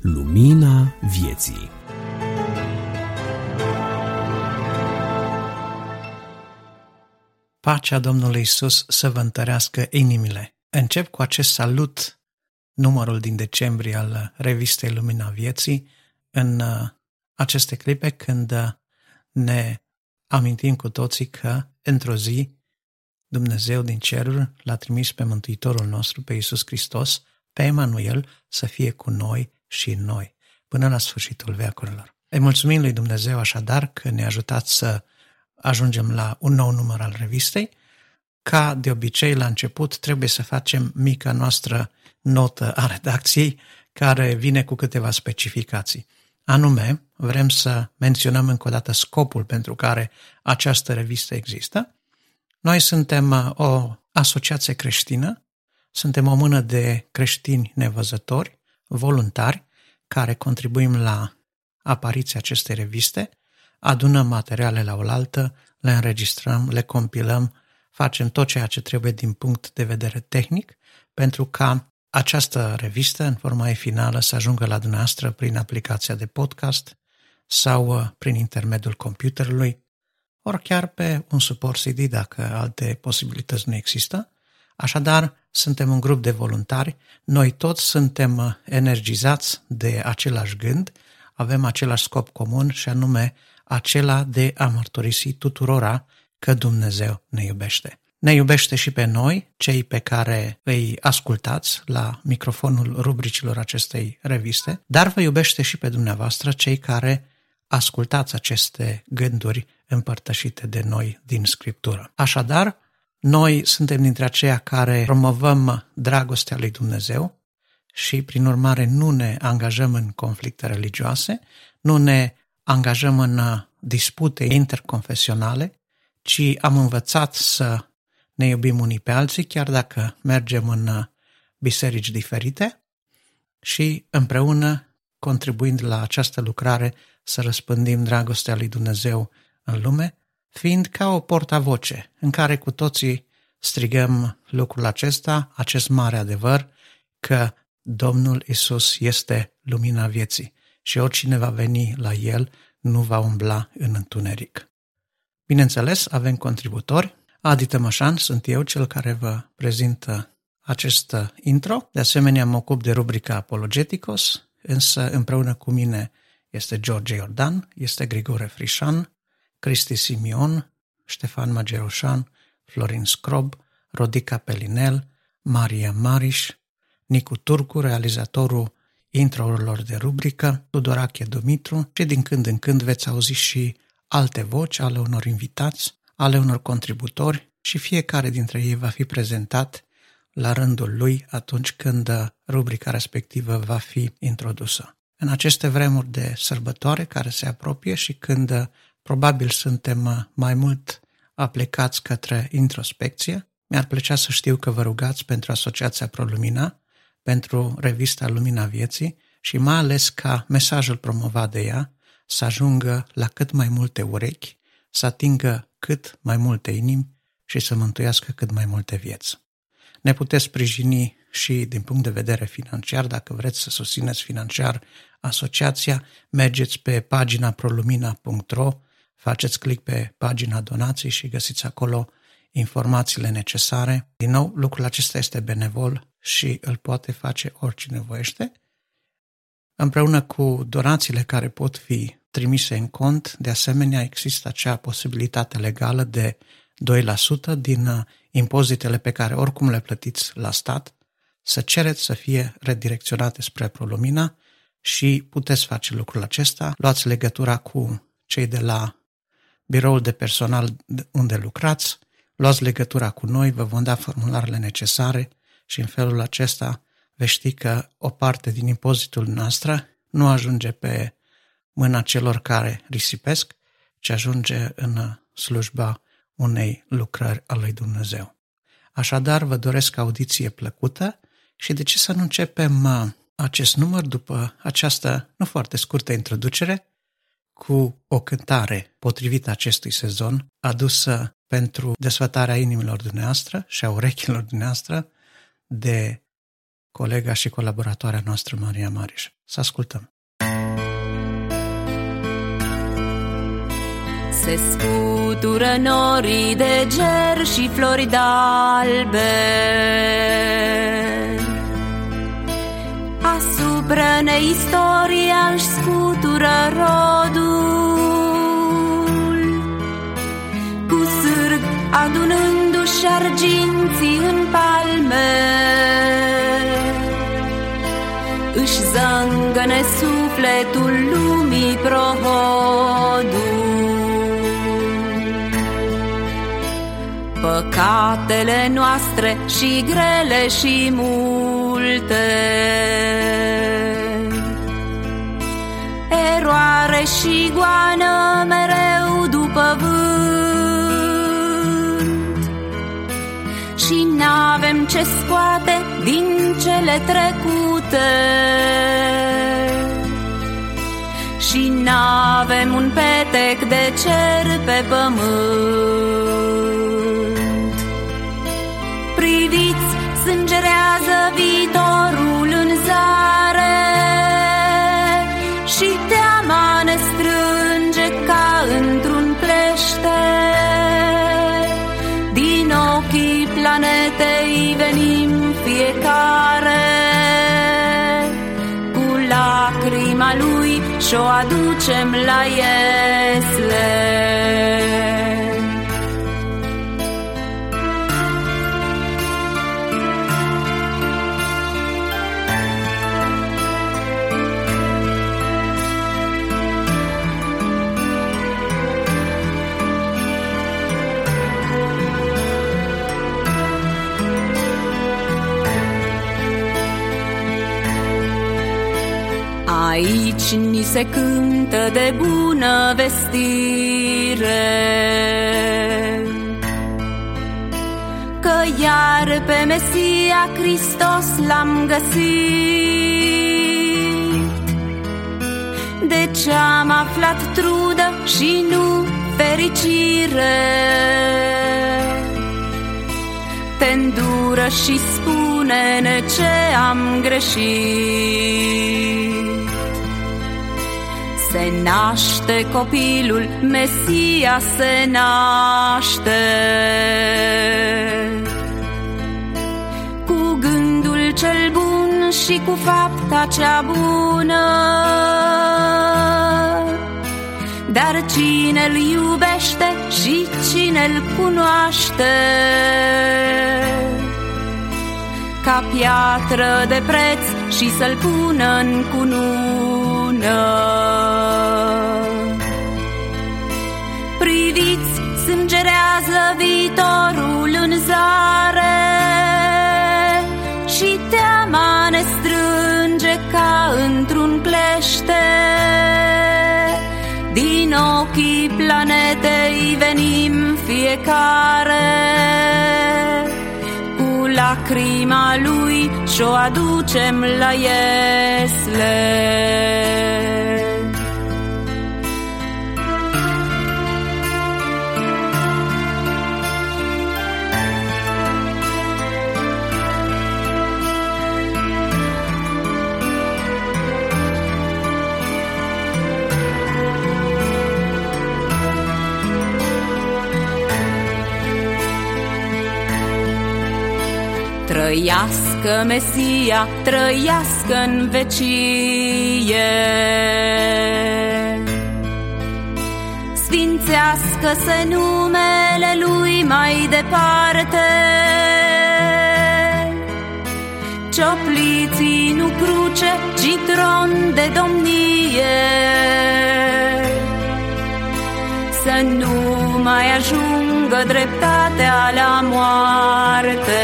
Lumina vieții Pacea Domnului Isus să vă întărească inimile. Încep cu acest salut, numărul din decembrie al revistei Lumina Vieții, în uh, aceste clipe când uh, ne amintim cu toții că într-o zi Dumnezeu din cerul l-a trimis pe Mântuitorul nostru, pe Isus Hristos, pe Emanuel, să fie cu noi și în noi, până la sfârșitul veacurilor. Îi mulțumim lui Dumnezeu așadar că ne-a ajutat să ajungem la un nou număr al revistei. Ca de obicei, la început, trebuie să facem mica noastră notă a redacției, care vine cu câteva specificații. Anume, vrem să menționăm încă o dată scopul pentru care această revistă există. Noi suntem uh, o asociație creștină, suntem o mână de creștini nevăzători, voluntari, care contribuim la apariția acestei reviste, adunăm materiale la oaltă, le înregistrăm, le compilăm, facem tot ceea ce trebuie din punct de vedere tehnic pentru ca această revistă, în forma ei finală, să ajungă la dumneavoastră prin aplicația de podcast sau uh, prin intermediul computerului, ori chiar pe un suport CD dacă alte posibilități nu există. Așadar, suntem un grup de voluntari, noi toți suntem uh, energizați de același gând, avem același scop comun și anume acela de a mărturisi tuturora că Dumnezeu ne iubește. Ne iubește și pe noi, cei pe care îi ascultați la microfonul rubricilor acestei reviste, dar vă iubește și pe dumneavoastră, cei care ascultați aceste gânduri împărtășite de noi din Scriptură. Așadar, noi suntem dintre aceia care promovăm dragostea lui Dumnezeu și, prin urmare, nu ne angajăm în conflicte religioase, nu ne angajăm în dispute interconfesionale, ci am învățat să ne iubim unii pe alții, chiar dacă mergem în biserici diferite și împreună, contribuind la această lucrare, să răspândim dragostea lui Dumnezeu în lume, fiind ca o portavoce în care cu toții strigăm lucrul acesta, acest mare adevăr, că Domnul Isus este lumina vieții și oricine va veni la El nu va umbla în întuneric. Bineînțeles, avem contributori. Adi Tămășan, sunt eu cel care vă prezintă acest intro. De asemenea, mă ocup de rubrica Apologeticos, însă împreună cu mine este George Iordan, este Grigore Frișan, Cristi Simion, Ștefan Mageroșan, Florin Scrob, Rodica Pelinel, Maria Mariș, Nicu Turcu, realizatorul introurilor de rubrică, Tudorache Dumitru și din când în când veți auzi și alte voci ale unor invitați, ale unor contributori și fiecare dintre ei va fi prezentat la rândul lui atunci când rubrica respectivă va fi introdusă. În aceste vremuri de sărbătoare care se apropie și când probabil suntem mai mult aplicați către introspecție, mi-ar plăcea să știu că vă rugați pentru Asociația ProLumina, pentru revista Lumina Vieții și mai ales ca mesajul promovat de ea să ajungă la cât mai multe urechi, să atingă cât mai multe inimi și să mântuiască cât mai multe vieți. Ne puteți sprijini și din punct de vedere financiar, dacă vreți să susțineți financiar asociația, mergeți pe pagina prolumina.ro, faceți click pe pagina donații și găsiți acolo informațiile necesare. Din nou, lucrul acesta este benevol și îl poate face oricine voiește. Împreună cu donațiile care pot fi trimise în cont, de asemenea există acea posibilitate legală de 2% din uh, impozitele pe care oricum le plătiți la stat, să cereți să fie redirecționate spre Prolumina și puteți face lucrul acesta. Luați legătura cu cei de la biroul de personal unde lucrați, luați legătura cu noi, vă vom da formularele necesare și în felul acesta veți ști că o parte din impozitul noastră nu ajunge pe mâna celor care risipesc, ci ajunge în slujba unei lucrări a lui Dumnezeu. Așadar, vă doresc audiție plăcută și de ce să nu începem uh, acest număr după această nu foarte scurtă introducere cu o cântare potrivită acestui sezon adusă pentru desfătarea inimilor dumneavoastră și a urechilor dumneavoastră de colega și colaboratoarea noastră, Maria Mariș. Să ascultăm! Se scutură norii de ger și flori d'albe. Asupra neistoria își scutură rodul. Cu sârg adunându-și arginții în palme. Își zângăne sufletul lumii prohodul Păcatele noastre și grele și multe. Eroare și goană mereu după vânt. Și n-avem ce scoate din cele trecute. Și n-avem un petec de cer pe pământ viitorul în zare Și teama ne strânge ca într-un plește. Din ochii planetei venim fiecare Cu lacrima lui și-o aducem la iesle se cântă de bună vestire. Că iar pe Mesia Hristos l-am găsit. De ce am aflat trudă și nu fericire? Te îndură și spune-ne ce am greșit se naște copilul, Mesia se naște. Cu gândul cel bun și cu fapta cea bună. Dar cine-l iubește și cine-l cunoaște Ca piatră de preț și să-l pună în cunună sângerează viitorul în zare Și teama ne strânge ca într-un clește. Din ochii planetei venim fiecare Cu lacrima lui și-o aducem la iesle Trăiască Mesia, trăiască în vecie. Sfințească-se numele Lui mai departe. Ciopliții nu cruce, ci tron de domnie. Să nu mai ajungă dreptatea la moarte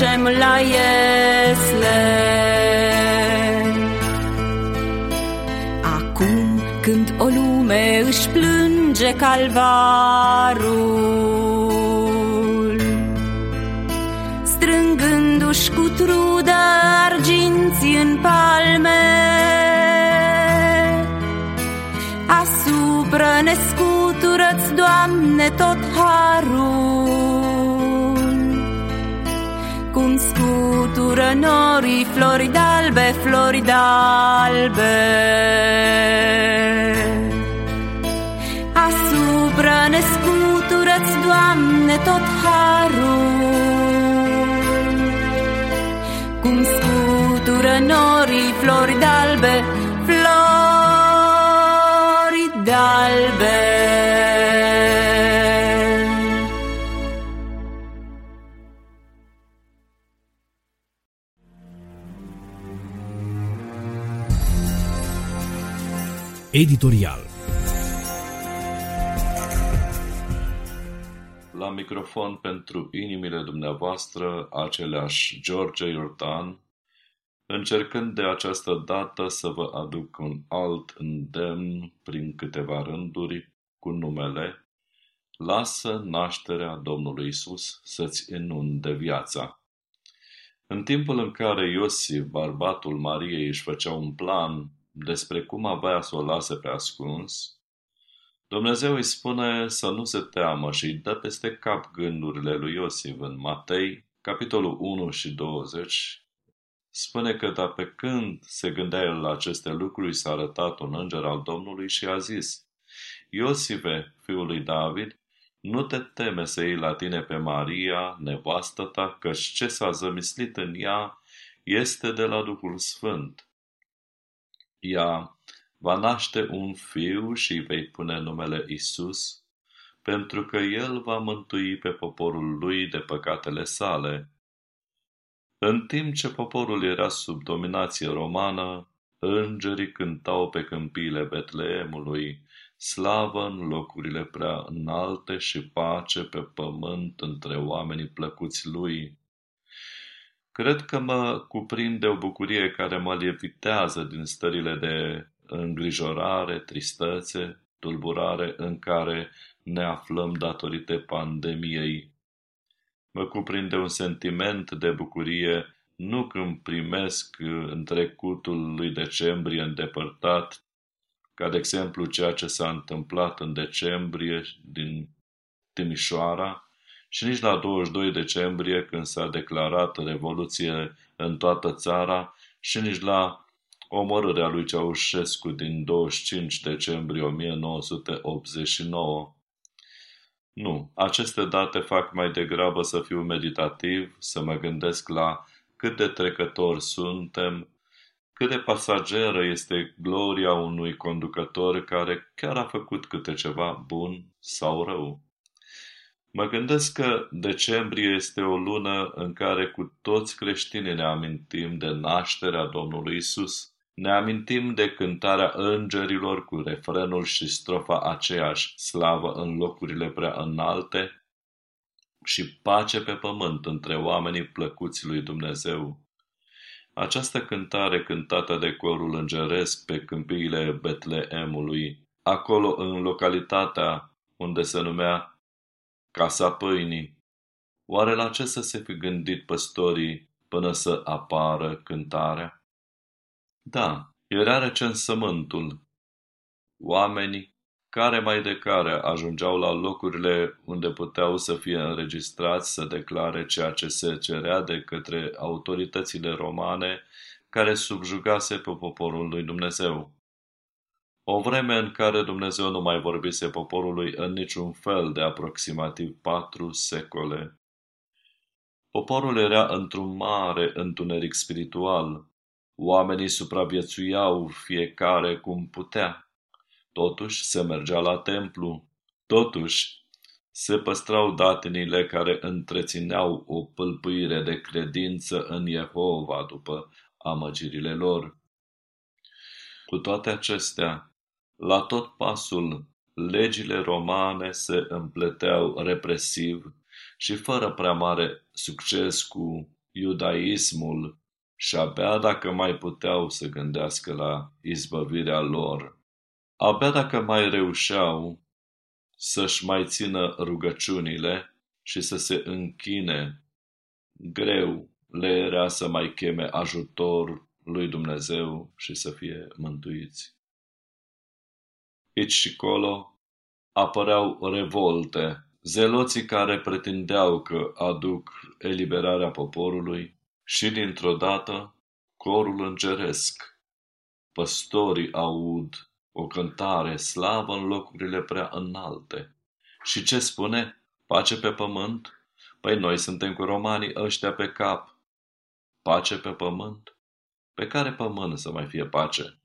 fiecare Cu lacrima lui și-o aduce ducem la Iesle. Acum când o lume își plânge calvarul, strângându-și cu trudă arginți în palme, asupra ne scutură-ți, Doamne, tot harul. Scutură norii flori d'albe, flori d'albe. Asupra ne scutură-ți, Doamne, tot harul. Cum scutură norii flori d'albe, flori d'albe. Editorial La microfon pentru inimile dumneavoastră aceleași George Iordan, încercând de această dată să vă aduc un alt îndemn prin câteva rânduri cu numele Lasă nașterea Domnului Isus să-ți inunde viața. În timpul în care Iosif, bărbatul Mariei, își făcea un plan despre cum avea să o lase pe ascuns, Dumnezeu îi spune să nu se teamă și îi dă peste cap gândurile lui Iosif în Matei, capitolul 1 și 20, spune că dar pe când se gândea el la aceste lucruri, s-a arătat un înger al Domnului și a zis, Iosife, fiul lui David, nu te teme să iei la tine pe Maria, nevastă ta, căci ce s-a zămislit în ea este de la Duhul Sfânt. Ea va naște un fiu și îi vei pune numele Isus, pentru că el va mântui pe poporul lui de păcatele sale. În timp ce poporul era sub dominație romană, îngerii cântau pe câmpiile Betleemului, slavă în locurile prea înalte și pace pe pământ între oamenii plăcuți lui. Cred că mă cuprinde o bucurie care mă levitează din stările de îngrijorare, tristețe, tulburare în care ne aflăm datorită pandemiei. Mă cuprinde un sentiment de bucurie nu când primesc în trecutul lui decembrie îndepărtat, ca de exemplu ceea ce s-a întâmplat în decembrie din Timișoara, și nici la 22 decembrie când s-a declarat revoluție în toată țara și nici la omorârea lui Ceaușescu din 25 decembrie 1989. Nu, aceste date fac mai degrabă să fiu meditativ, să mă gândesc la cât de trecători suntem, cât de pasageră este gloria unui conducător care chiar a făcut câte ceva bun sau rău. Mă gândesc că decembrie este o lună în care cu toți creștinii ne amintim de nașterea Domnului Isus. Ne amintim de cântarea îngerilor cu refrenul și strofa aceeași, slavă în locurile prea înalte și pace pe pământ între oamenii plăcuți lui Dumnezeu. Această cântare cântată de corul îngeresc pe câmpiile Betleemului, acolo în localitatea unde se numea Casa Pâinii, oare la ce să se fi gândit păstorii până să apară cântarea? Da, era recensământul. Oamenii, care mai de care, ajungeau la locurile unde puteau să fie înregistrați să declare ceea ce se cerea de către autoritățile romane care subjugase pe poporul lui Dumnezeu. O vreme în care Dumnezeu nu mai vorbise poporului în niciun fel de aproximativ patru secole. Poporul era într-un mare întuneric spiritual. Oamenii supraviețuiau fiecare cum putea. Totuși se mergea la templu. Totuși se păstrau datinile care întrețineau o pâlpâire de credință în Jehova după amăgirile lor. Cu toate acestea, la tot pasul, legile romane se împleteau represiv și fără prea mare succes cu iudaismul și abia dacă mai puteau să gândească la izbăvirea lor, abia dacă mai reușeau să-și mai țină rugăciunile și să se închine, greu le era să mai cheme ajutor lui Dumnezeu și să fie mântuiți. Aici și colo apăreau revolte, zeloții care pretindeau că aduc eliberarea poporului și dintr-o dată corul îngeresc. Păstorii aud o cântare slavă în locurile prea înalte. Și ce spune? Pace pe pământ? Păi noi suntem cu romanii ăștia pe cap. Pace pe pământ? Pe care pământ să mai fie pace?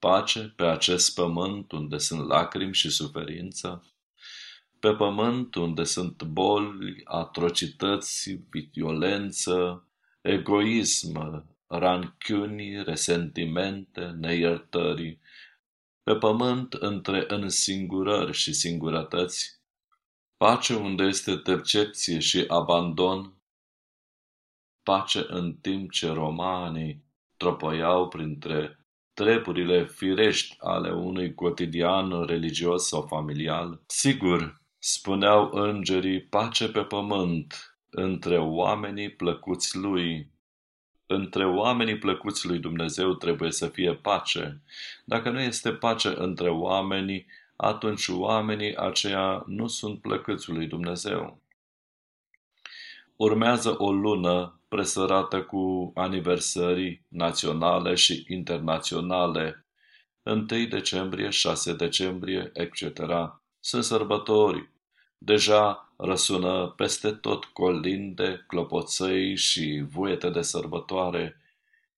Pace pe acest pământ unde sunt lacrimi și suferință? Pe pământ unde sunt boli, atrocități, violență, egoism, ranchiuni, resentimente, neiertări, pe pământ între însingurări și singurătăți, pace unde este decepție și abandon, pace în timp ce romanii tropăiau printre treburile firești ale unui cotidian religios sau familial. Sigur, spuneau îngerii pace pe pământ între oamenii plăcuți lui, între oamenii plăcuți lui Dumnezeu trebuie să fie pace. Dacă nu este pace între oamenii, atunci oamenii aceia nu sunt plăcuți lui Dumnezeu. Urmează o lună presărată cu aniversării naționale și internaționale, 1 decembrie, 6 decembrie, etc. Sunt sărbători. Deja Răsună peste tot colinde, clopoței și vuiete de sărbătoare.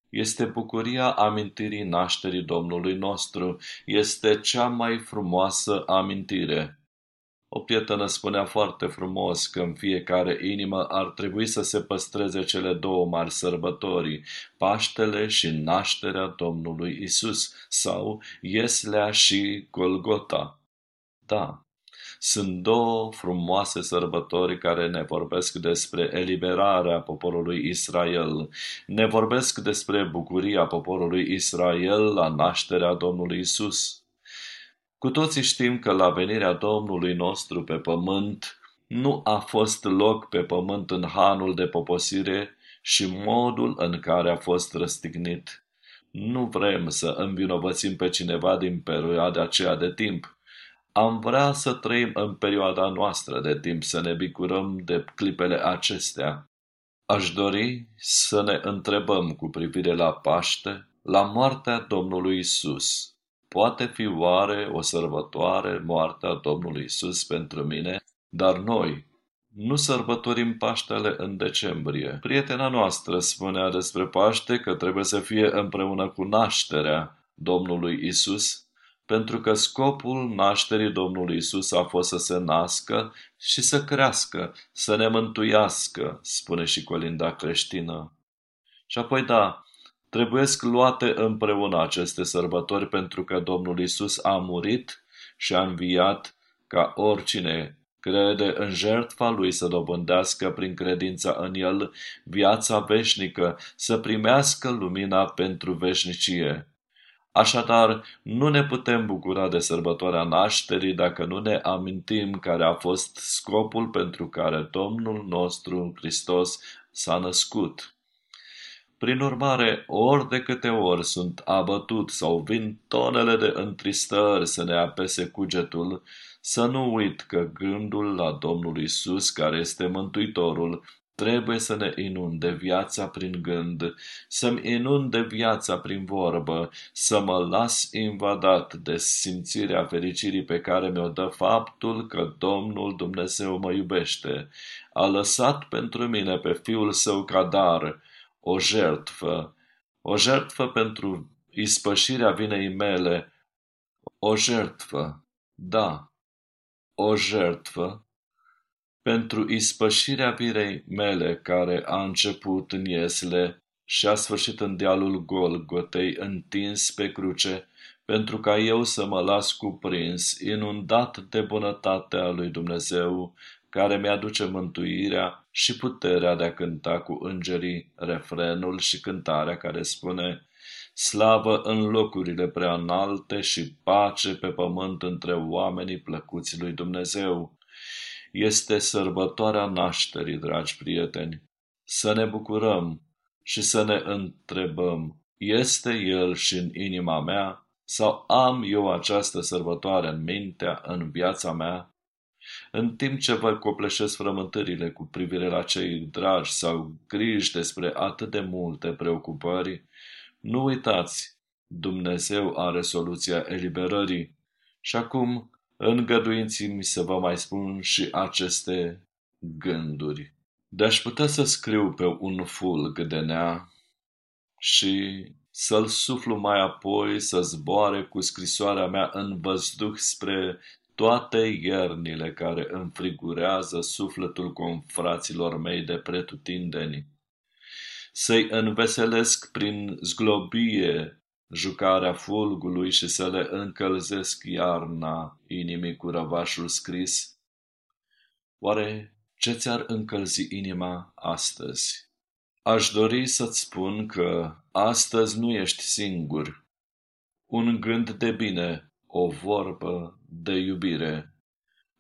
Este bucuria amintirii nașterii Domnului nostru, este cea mai frumoasă amintire. O prietenă spunea foarte frumos că în fiecare inimă ar trebui să se păstreze cele două mari sărbători, Paștele și nașterea Domnului Isus, sau Ieslea și Golgota. Da, sunt două frumoase sărbători care ne vorbesc despre eliberarea poporului Israel, ne vorbesc despre bucuria poporului Israel la nașterea Domnului Isus. Cu toții știm că la venirea Domnului nostru pe pământ nu a fost loc pe pământ în hanul de poposire și modul în care a fost răstignit. Nu vrem să învinovățim pe cineva din perioada aceea de timp, am vrea să trăim în perioada noastră de timp, să ne bucurăm de clipele acestea. Aș dori să ne întrebăm cu privire la Paște, la moartea Domnului Isus. Poate fi oare o sărbătoare moartea Domnului Isus pentru mine? Dar noi nu sărbătorim Paștele în decembrie. Prietena noastră spunea despre Paște că trebuie să fie împreună cu nașterea Domnului Isus pentru că scopul nașterii Domnului Isus a fost să se nască și să crească, să ne mântuiască, spune și colinda creștină. Și apoi da, trebuiesc luate împreună aceste sărbători pentru că Domnul Isus a murit și a înviat ca oricine crede în jertfa lui să dobândească prin credința în el viața veșnică, să primească lumina pentru veșnicie. Așadar, nu ne putem bucura de sărbătoarea nașterii dacă nu ne amintim care a fost scopul pentru care Domnul nostru Hristos s-a născut. Prin urmare, ori de câte ori sunt abătut sau vin tonele de întristări să ne apese cugetul, să nu uit că gândul la Domnul Isus, care este Mântuitorul, Trebuie să ne inunde viața prin gând, să-mi inunde viața prin vorbă, să mă las invadat de simțirea fericirii pe care mi-o dă faptul că Domnul Dumnezeu mă iubește. A lăsat pentru mine pe Fiul Său ca dar, o jertfă, o jertfă pentru ispășirea vinei mele, o jertfă, da, o jertfă pentru ispășirea virei mele care a început în Iesle și a sfârșit în dealul Golgotei întins pe cruce, pentru ca eu să mă las cuprins, inundat de bunătatea lui Dumnezeu, care mi-aduce mântuirea și puterea de a cânta cu îngerii refrenul și cântarea care spune Slavă în locurile prea înalte și pace pe pământ între oamenii plăcuți lui Dumnezeu. Este sărbătoarea nașterii, dragi prieteni. Să ne bucurăm și să ne întrebăm, este El și în inima mea sau am eu această sărbătoare în mintea, în viața mea? În timp ce vă copleșesc frământările cu privire la cei dragi sau griji despre atât de multe preocupări, nu uitați, Dumnezeu are soluția eliberării. Și acum, îngăduinți-mi să vă mai spun și aceste gânduri. De-aș putea să scriu pe un fulg de nea și să-l suflu mai apoi să zboare cu scrisoarea mea în văzduh spre toate iernile care înfrigurează sufletul confraților mei de pretutindeni. Să-i înveselesc prin zglobie jucarea fulgului și să le încălzesc iarna inimii cu răvașul scris? Oare ce ți-ar încălzi inima astăzi? Aș dori să-ți spun că astăzi nu ești singur. Un gând de bine, o vorbă de iubire.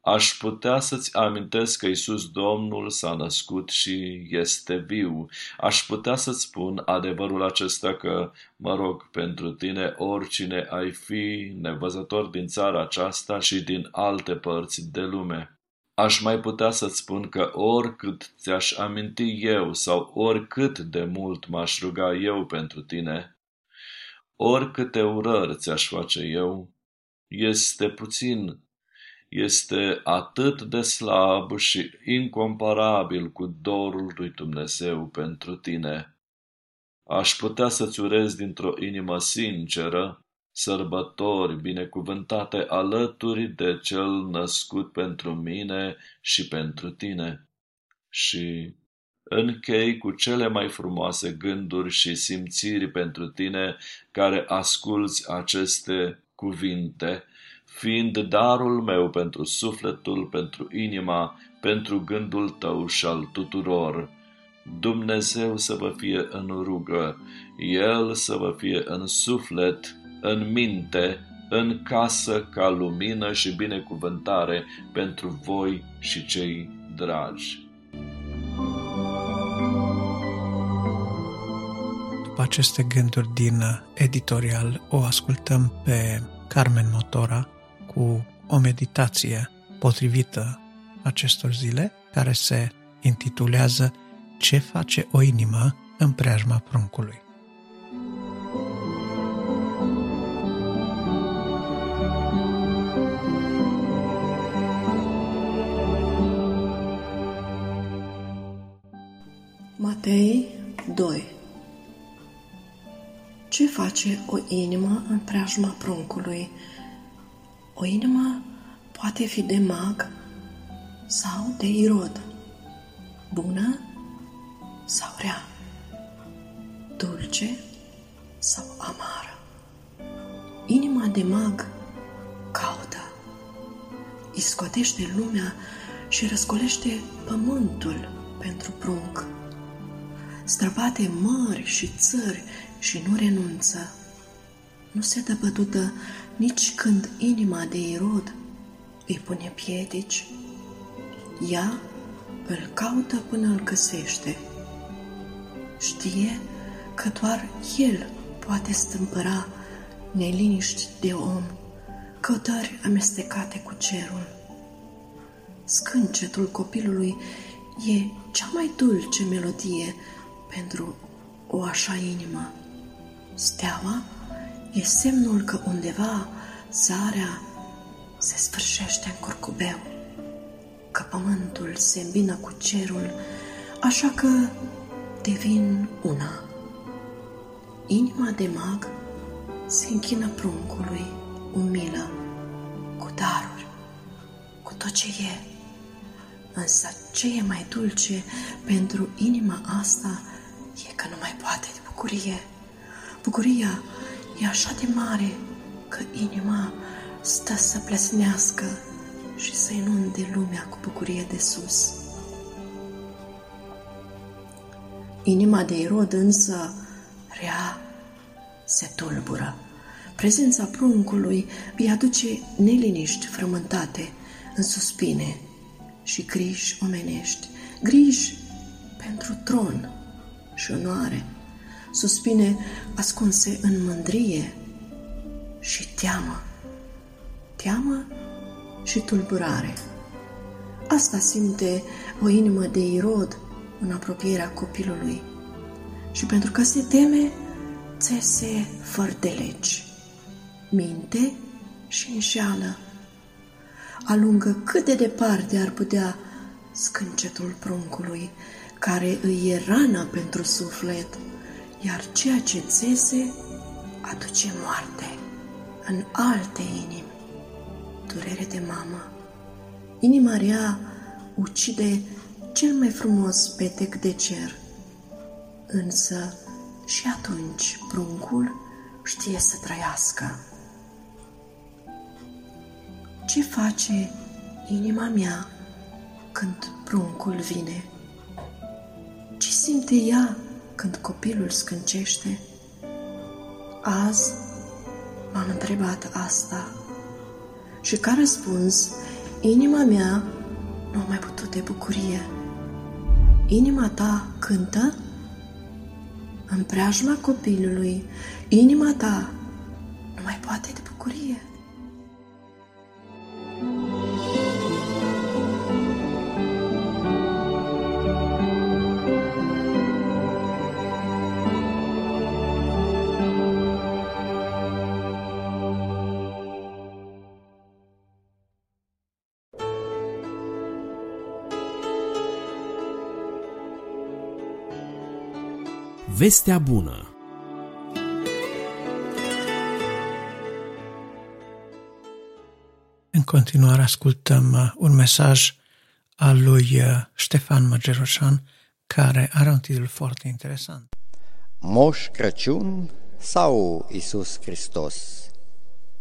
Aș putea să-ți amintesc că Isus Domnul s-a născut și este viu. Aș putea să-ți spun adevărul acesta că, mă rog, pentru tine, oricine ai fi nevăzător din țara aceasta și din alte părți de lume. Aș mai putea să-ți spun că oricât ți-aș aminti eu sau oricât de mult m-aș ruga eu pentru tine, oricâte urări ți-aș face eu, este puțin, este atât de slab și incomparabil cu dorul lui Dumnezeu pentru tine. Aș putea să-ți urez dintr-o inimă sinceră sărbători binecuvântate alături de cel născut pentru mine și pentru tine. Și închei cu cele mai frumoase gânduri și simțiri pentru tine care asculți aceste cuvinte, fiind darul meu pentru sufletul, pentru inima, pentru gândul tău și al tuturor. Dumnezeu să vă fie în rugă, El să vă fie în suflet, în minte, în casă ca lumină și binecuvântare pentru voi și cei dragi. Aceste gânduri din editorial, o ascultăm pe Carmen Motora cu o meditație potrivită acestor zile, care se intitulează Ce face o inimă în preajma pruncului. Matei 2 Ce face o inimă în preajma pruncului? O inimă poate fi de mag sau de irod, bună sau rea, dulce sau amară. Inima de mag caută, îi scotește lumea și răscolește pământul pentru prunc străbate mări și țări și nu renunță. Nu se dă bătută nici când inima de Irod îi pune piedici. Ea îl caută până îl găsește. Știe că doar el poate stâmpăra neliniști de om, căutări amestecate cu cerul. Scâncetul copilului e cea mai dulce melodie pentru o așa inimă. Steaua e semnul că undeva zarea se sfârșește în curcubeu, că pământul se îmbină cu cerul, așa că devin una. Inima de mag se închină pruncului, umilă, cu daruri, cu tot ce e. Însă ce e mai dulce pentru inima asta e că nu mai poate de bucurie. Bucuria e așa de mare că inima stă să plesnească și să inunde lumea cu bucurie de sus. Inima de Irod însă rea se tulbură. Prezența pruncului îi aduce neliniști frământate în suspine și griji omenești, griji pentru tron și onoare, suspine ascunse în mândrie și teamă, teamă și tulburare. Asta simte o inimă de irod în apropierea copilului și pentru că se teme, țese fără de legi, minte și înșeală. Alungă cât de departe ar putea scâncetul pruncului, care îi e rană pentru suflet, iar ceea ce țese aduce moarte în alte inimi. Durere de mamă. Inima rea ucide cel mai frumos petec de cer. Însă și atunci pruncul știe să trăiască. Ce face inima mea când pruncul vine? Ce simte ea când copilul scâncește? Azi m-am întrebat asta și ca răspuns, inima mea nu a mai putut de bucurie. Inima ta cântă? În preajma copilului, inima ta nu mai poate de bucurie. Vestea bună În continuare ascultăm uh, un mesaj al lui uh, Ștefan Măgeroșan, care are un titlu foarte interesant. Moș Crăciun sau Isus Hristos?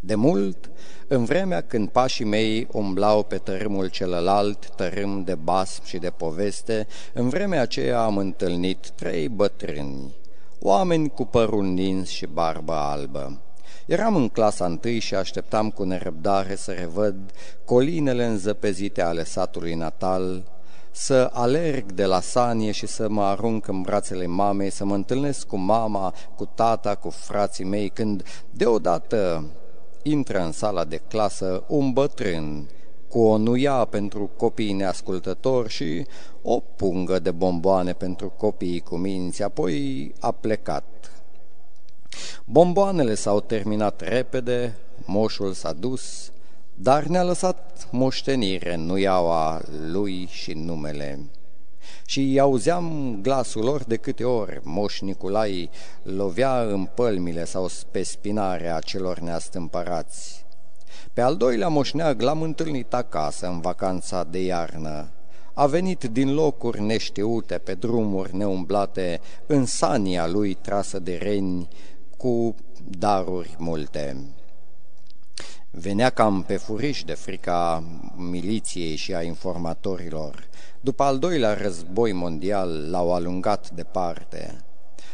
De mult, în vremea când pașii mei umblau pe tărâmul celălalt, tărâm de basm și de poveste, în vremea aceea am întâlnit trei bătrâni, oameni cu părul nins și barbă albă. Eram în clasa întâi și așteptam cu nerăbdare să revăd colinele înzăpezite ale satului natal, să alerg de la sanie și să mă arunc în brațele mamei, să mă întâlnesc cu mama, cu tata, cu frații mei, când deodată intră în sala de clasă un bătrân cu o nuia pentru copiii neascultători și o pungă de bomboane pentru copiii cu minți, apoi a plecat. Bomboanele s-au terminat repede, moșul s-a dus, dar ne-a lăsat moștenire nuiaua lui și numele și auzeam glasul lor de câte ori Moș Niculai lovea în pălmile sau pe spinarea celor neastâmpărați. Pe al doilea moșneag l-am întâlnit acasă în vacanța de iarnă. A venit din locuri neștiute, pe drumuri neumblate, în sania lui trasă de reni, cu daruri multe. Venea cam pe furiș de frica miliției și a informatorilor. După al doilea război mondial l-au alungat departe,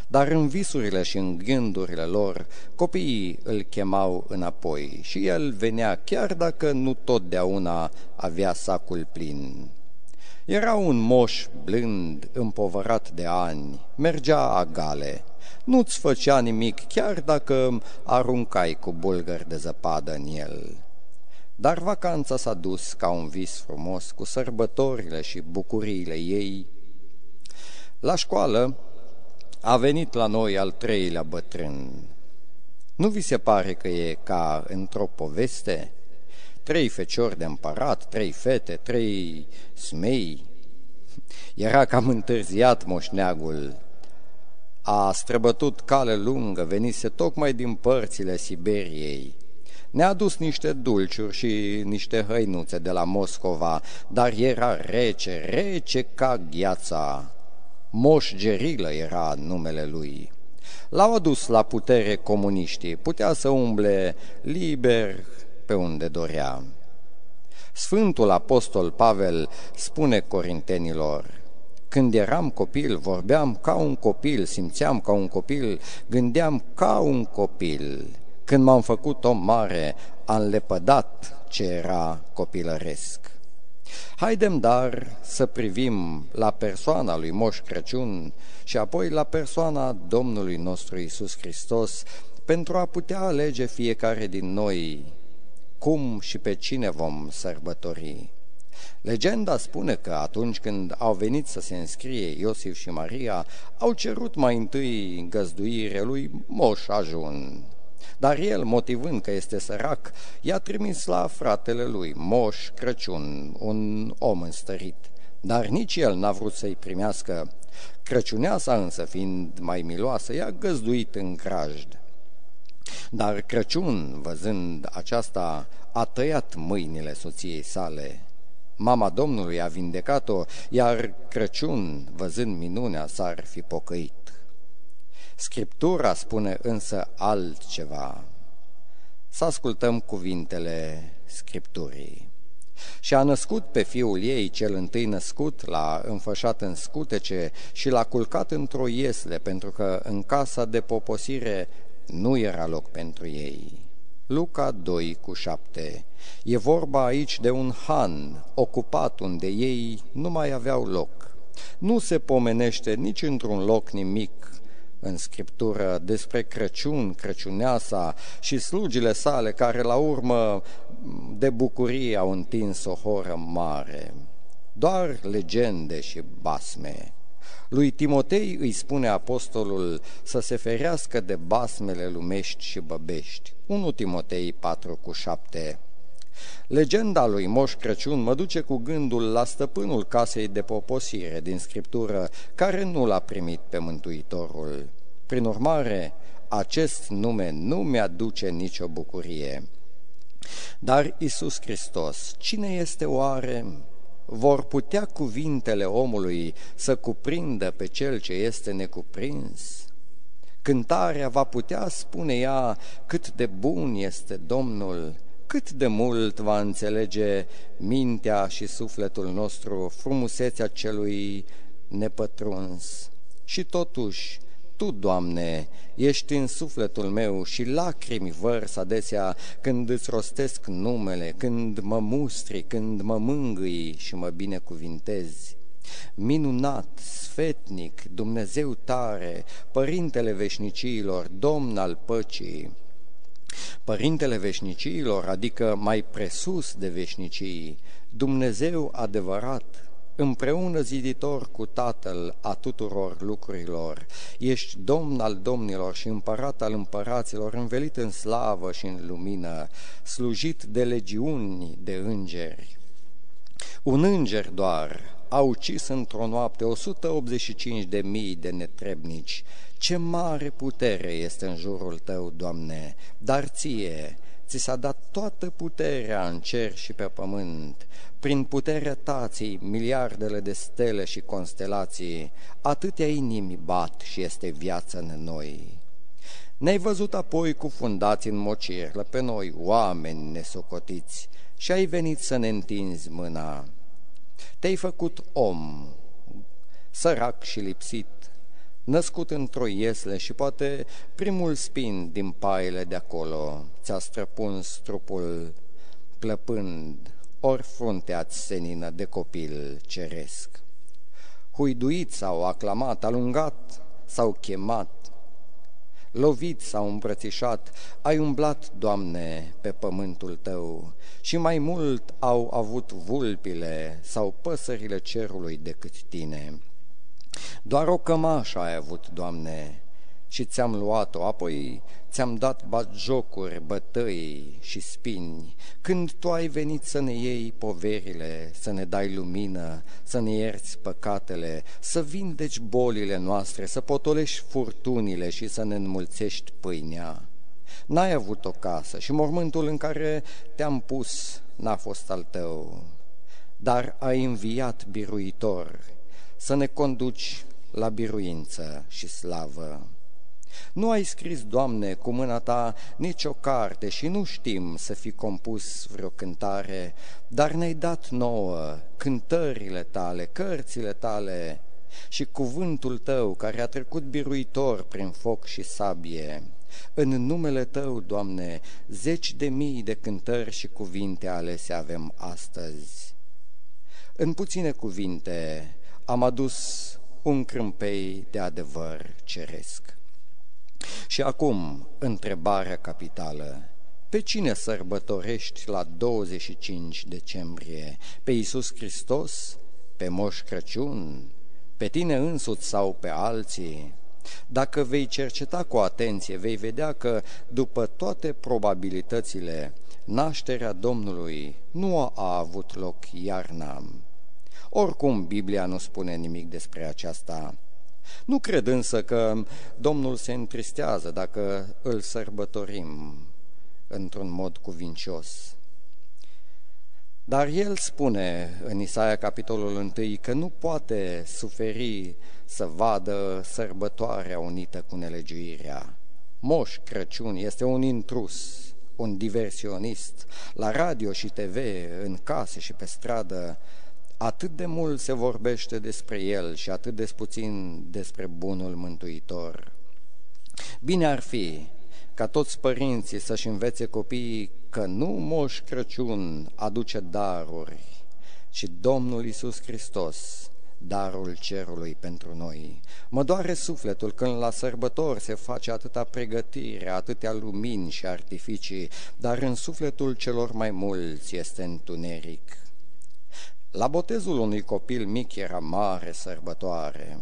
dar în visurile și în gândurile lor copiii îl chemau înapoi și el venea chiar dacă nu totdeauna avea sacul plin. Era un moș blând, împovărat de ani, mergea agale, nu-ți făcea nimic chiar dacă aruncai cu bulgări de zăpadă în el. Dar vacanța s-a dus ca un vis frumos cu sărbătorile și bucuriile ei. La școală a venit la noi al treilea bătrân. Nu vi se pare că e ca într-o poveste? Trei feciori de împărat, trei fete, trei smei. Era cam întârziat moșneagul. A străbătut cale lungă, venise tocmai din părțile Siberiei ne-a dus niște dulciuri și niște hăinuțe de la Moscova, dar era rece, rece ca gheața. Moș Gerilă era numele lui. L-au adus la putere comuniștii, putea să umble liber pe unde dorea. Sfântul Apostol Pavel spune corintenilor, când eram copil, vorbeam ca un copil, simțeam ca un copil, gândeam ca un copil. Când m-am făcut om mare, am lepădat ce era copilăresc. Haidem dar să privim la persoana lui Moș Crăciun și apoi la persoana Domnului nostru Isus Hristos pentru a putea alege fiecare din noi cum și pe cine vom sărbători. Legenda spune că atunci când au venit să se înscrie Iosif și Maria, au cerut mai întâi găzduire lui Moș Ajun. Dar el, motivând că este sărac, i-a trimis la fratele lui, Moș Crăciun, un om înstărit. Dar nici el n-a vrut să-i primească. Crăciuneasa însă, fiind mai miloasă, i-a găzduit în grajd. Dar Crăciun, văzând aceasta, a tăiat mâinile soției sale. Mama Domnului a vindecat-o, iar Crăciun, văzând minunea, s-ar fi pocăit. Scriptura spune însă altceva. Să ascultăm cuvintele Scripturii. Și a născut pe fiul ei, cel întâi născut, l-a înfășat în scutece și l-a culcat într-o iesle, pentru că în casa de poposire nu era loc pentru ei. Luca 2 cu 7 E vorba aici de un han ocupat unde ei nu mai aveau loc. Nu se pomenește nici într-un loc nimic în Scriptură despre Crăciun, Crăciuneasa și slugile sale care la urmă de bucurie au întins o horă mare. Doar legende și basme. Lui Timotei îi spune apostolul să se ferească de basmele lumești și băbești. 1 Timotei 4 cu 7 Legenda lui Moș Crăciun mă duce cu gândul la stăpânul casei de poposire din Scriptură, care nu l-a primit pe Mântuitorul. Prin urmare, acest nume nu mi-aduce nicio bucurie. Dar Isus Hristos, cine este oare? Vor putea cuvintele omului să cuprindă pe cel ce este necuprins? Cântarea va putea spune ea cât de bun este Domnul, cât de mult va înțelege mintea și sufletul nostru frumusețea celui nepătruns. Și totuși, Tu, Doamne, ești în sufletul meu și lacrimi vărs adesea când îți rostesc numele, când mă mustri, când mă mângâi și mă binecuvintezi. Minunat, sfetnic, Dumnezeu tare, Părintele veșnicilor, Domn al păcii, Părintele veșnicilor, adică mai presus de veșnicii, Dumnezeu adevărat, împreună ziditor cu Tatăl a tuturor lucrurilor, ești Domn al domnilor și împărat al împăraților, învelit în slavă și în lumină, slujit de legiuni de îngeri. Un înger doar a ucis într-o noapte 185 de mii de netrebnici, ce mare putere este în jurul tău, Doamne, dar ție ți s-a dat toată puterea în cer și pe pământ. Prin puterea tații, miliardele de stele și constelații, atâtea inimi bat și este viață în noi. Ne-ai văzut apoi cufundați în mocirlă pe noi, oameni nesocotiți, și ai venit să ne întinzi mâna. Te-ai făcut om, sărac și lipsit, născut într-o iesle și poate primul spin din paile de acolo ți-a străpuns trupul plăpând, ori fruntea senină de copil ceresc. Huiduit sau aclamat, alungat sau chemat, lovit sau îmbrățișat, ai umblat, Doamne, pe pământul Tău și mai mult au avut vulpile sau păsările cerului decât Tine. Doar o cămașă ai avut, Doamne, și ți-am luat-o, apoi ți-am dat jocuri, bătăi și spini, când Tu ai venit să ne iei poverile, să ne dai lumină, să ne ierți păcatele, să vindeci bolile noastre, să potolești furtunile și să ne înmulțești pâinea. N-ai avut o casă și mormântul în care te-am pus n-a fost al tău, dar ai înviat biruitor să ne conduci la biruință și slavă. Nu ai scris, Doamne, cu mâna ta nicio carte și nu știm să fi compus vreo cântare, dar ne-ai dat nouă cântările tale, cărțile tale și cuvântul tău care a trecut biruitor prin foc și sabie. În numele Tău, Doamne, zeci de mii de cântări și cuvinte alese avem astăzi. În puține cuvinte am adus un crâmpei de adevăr ceresc. Și acum, întrebarea capitală. Pe cine sărbătorești la 25 decembrie? Pe Iisus Hristos? Pe Moș Crăciun? Pe tine însuți sau pe alții? Dacă vei cerceta cu atenție, vei vedea că, după toate probabilitățile, nașterea Domnului nu a avut loc iarna. Oricum, Biblia nu spune nimic despre aceasta. Nu cred însă că Domnul se întristează dacă îl sărbătorim într-un mod cuvincios. Dar el spune în Isaia capitolul 1 că nu poate suferi să vadă sărbătoarea unită cu nelegiuirea. Moș Crăciun este un intrus, un diversionist. La radio și TV, în case și pe stradă, atât de mult se vorbește despre el și atât de puțin despre bunul mântuitor. Bine ar fi ca toți părinții să-și învețe copiii că nu Moș Crăciun aduce daruri, ci Domnul Isus Hristos, darul cerului pentru noi. Mă doare sufletul când la sărbători se face atâta pregătire, atâtea lumini și artificii, dar în sufletul celor mai mulți este întuneric. La botezul unui copil mic era mare sărbătoare.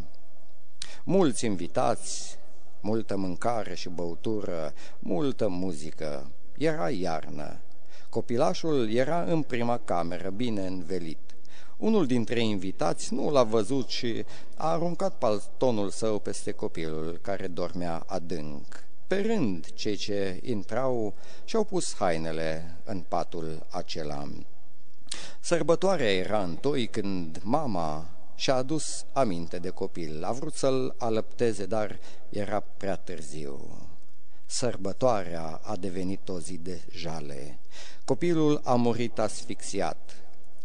Mulți invitați, multă mâncare și băutură, multă muzică. Era iarnă. Copilașul era în prima cameră, bine învelit. Unul dintre invitați nu l-a văzut și a aruncat paltonul său peste copilul, care dormea adânc. Pe rând, cei ce intrau și-au pus hainele în patul acela. Sărbătoarea era întoi când mama și-a adus aminte de copil. A vrut să-l alăpteze, dar era prea târziu. Sărbătoarea a devenit o zi de jale. Copilul a murit asfixiat.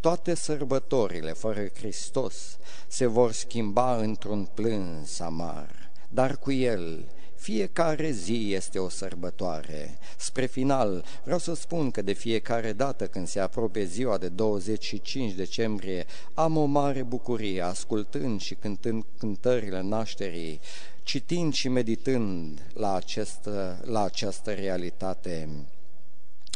Toate sărbătorile fără Hristos se vor schimba într-un plâns amar, dar cu el fiecare zi este o sărbătoare. Spre final, vreau să spun că de fiecare dată când se apropie ziua de 25 decembrie, am o mare bucurie ascultând și cântând cântările nașterii, citind și meditând la această, la această realitate.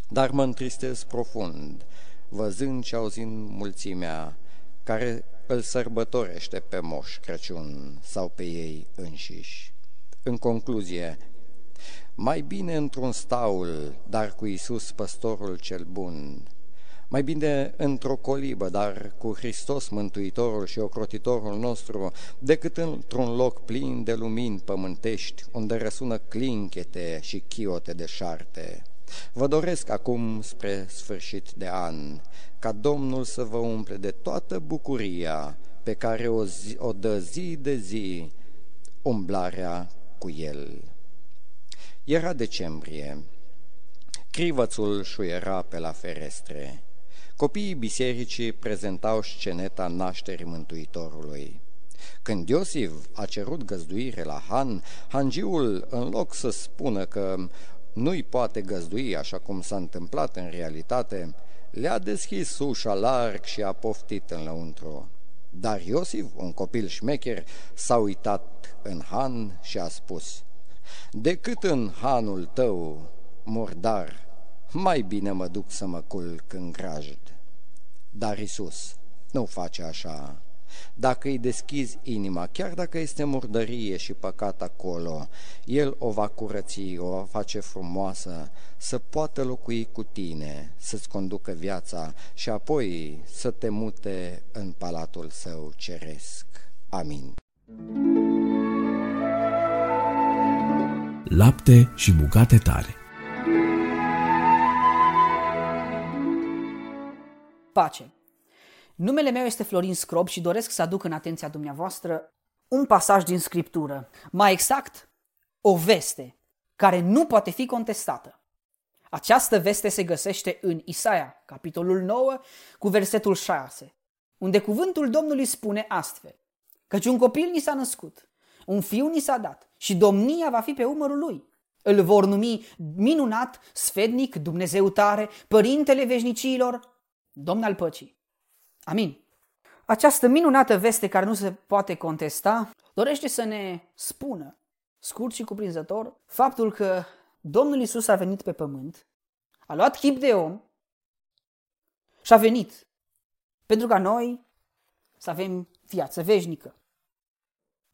Dar mă întristez profund, văzând și auzind mulțimea care îl sărbătorește pe Moș Crăciun sau pe ei înșiși. În concluzie, mai bine într-un staul, dar cu Isus păstorul cel bun, mai bine într-o colibă, dar cu Hristos Mântuitorul și ocrotitorul nostru, decât într-un loc plin de lumini pământești, unde răsună clinchete și chiote de șarte. Vă doresc acum spre sfârșit de an, ca Domnul să vă umple de toată bucuria pe care o, zi, o dă zi de zi umblarea cu el. Era decembrie. Crivățul șuiera pe la ferestre. Copiii bisericii prezentau sceneta nașterii Mântuitorului. Când Iosif a cerut găzduire la Han, hangiul, în loc să spună că nu-i poate găzdui așa cum s-a întâmplat în realitate, le-a deschis ușa larg și a poftit în lăuntru. Dar Iosif, un copil șmecher, s-a uitat în Han și a spus, Decât în hanul tău, murdar, mai bine mă duc să mă culc în grajd. Dar Isus nu face așa. Dacă îi deschizi inima, chiar dacă este murdărie și păcat acolo, El o va curăți, o va face frumoasă, să poată locui cu tine, să-ți conducă viața și apoi să te mute în palatul său ceresc. Amin. Lapte și bucate tare Pace! Numele meu este Florin Scrob și doresc să aduc în atenția dumneavoastră un pasaj din Scriptură. Mai exact, o veste care nu poate fi contestată. Această veste se găsește în Isaia, capitolul 9, cu versetul 6, unde cuvântul Domnului spune astfel, căci un copil ni s-a născut, un fiu ni s-a dat și domnia va fi pe umărul lui. Îl vor numi minunat, sfednic, Dumnezeu tare, părintele veșnicilor, domn al păcii. Amin. Această minunată veste care nu se poate contesta dorește să ne spună, scurt și cuprinzător, faptul că Domnul Isus a venit pe pământ, a luat chip de om și a venit pentru ca noi să avem viață veșnică.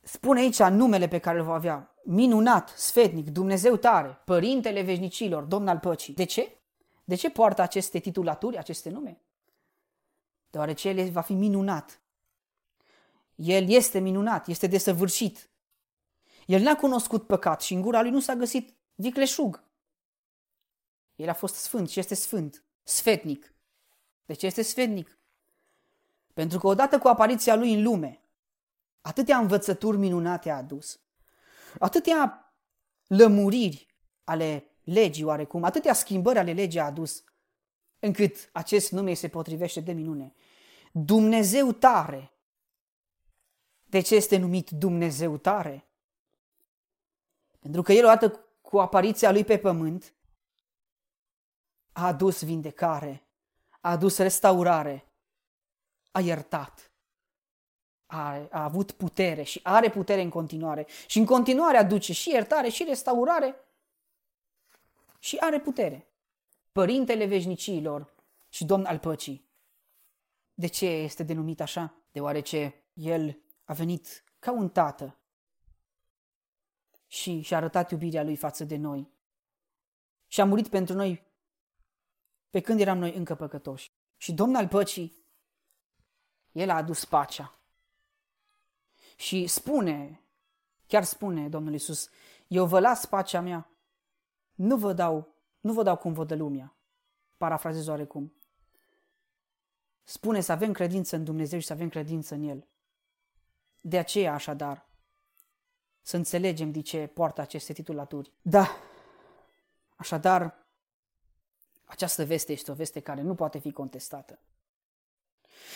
Spune aici numele pe care îl va avea. Minunat, sfetnic, Dumnezeu tare, Părintele veșnicilor, Domn al păcii. De ce? De ce poartă aceste titulaturi, aceste nume? Deoarece El va fi minunat. El este minunat, este desăvârșit. El n-a cunoscut păcat și în gura lui nu s-a găsit vicleșug. El a fost sfânt și este sfânt, sfetnic. De ce este sfetnic? Pentru că odată cu apariția lui în lume, atâtea învățături minunate a adus, atâtea lămuriri ale legii oarecum, atâtea schimbări ale legii a adus, încât acest nume se potrivește de minune. Dumnezeu tare. De ce este numit Dumnezeu tare? Pentru că el odată cu apariția lui pe pământ a adus vindecare, a adus restaurare, a iertat, a, a avut putere și are putere în continuare și în continuare aduce și iertare și restaurare și are putere. Părintele veșnicilor și Domn al păcii. De ce este denumit așa? Deoarece el a venit ca un tată și și-a arătat iubirea lui față de noi. Și a murit pentru noi pe când eram noi încă păcătoși. Și Domnul al păcii, El a adus pacea. Și spune, chiar spune Domnul Iisus, eu vă las pacea mea, nu vă dau, nu vă dau cum vă dă lumea. Parafrazez oarecum. Spune să avem credință în Dumnezeu și să avem credință în El. De aceea, așadar, să înțelegem de ce poartă aceste titulaturi. Da, așadar, această veste este o veste care nu poate fi contestată.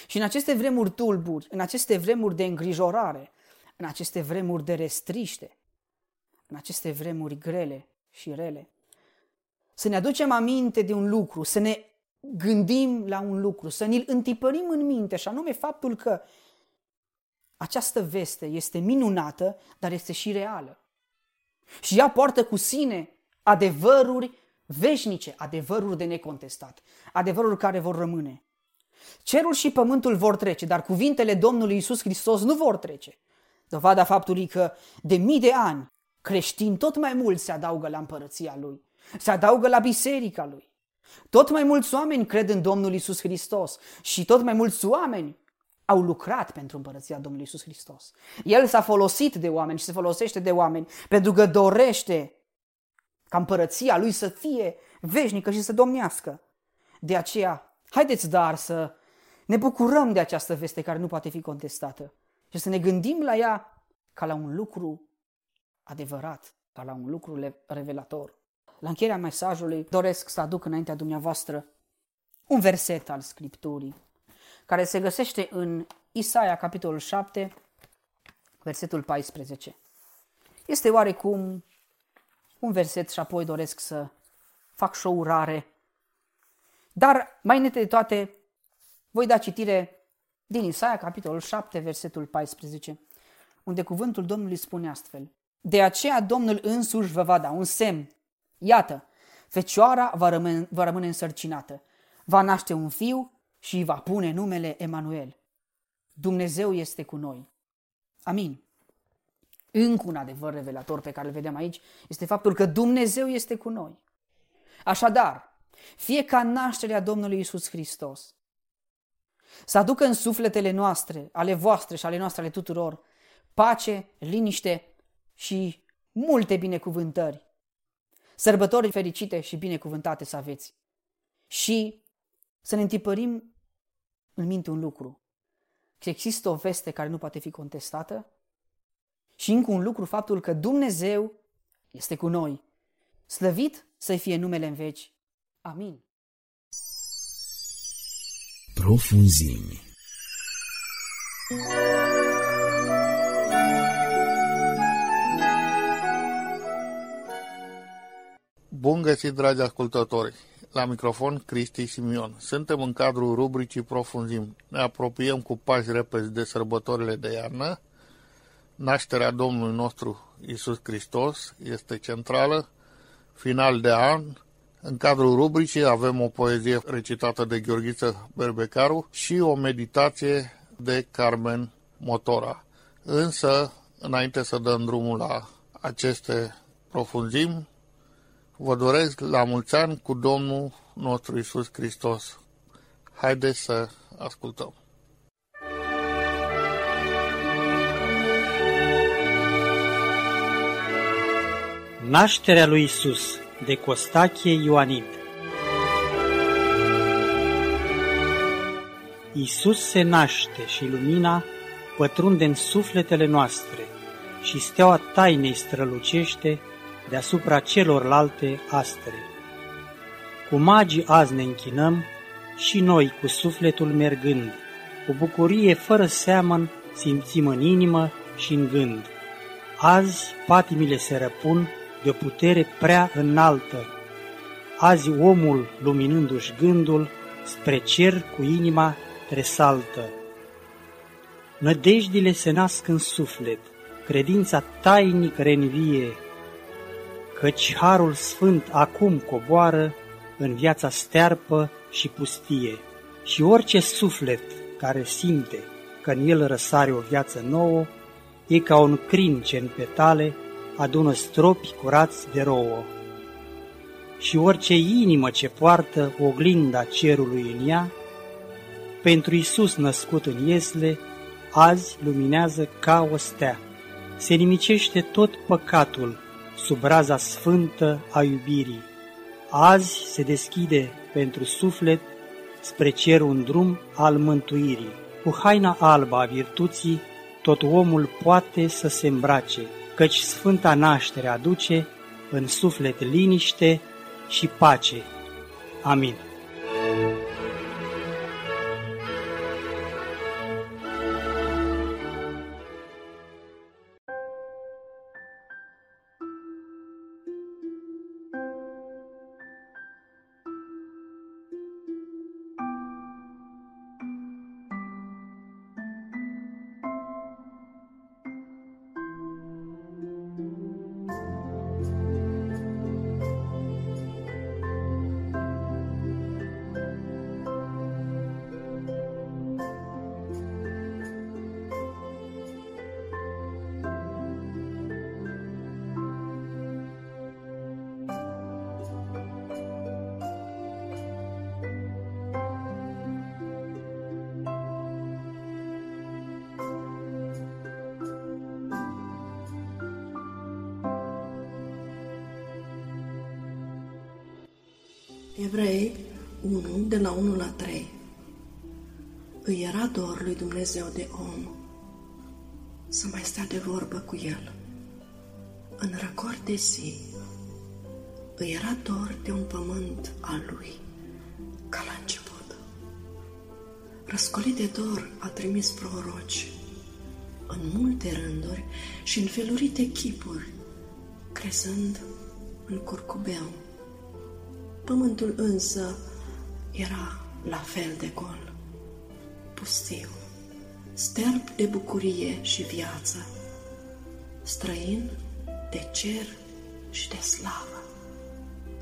Și în aceste vremuri tulburi, în aceste vremuri de îngrijorare, în aceste vremuri de restriște, în aceste vremuri grele și rele, să ne aducem aminte de un lucru, să ne gândim la un lucru, să ne-l întipărim în minte, și anume faptul că această veste este minunată, dar este și reală. Și ea poartă cu sine adevăruri veșnice, adevăruri de necontestat, adevăruri care vor rămâne. Cerul și pământul vor trece, dar cuvintele Domnului Isus Hristos nu vor trece. Dovada faptului că de mii de ani creștini tot mai mulți se adaugă la împărăția Lui, se adaugă la biserica Lui. Tot mai mulți oameni cred în Domnul Isus Hristos și tot mai mulți oameni au lucrat pentru împărăția Domnului Isus Hristos. El s-a folosit de oameni și se folosește de oameni pentru că dorește ca împărăția lui să fie veșnică și să domnească. De aceea, haideți dar să ne bucurăm de această veste care nu poate fi contestată și să ne gândim la ea ca la un lucru adevărat, ca la un lucru revelator. La încheierea mesajului doresc să aduc înaintea dumneavoastră un verset al Scripturii care se găsește în Isaia, capitolul 7, versetul 14. Este oarecum un verset și apoi doresc să fac și o urare. Dar, mai înainte de toate, voi da citire din Isaia, capitolul 7, versetul 14, unde cuvântul Domnului spune astfel. De aceea Domnul însuși vă va da un semn. Iată, fecioara va rămâne, va rămâne însărcinată, va naște un fiu și va pune numele Emanuel. Dumnezeu este cu noi. Amin. Încă un adevăr revelator pe care îl vedem aici este faptul că Dumnezeu este cu noi. Așadar, fie ca nașterea Domnului Isus Hristos să aducă în sufletele noastre, ale voastre și ale noastre, ale tuturor, pace, liniște și multe binecuvântări. Sărbători fericite și binecuvântate să aveți. Și să ne întipărim în minte un lucru, că există o veste care nu poate fi contestată și încă un lucru, faptul că Dumnezeu este cu noi. Slăvit să fie numele în veci. Amin. Profunzimi. Bun găsit, dragi ascultători! La microfon, Cristi Simion. Suntem în cadrul rubricii Profunzim. Ne apropiem cu pași repezi de sărbătorile de iarnă. Nașterea Domnului nostru Isus Hristos este centrală. Final de an. În cadrul rubricii avem o poezie recitată de Gheorghiță Berbecaru și o meditație de Carmen Motora. Însă, înainte să dăm drumul la aceste profunzimi, Vă doresc la mulți ani cu Domnul nostru Isus Hristos. Haideți să ascultăm. Nașterea lui Isus de Costache Ioanid Isus se naște și lumina pătrunde în sufletele noastre și steaua tainei strălucește deasupra celorlalte astre. Cu magii azi ne închinăm și noi cu sufletul mergând, cu bucurie fără seamăn simțim în inimă și în gând. Azi patimile se răpun de o putere prea înaltă. Azi omul, luminându-și gândul, spre cer cu inima tresaltă. Nădejdile se nasc în suflet, credința tainic renvie, căci Harul Sfânt acum coboară în viața stearpă și pustie. Și orice suflet care simte că în el răsare o viață nouă, e ca un crin ce în petale adună stropi curați de rouă. Și orice inimă ce poartă oglinda cerului în ea, pentru Isus născut în Iesle, azi luminează ca o stea. Se nimicește tot păcatul sub raza sfântă a iubirii. Azi se deschide pentru suflet spre cer un drum al mântuirii. Cu haina albă a virtuții, tot omul poate să se îmbrace, căci sfânta naștere aduce în suflet liniște și pace. Amin. Dumnezeu de om să mai stea de vorbă cu el. În răcor de zi, îi era dor de un pământ al lui, ca la început. Răscolit de dor a trimis proroci în multe rânduri și în felurite chipuri, crezând în curcubeu Pământul însă era la fel de gol, pustiu, sterb de bucurie și viață, străin de cer și de slavă,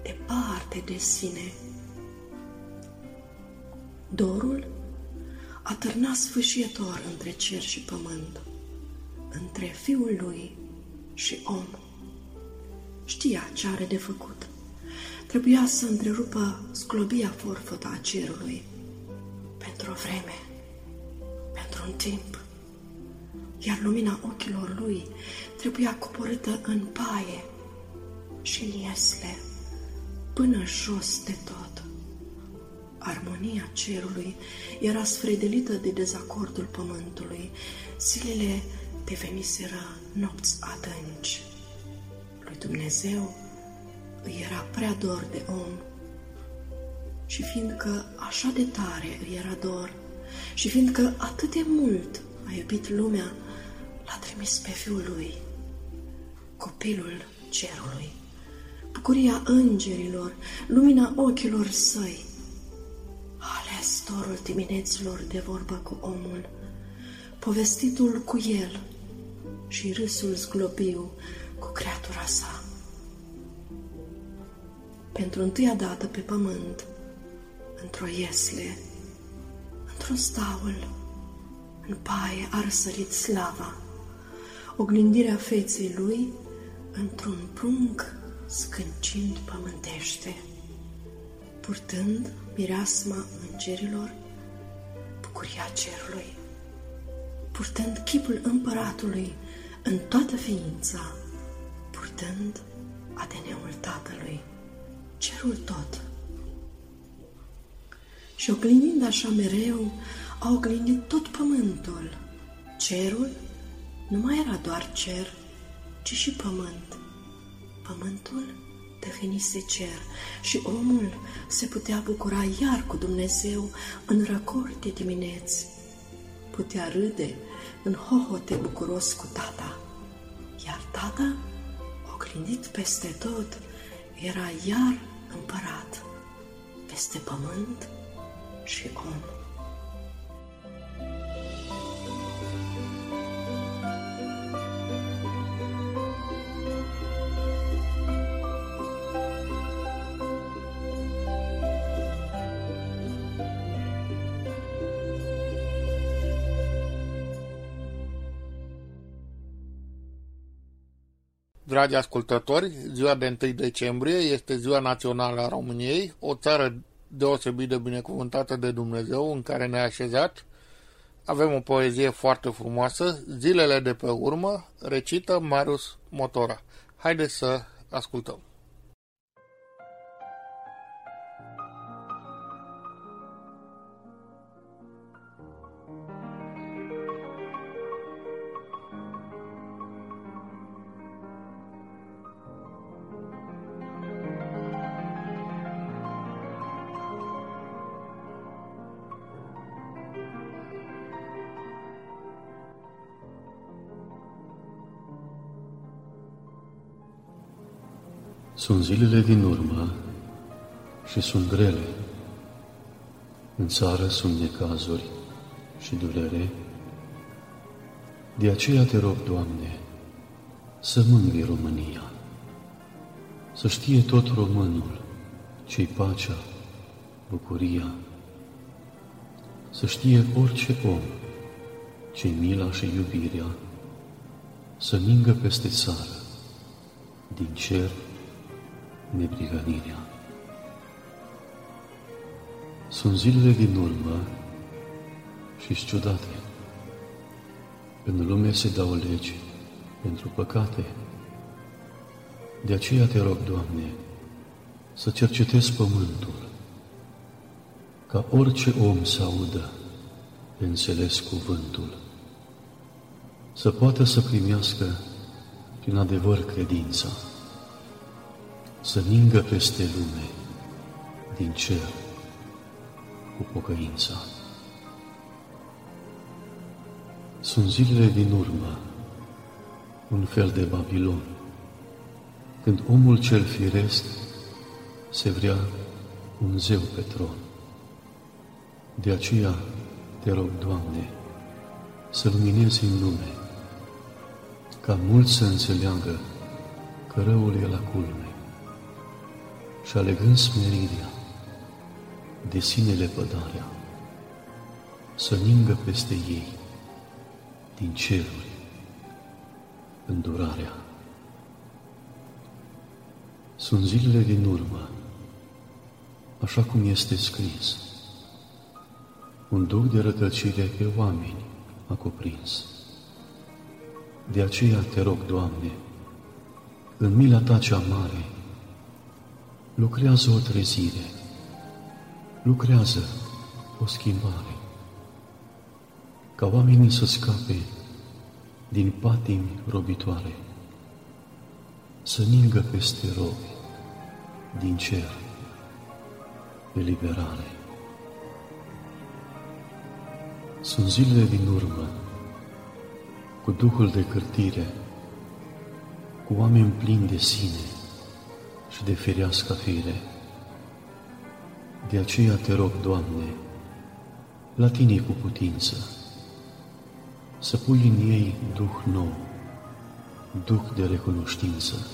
departe de sine. Dorul a târnat sfâșietor între cer și pământ, între fiul lui și om. Știa ce are de făcut. Trebuia să întrerupă sclobia forfătă a cerului. Pentru o vreme, pentru un timp, iar lumina ochilor lui trebuia coborâtă în paie și în iesle, până jos de tot. Armonia cerului era sfredelită de dezacordul pământului, zilele deveniseră nopți adânci. lui Dumnezeu îi era prea dor de om. Și fiindcă așa de tare îi era dor, și fiindcă atât de mult a iubit lumea, l-a trimis pe Fiul lui, copilul cerului, bucuria îngerilor, lumina ochilor săi. A ales dorul dimineților de vorbă cu omul, povestitul cu el și râsul zglobiu cu creatura sa. Pentru întâia dată pe pământ, într-o iesle, într-un staul, în paie a răsărit slava, oglindirea feței lui într-un prunc scâncind pământește, purtând mireasma îngerilor, bucuria cerului, purtând chipul împăratului în toată ființa, purtând ADN-ul tatălui, cerul tot. Și oglindind așa mereu, a oglindit tot pământul. Cerul nu mai era doar cer, ci și pământ. Pământul devenise cer și omul se putea bucura iar cu Dumnezeu în răcori de dimineți. Putea râde în hohote bucuros cu tata, iar tata, oglindit peste tot, era iar împărat peste pământ și om. Dragi ascultători, ziua de 1 decembrie este ziua națională a României, o țară deosebit de binecuvântată de Dumnezeu în care ne-a așezat. Avem o poezie foarte frumoasă, Zilele de pe urmă, recită Marius Motora. Haideți să ascultăm. Sunt zilele din urmă și sunt grele. În țară sunt necazuri și durere. De aceea te rog, Doamne, să mângâi România. Să știe tot românul ce-i pacea, bucuria. Să știe orice om ce-i mila și iubirea. Să ningă peste țară, din cer neprihănirea. Sunt zilele din urmă și ciudate. În lume se dau legi pentru păcate. De aceea te rog, Doamne, să cercetezi pământul, ca orice om să audă înțeles cuvântul, să poată să primească prin adevăr credința să ningă peste lume din cer cu pocăința. Sunt zilele din urmă, un fel de Babilon, când omul cel firesc se vrea un zeu pe tron. De aceea te rog, Doamne, să luminezi în lume, ca mulți să înțeleagă că răul e la culme și alegând smerirea, de sine lepădarea, să ningă peste ei din ceruri îndurarea. Sunt zilele din urmă, așa cum este scris, un duc de rătăcire pe oameni a cuprins. De aceea te rog, Doamne, în mila Ta cea mare, lucrează o trezire, lucrează o schimbare, ca oamenii să scape din patimi robitoare, să ningă peste robi din cer eliberare. Sunt zilele din urmă, cu Duhul de cârtire, cu oameni plini de sine și de ferească fire. De aceea te rog, Doamne, la Tine cu putință, să pui în ei Duh nou, Duh de recunoștință,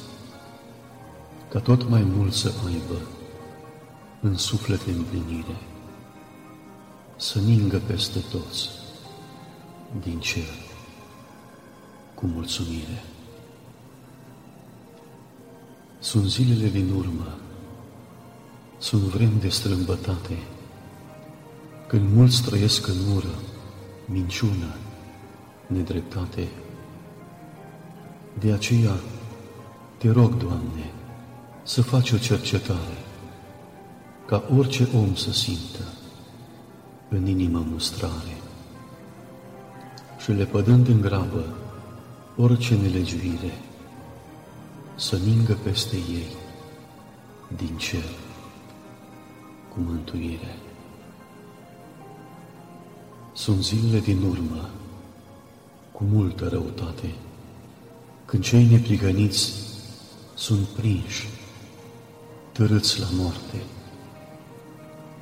ca tot mai mult să aibă în suflet împlinire, să ningă peste toți din cer cu mulțumire. Sunt zilele din urmă, sunt vremi de strâmbătate, când mulți trăiesc în ură, minciună, nedreptate. De aceea, te rog, Doamne, să faci o cercetare, ca orice om să simtă în inimă mustrare. Și lepădând în grabă orice nelegiuire, să ningă peste ei din cer cu mântuire. Sunt zilele din urmă cu multă răutate, când cei neprigăniți sunt prinși, târâți la moarte.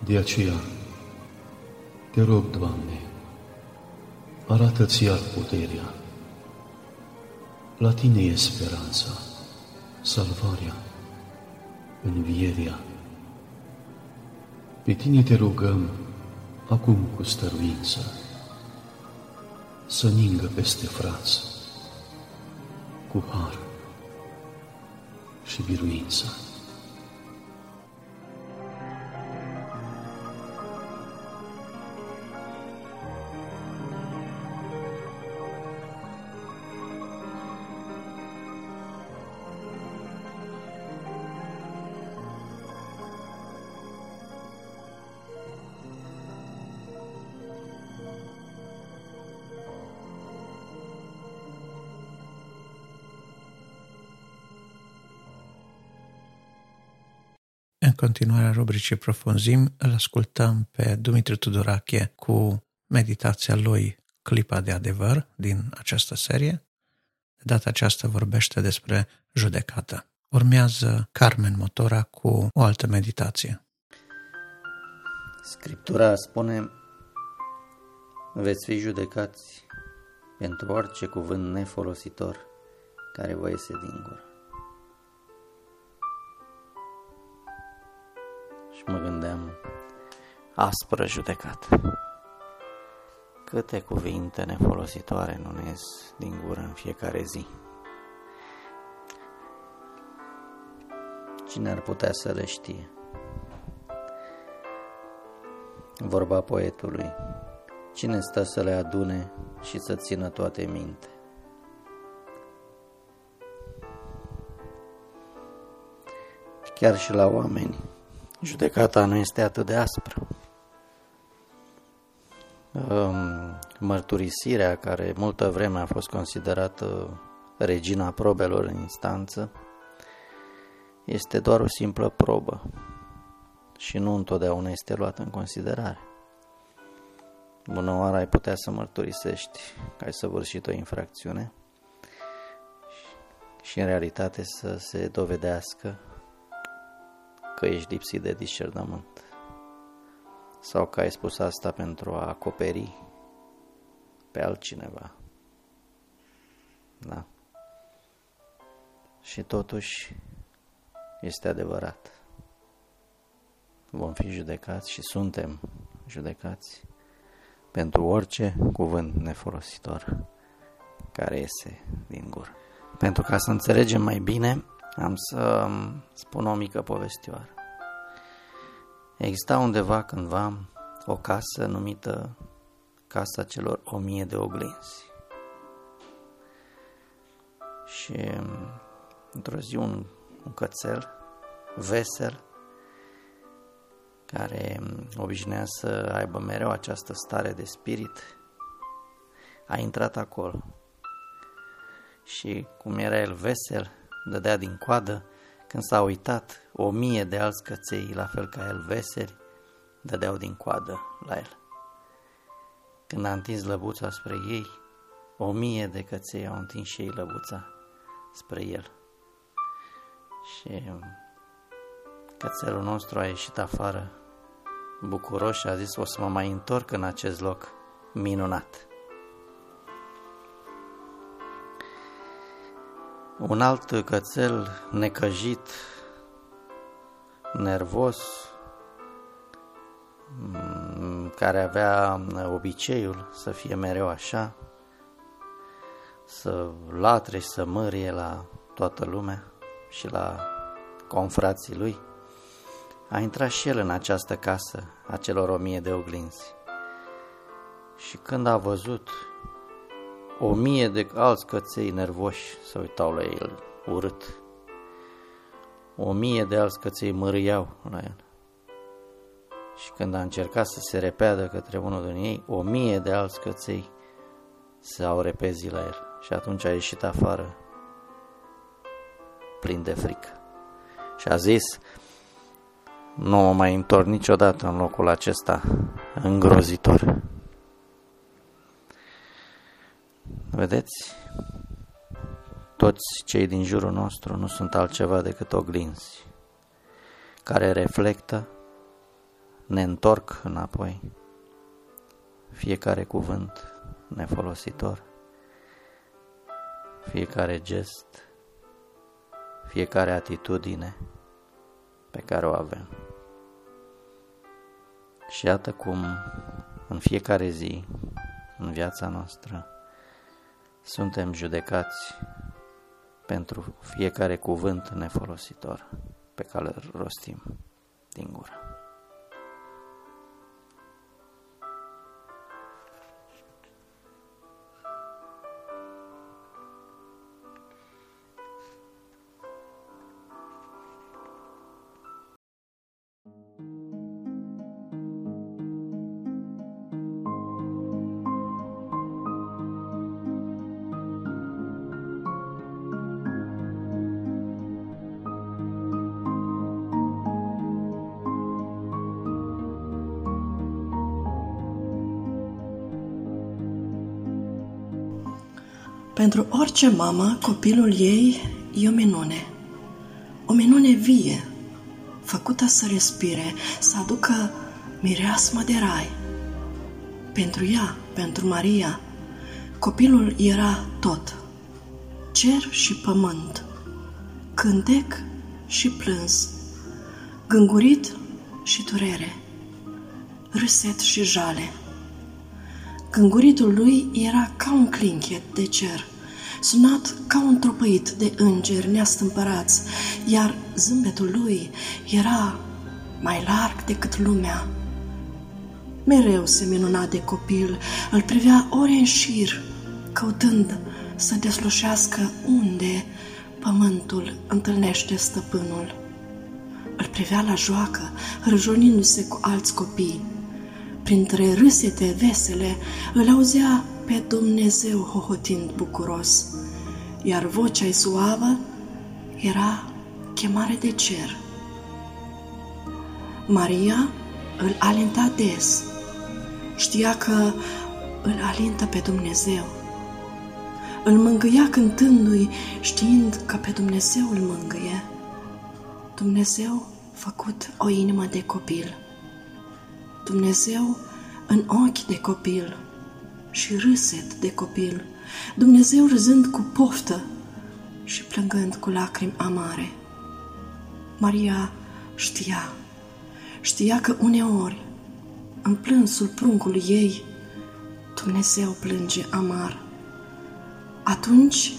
De aceea, te rog, Doamne, arată-ți iar puterea. La Tine e speranța, salvarea, învierea. Pe Tine te rugăm acum cu stăruință să ningă peste frați cu har și biruință. Continuarea rubricii Profunzim, îl ascultăm pe Dumitru Tudorache cu meditația lui Clipa de adevăr din această serie. De data aceasta vorbește despre judecată. Urmează Carmen Motora cu o altă meditație. Scriptura spune Veți fi judecați pentru orice cuvânt nefolositor care vă iese din gură. Mă gândeam, aspră judecat. Câte cuvinte nefolositoare nu ne ies din gură în fiecare zi. Cine ar putea să le știe? Vorba poetului, cine stă să le adune și să țină toate minte? Chiar și la oameni, judecata nu este atât de aspră. Mărturisirea, care multă vreme a fost considerată regina probelor în instanță, este doar o simplă probă și nu întotdeauna este luată în considerare. Bună oară ai putea să mărturisești că ai săvârșit o infracțiune și în realitate să se dovedească că ești lipsit de discernământ sau că ai spus asta pentru a acoperi pe altcineva. Da. Și totuși este adevărat. Vom fi judecați și suntem judecați pentru orice cuvânt nefolositor care iese din gură. Pentru ca să înțelegem mai bine, am să spun o mică povestioară. Exista undeva cândva o casă numită Casa celor o mie de oglinzi. Și într-o zi un, un cățel vesel care obișnuia să aibă mereu această stare de spirit, a intrat acolo. Și cum era el vesel, dădea din coadă, când s-a uitat, o mie de alți căței, la fel ca el veseri, dădeau din coadă la el. Când a întins lăbuța spre ei, o mie de căței au întins și ei lăbuța spre el. Și cățelul nostru a ieșit afară, bucuros și a zis, o să mă mai întorc în acest loc minunat. Un alt cățel necăjit, nervos, mm, care avea obiceiul să fie mereu așa, să latre și să mărie la toată lumea și la confrații lui, a intrat și el în această casă a celor o mie de oglinzi. Și când a văzut o mie de alți căței nervoși să uitau la el, urât. O mie de alți căței mărâiau la el. Și când a încercat să se repeadă către unul din ei, o mie de alți căței s-au repezit la el. Și atunci a ieșit afară, plin de frică. Și a zis, nu mă mai întorc niciodată în locul acesta îngrozitor. Vedeți? Toți cei din jurul nostru nu sunt altceva decât oglinzi care reflectă, ne întorc înapoi fiecare cuvânt nefolositor, fiecare gest, fiecare atitudine pe care o avem. Și iată cum în fiecare zi, în viața noastră, suntem judecați pentru fiecare cuvânt nefolositor pe care îl rostim din gură. Pentru orice mamă, copilul ei e o minune. O minune vie, făcută să respire, să aducă mireasmă de rai. Pentru ea, pentru Maria, copilul era tot. Cer și pământ, cântec și plâns, gângurit și durere, râset și jale. Gânguritul lui era ca un clinchet de cer – sunat ca un tropăit de îngeri neastâmpărați, iar zâmbetul lui era mai larg decât lumea. Mereu se minuna de copil, îl privea ore în șir, căutând să deslușească unde pământul întâlnește stăpânul. Îl privea la joacă, răjonindu-se cu alți copii. Printre râsete vesele îl auzea pe Dumnezeu hohotind bucuros, iar vocea suavă era chemare de cer. Maria îl alinta des. Știa că îl alintă pe Dumnezeu. Îl mângâia cântându-i, știind că pe Dumnezeu îl mângâie. Dumnezeu făcut o inimă de copil. Dumnezeu în ochi de copil și râset de copil, Dumnezeu râzând cu poftă și plângând cu lacrimi amare. Maria știa, știa că uneori, în plânsul pruncului ei, Dumnezeu plânge amar. Atunci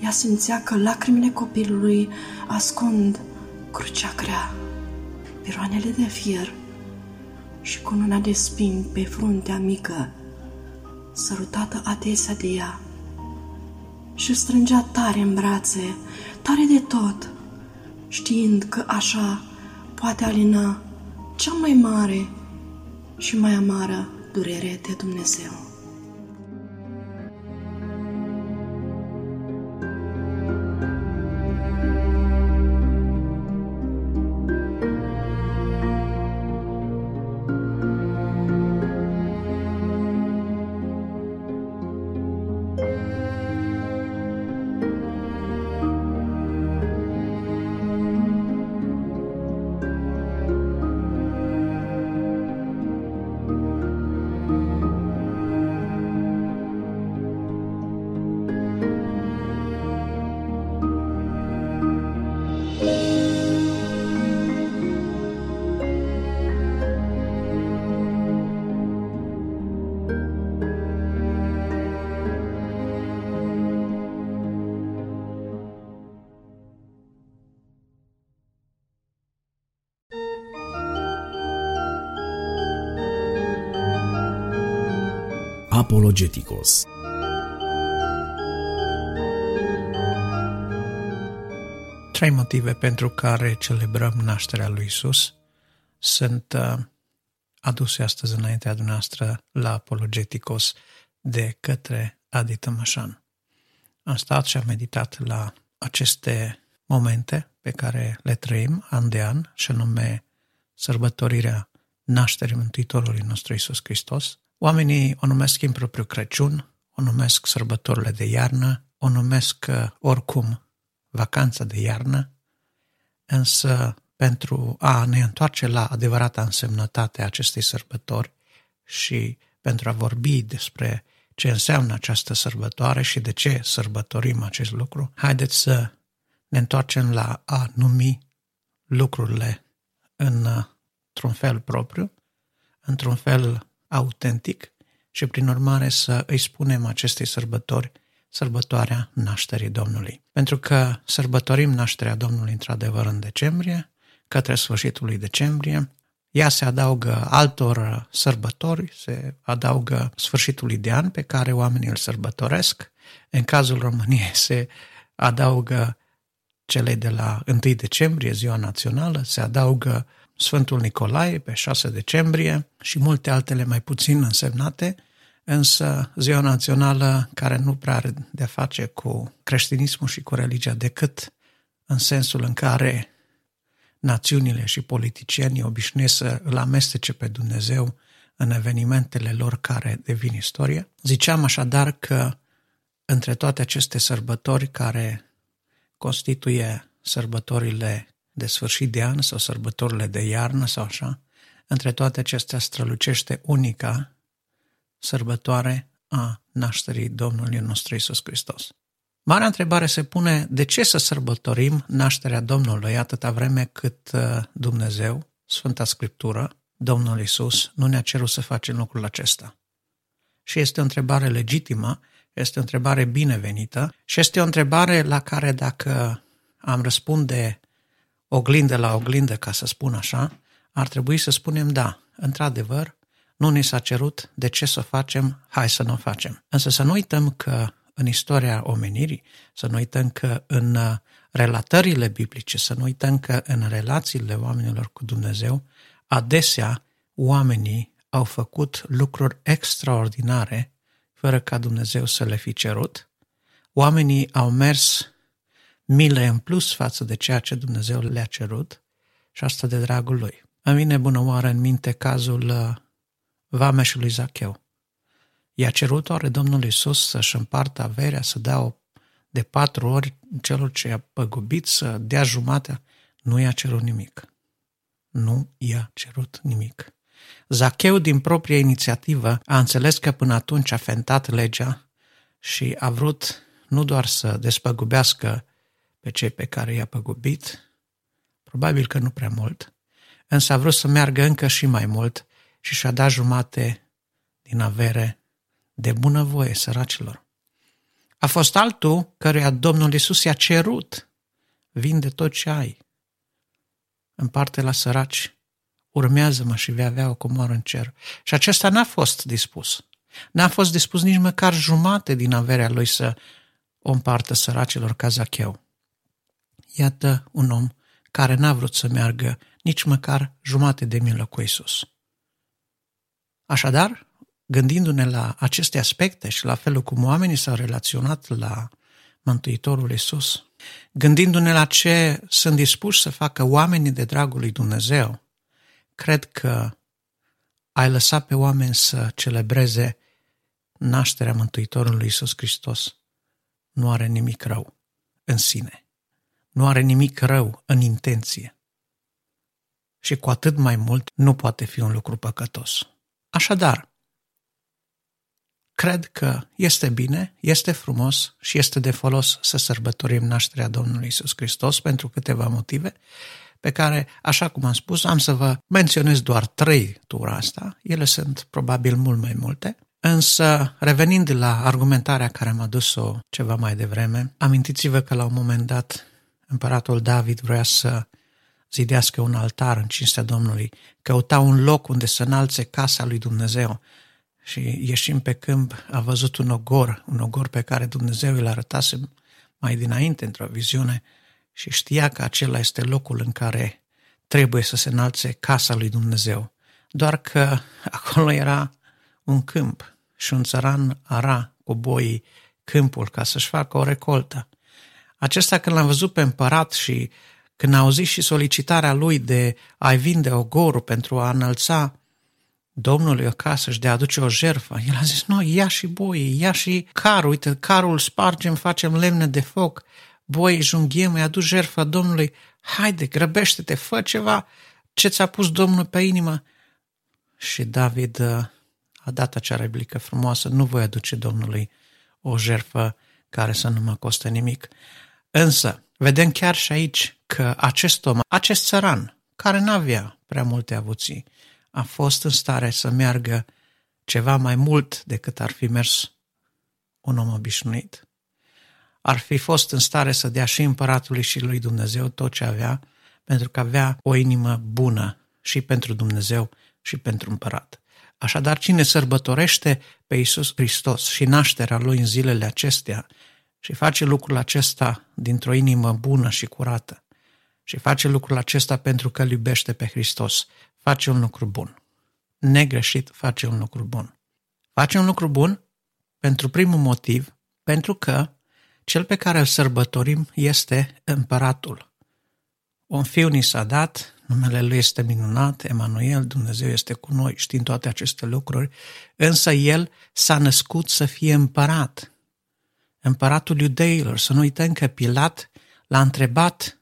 ea simțea că lacrimile copilului ascund crucea grea, piroanele de fier și cununa de spini pe fruntea mică sărutată adesea de ea și strângea tare în brațe, tare de tot, știind că așa poate alina cea mai mare și mai amară durere de Dumnezeu. Apologeticos. Trei motive pentru care celebrăm nașterea lui Isus sunt uh, aduse astăzi înaintea dumneavoastră la Apologeticos de către Adi Tămășan. Am stat și am meditat la aceste momente pe care le trăim an de an, și anume sărbătorirea nașterii Mântuitorului nostru Isus Hristos. Oamenii o numesc propriu Crăciun, o numesc sărbătorile de iarnă, o numesc uh, oricum vacanța de iarnă, însă pentru a ne întoarce la adevărata însemnătate a acestei sărbători și pentru a vorbi despre ce înseamnă această sărbătoare și de ce sărbătorim acest lucru, haideți să ne întoarcem la a numi lucrurile într-un fel propriu, într-un fel autentic și prin urmare să îi spunem acestei sărbători sărbătoarea nașterii Domnului. Pentru că sărbătorim nașterea Domnului într-adevăr în decembrie, către sfârșitul lui decembrie, ea se adaugă altor sărbători, se adaugă sfârșitului de an pe care oamenii îl sărbătoresc. În cazul României se adaugă cele de la 1 decembrie, ziua națională, se adaugă Sfântul Nicolae pe 6 decembrie și multe altele mai puțin însemnate, însă ziua națională care nu prea are de face cu creștinismul și cu religia decât în sensul în care națiunile și politicienii obișnuiesc să îl amestece pe Dumnezeu în evenimentele lor care devin istorie. Ziceam așadar că între toate aceste sărbători care constituie sărbătorile de sfârșit de an sau sărbătorile de iarnă sau așa, între toate acestea strălucește unica sărbătoare a nașterii Domnului nostru Isus Hristos. Marea întrebare se pune de ce să sărbătorim nașterea Domnului atâta vreme cât uh, Dumnezeu, Sfânta Scriptură, Domnul Isus, nu ne-a cerut să facem lucrul acesta. Și este o întrebare legitimă, este o întrebare binevenită și este o întrebare la care dacă am răspunde oglindă la oglindă, ca să spun așa, ar trebui să spunem da, într-adevăr, nu ni s-a cerut, de ce să o facem, hai să nu o facem. Însă să nu uităm că în istoria omenirii, să nu uităm că în uh, relatările biblice, să nu uităm că în relațiile oamenilor cu Dumnezeu, adesea oamenii au făcut lucruri extraordinare fără ca Dumnezeu să le fi cerut. Oamenii au mers mile în plus față de ceea ce Dumnezeu le-a cerut și asta de dragul lui. Îmi vine bună oară în minte cazul uh, vameșului Zacheu. I-a cerut oare Domnul Iisus să-și împartă averea, să dea o de patru ori celor ce i-a păgubit, să dea jumatea? Nu i-a cerut nimic. Nu i-a cerut nimic. Zacheu, din proprie inițiativă, a înțeles că până atunci a fentat legea și a vrut nu doar să despăgubească pe cei pe care i-a păgubit, probabil că nu prea mult, însă a vrut să meargă încă și mai mult și și-a dat jumate din avere de bunăvoie săracilor. A fost altul căruia Domnul Isus i-a cerut, vinde tot ce ai, împarte la săraci, urmează-mă și vei avea o comoară în cer. Și acesta n-a fost dispus. N-a fost dispus nici măcar jumate din averea lui să o împartă săracilor ca Zacheu. Iată un om care n-a vrut să meargă nici măcar jumate de milă cu Isus. Așadar, gândindu-ne la aceste aspecte și la felul cum oamenii s-au relaționat la Mântuitorul Isus, gândindu-ne la ce sunt dispuși să facă oamenii de dragul lui Dumnezeu, cred că ai lăsat pe oameni să celebreze nașterea Mântuitorului Isus Hristos. Nu are nimic rău în sine. Nu are nimic rău în intenție. Și cu atât mai mult nu poate fi un lucru păcătos. Așadar, cred că este bine, este frumos și este de folos să sărbătorim nașterea Domnului Isus Hristos pentru câteva motive pe care, așa cum am spus, am să vă menționez doar trei tura asta. Ele sunt probabil mult mai multe. Însă, revenind la argumentarea care am adus-o ceva mai devreme, amintiți-vă că la un moment dat împăratul David vrea să zidească un altar în cinstea Domnului, căuta un loc unde să înalțe casa lui Dumnezeu și ieșind pe câmp a văzut un ogor, un ogor pe care Dumnezeu îl arătase mai dinainte într-o viziune și știa că acela este locul în care trebuie să se înalțe casa lui Dumnezeu. Doar că acolo era un câmp și un țăran ara cu boii câmpul ca să-și facă o recoltă. Acesta când l-am văzut pe împărat și când a auzit și solicitarea lui de a-i vinde ogorul pentru a înălța Domnului o casă și de a aduce o jerfă, el a zis, nu, ia și boi, ia și carul, uite, carul spargem, facem lemne de foc, boi junghiem, îi aduci jertfa Domnului, haide, grăbește-te, fă ceva, ce ți-a pus Domnul pe inimă. Și David uh, a dat acea replică frumoasă, nu voi aduce Domnului o jertfă care să nu mă coste nimic. Însă, vedem chiar și aici că acest om, acest țăran, care n-avea prea multe avuții, a fost în stare să meargă ceva mai mult decât ar fi mers un om obișnuit. Ar fi fost în stare să dea și împăratului și lui Dumnezeu tot ce avea, pentru că avea o inimă bună și pentru Dumnezeu și pentru împărat. Așadar, cine sărbătorește pe Iisus Hristos și nașterea Lui în zilele acestea și face lucrul acesta dintr-o inimă bună și curată și face lucrul acesta pentru că îl iubește pe Hristos, face un lucru bun. Negreșit face un lucru bun. Face un lucru bun pentru primul motiv, pentru că cel pe care îl sărbătorim este împăratul. Un fiu ni s-a dat, numele lui este minunat, Emanuel, Dumnezeu este cu noi, știm toate aceste lucruri, însă el s-a născut să fie împărat. Împăratul iudeilor, să nu uităm că Pilat l-a întrebat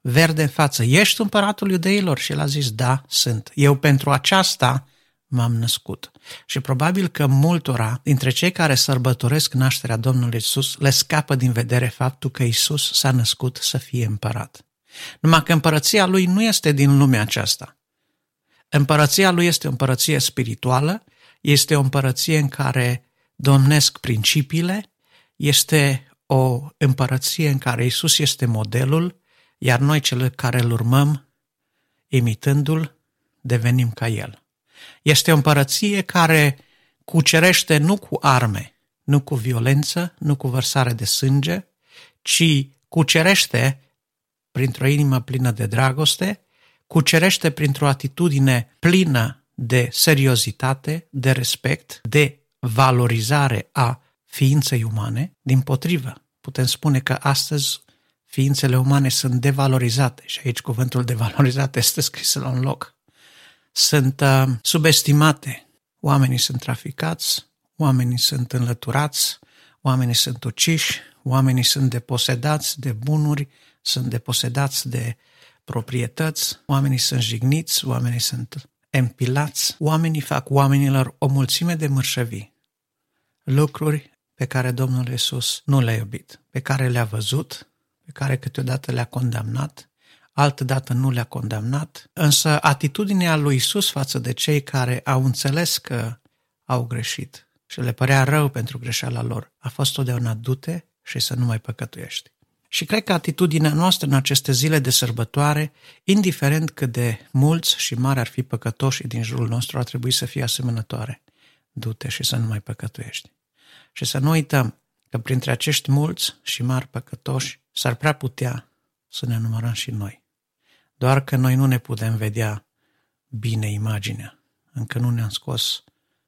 verde în față, ești împăratul iudeilor? Și el a zis, da, sunt. Eu pentru aceasta m-am născut. Și probabil că multora dintre cei care sărbătoresc nașterea Domnului Isus le scapă din vedere faptul că Isus s-a născut să fie împărat. Numai că împărăția lui nu este din lumea aceasta. Împărăția lui este o împărăție spirituală, este o împărăție în care domnesc principiile, este o împărăție în care Isus este modelul, iar noi cele care îl urmăm, imitându-l, devenim ca el. Este o împărăție care cucerește nu cu arme, nu cu violență, nu cu vărsare de sânge, ci cucerește printr-o inimă plină de dragoste, cucerește printr-o atitudine plină de seriozitate, de respect, de valorizare a ființei umane. Din potrivă, putem spune că astăzi ființele umane sunt devalorizate și aici cuvântul devalorizat este scris la un loc. Sunt uh, subestimate. Oamenii sunt traficați, oamenii sunt înlăturați, oamenii sunt uciși, oamenii sunt deposedați de bunuri, sunt deposedați de proprietăți, oamenii sunt jigniți, oamenii sunt empilați, oamenii fac oamenilor o mulțime de mărșăvii. Lucruri pe care Domnul Iisus nu le-a iubit, pe care le-a văzut, pe care câteodată le-a condamnat, altădată nu le-a condamnat, însă atitudinea lui Isus față de cei care au înțeles că au greșit și le părea rău pentru greșeala lor, a fost totdeauna dute și să nu mai păcătuiești. Și cred că atitudinea noastră în aceste zile de sărbătoare, indiferent cât de mulți și mari ar fi păcătoși din jurul nostru, ar trebui să fie asemănătoare. Du-te și să nu mai păcătuiești. Și să nu uităm că printre acești mulți și mari păcătoși s-ar prea putea să ne numărăm și noi. Doar că noi nu ne putem vedea bine imaginea. Încă nu ne-am scos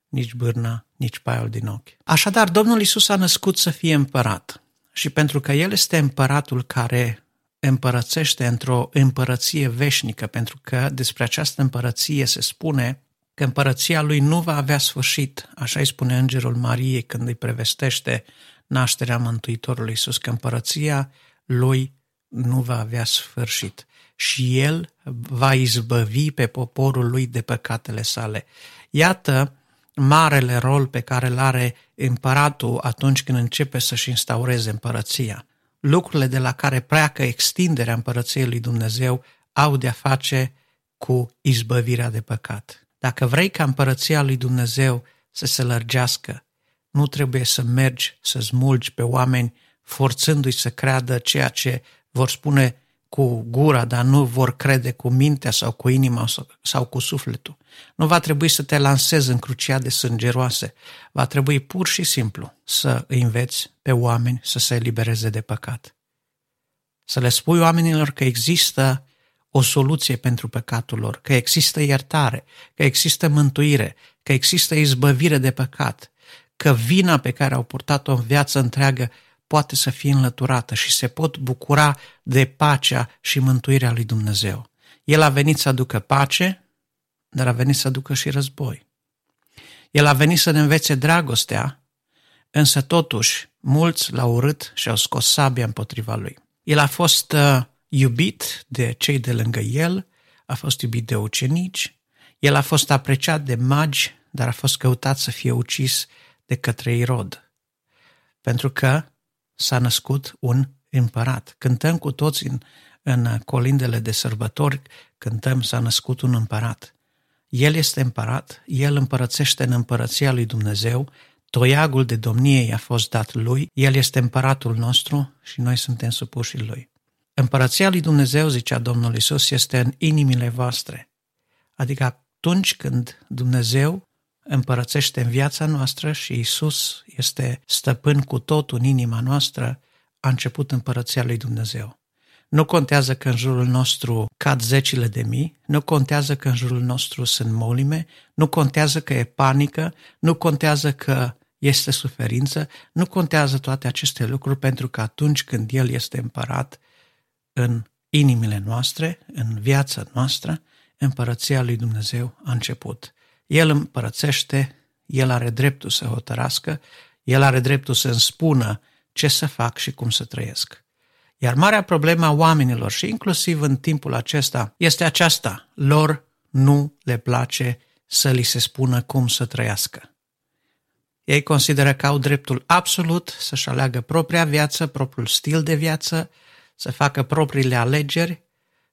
nici bârna, nici paiul din ochi. Așadar, Domnul Isus a născut să fie împărat. Și pentru că El este împăratul care împărățește într-o împărăție veșnică, pentru că despre această împărăție se spune că împărăția lui nu va avea sfârșit, așa îi spune Îngerul Mariei când îi prevestește nașterea Mântuitorului Iisus, că împărăția lui nu va avea sfârșit și el va izbăvi pe poporul lui de păcatele sale. Iată marele rol pe care îl are împăratul atunci când începe să-și instaureze împărăția. Lucrurile de la care pleacă extinderea împărăției lui Dumnezeu au de-a face cu izbăvirea de păcat. Dacă vrei ca împărăția lui Dumnezeu să se lărgească, nu trebuie să mergi să smulgi pe oameni forțându-i să creadă ceea ce vor spune cu gura, dar nu vor crede cu mintea sau cu inima sau cu sufletul. Nu va trebui să te lansezi în cruciade sângeroase. Va trebui pur și simplu să îi înveți pe oameni să se elibereze de păcat. Să le spui oamenilor că există o soluție pentru păcatul lor, că există iertare, că există mântuire, că există izbăvire de păcat, că vina pe care au purtat-o în viață întreagă poate să fie înlăturată și se pot bucura de pacea și mântuirea lui Dumnezeu. El a venit să aducă pace, dar a venit să aducă și război. El a venit să ne învețe dragostea, însă totuși mulți l-au urât și au scos sabia împotriva lui. El a fost uh, iubit de cei de lângă el, a fost iubit de ucenici, el a fost apreciat de magi, dar a fost căutat să fie ucis de către Irod. Pentru că s-a născut un împărat. Cântăm cu toți în, în colindele de sărbători, cântăm s-a născut un împărat. El este împărat, el împărățește în împărăția lui Dumnezeu, toiagul de domnie i-a fost dat lui, el este împăratul nostru și noi suntem supuși lui. Împărăția lui Dumnezeu, zicea Domnul Isus, este în inimile voastre. Adică atunci când Dumnezeu împărățește în viața noastră și Isus este stăpân cu totul în inima noastră, a început împărăția lui Dumnezeu. Nu contează că în jurul nostru cad zecile de mii, nu contează că în jurul nostru sunt molime, nu contează că e panică, nu contează că este suferință, nu contează toate aceste lucruri pentru că atunci când El este împărat în inimile noastre, în viața noastră, împărăția lui Dumnezeu a început. El împărățește, El are dreptul să hotărască, El are dreptul să îmi spună ce să fac și cum să trăiesc. Iar marea problemă a oamenilor și inclusiv în timpul acesta este aceasta. Lor nu le place să li se spună cum să trăiască. Ei consideră că au dreptul absolut să-și aleagă propria viață, propriul stil de viață, să facă propriile alegeri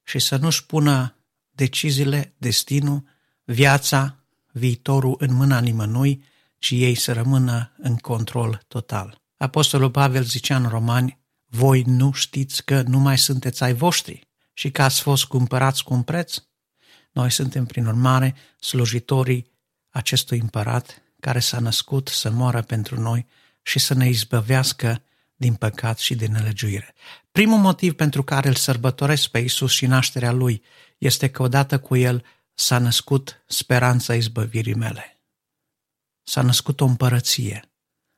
și să nu-și pună deciziile, destinul, viața, viitorul în mâna nimănui, ci ei să rămână în control total. Apostolul Pavel zicea în Romani, voi nu știți că nu mai sunteți ai voștri și că ați fost cumpărați cu un preț? Noi suntem, prin urmare, slujitorii acestui împărat care s-a născut să moară pentru noi și să ne izbăvească din păcat și din nelegiuire. Primul motiv pentru care îl sărbătoresc pe Isus și nașterea Lui este că odată cu El s-a născut speranța izbăvirii mele. S-a născut o împărăție.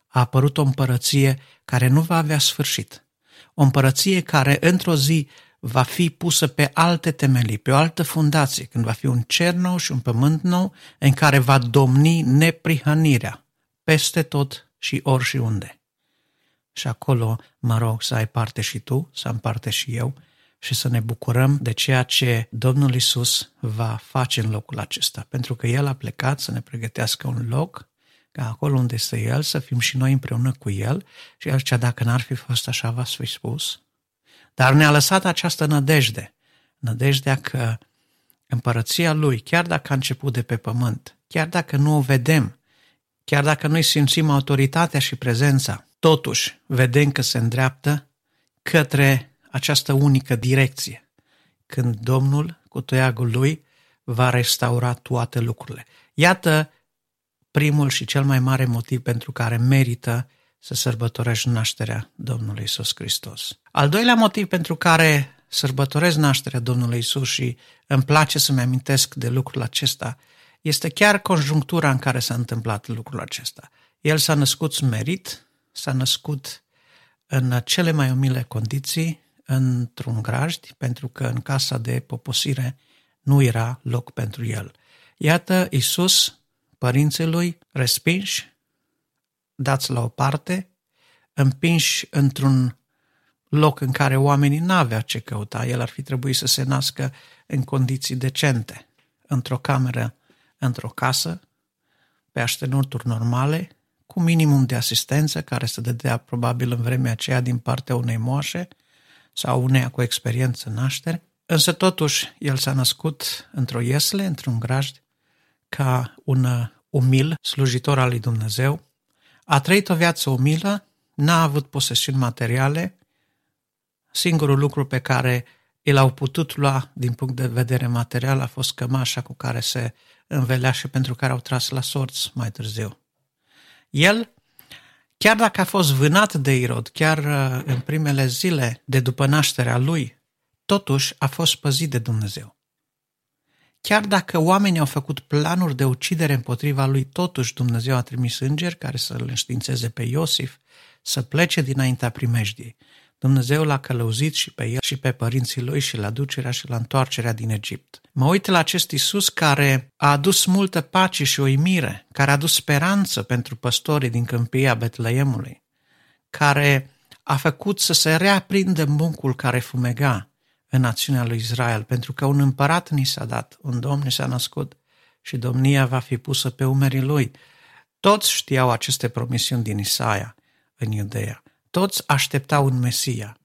A apărut o împărăție care nu va avea sfârșit. O împărăție care într-o zi va fi pusă pe alte temelii, pe o altă fundație, când va fi un cer nou și un pământ nou în care va domni neprihănirea peste tot și ori și unde. Și acolo mă rog să ai parte și tu, să am parte și eu și să ne bucurăm de ceea ce Domnul Isus va face în locul acesta, pentru că El a plecat să ne pregătească un loc ca acolo unde este El să fim și noi împreună cu El și El zicea, dacă n-ar fi fost așa, v-ați fi spus. Dar ne-a lăsat această nădejde, nădejdea că împărăția Lui, chiar dacă a început de pe pământ, chiar dacă nu o vedem, chiar dacă noi simțim autoritatea și prezența, totuși vedem că se îndreaptă către această unică direcție, când Domnul, cu toiagul Lui, va restaura toate lucrurile. Iată primul și cel mai mare motiv pentru care merită să sărbătorești nașterea Domnului Isus Hristos. Al doilea motiv pentru care sărbătoresc nașterea Domnului Isus și îmi place să-mi amintesc de lucrul acesta este chiar conjunctura în care s-a întâmplat lucrul acesta. El s-a născut smerit, s-a născut în cele mai umile condiții, într-un grajd, pentru că în casa de poposire nu era loc pentru el. Iată, Isus, părinții lui, respinși, dați la o parte, împinși într-un loc în care oamenii n-aveau ce căuta. El ar fi trebuit să se nască în condiții decente, într-o cameră, într-o casă, pe aștenuturi normale, cu minimum de asistență care se dădea probabil în vremea aceea din partea unei moașe, sau uneia cu experiență în naștere, însă totuși el s-a născut într-o iesle, într-un grajd, ca un umil slujitor al lui Dumnezeu, a trăit o viață umilă, n-a avut posesiuni materiale, singurul lucru pe care el au putut lua din punct de vedere material a fost cămașa cu care se învelea și pentru care au tras la sorți mai târziu. El, chiar dacă a fost vânat de Irod, chiar uh, în primele zile de după nașterea lui, totuși a fost păzit de Dumnezeu. Chiar dacă oamenii au făcut planuri de ucidere împotriva lui, totuși Dumnezeu a trimis îngeri care să-l înștiințeze pe Iosif să plece dinaintea primejdiei. Dumnezeu l-a călăuzit și pe el și pe părinții lui și la ducerea și la întoarcerea din Egipt. Mă uit la acest Isus care a adus multă pace și uimire, care a adus speranță pentru păstorii din câmpia Betleemului, care a făcut să se reaprindă muncul care fumega în națiunea lui Israel, pentru că un împărat ni s-a dat, un domn ni s-a născut și domnia va fi pusă pe umerii lui. Toți știau aceste promisiuni din Isaia în Iudeea. Toți așteptau un Mesia,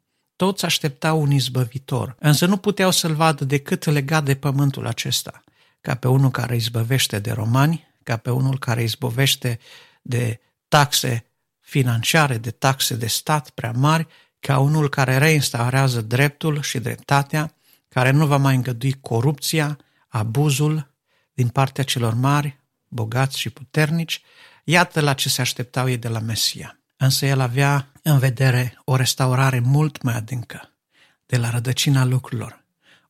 toți așteptau un izbăvitor, însă nu puteau să-l vadă decât legat de pământul acesta, ca pe unul care izbăvește de romani, ca pe unul care izbăvește de taxe financiare, de taxe de stat prea mari, ca unul care reinstaurează dreptul și dreptatea, care nu va mai îngădui corupția, abuzul din partea celor mari, bogați și puternici, iată la ce se așteptau ei de la Mesia însă el avea în vedere o restaurare mult mai adâncă, de la rădăcina lucrurilor,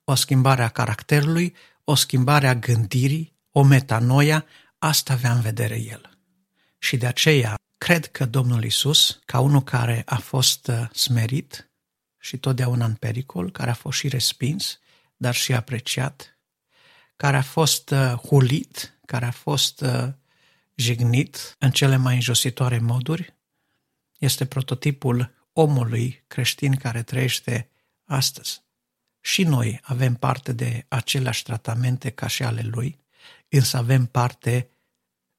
o schimbare a caracterului, o schimbare a gândirii, o metanoia, asta avea în vedere el. Și de aceea cred că Domnul Isus, ca unul care a fost uh, smerit și totdeauna în pericol, care a fost și respins, dar și apreciat, care a fost uh, hulit, care a fost uh, jignit în cele mai înjositoare moduri, este prototipul omului creștin care trăiește astăzi. Și noi avem parte de aceleași tratamente ca și ale lui, însă avem parte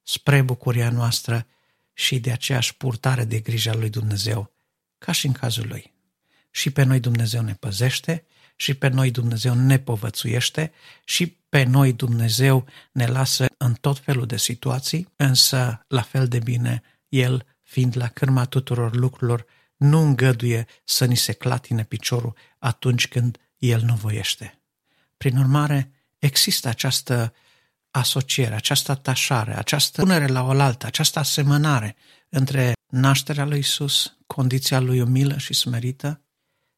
spre bucuria noastră și de aceeași purtare de grijă a lui Dumnezeu, ca și în cazul lui. Și pe noi Dumnezeu ne păzește, și pe noi Dumnezeu ne povățuiește, și pe noi Dumnezeu ne lasă în tot felul de situații, însă la fel de bine El fiind la cârma tuturor lucrurilor, nu îngăduie să ni se clatine piciorul atunci când el nu voiește. Prin urmare, există această asociere, această atașare, această punere la oaltă, această asemănare între nașterea lui Isus, condiția lui umilă și smerită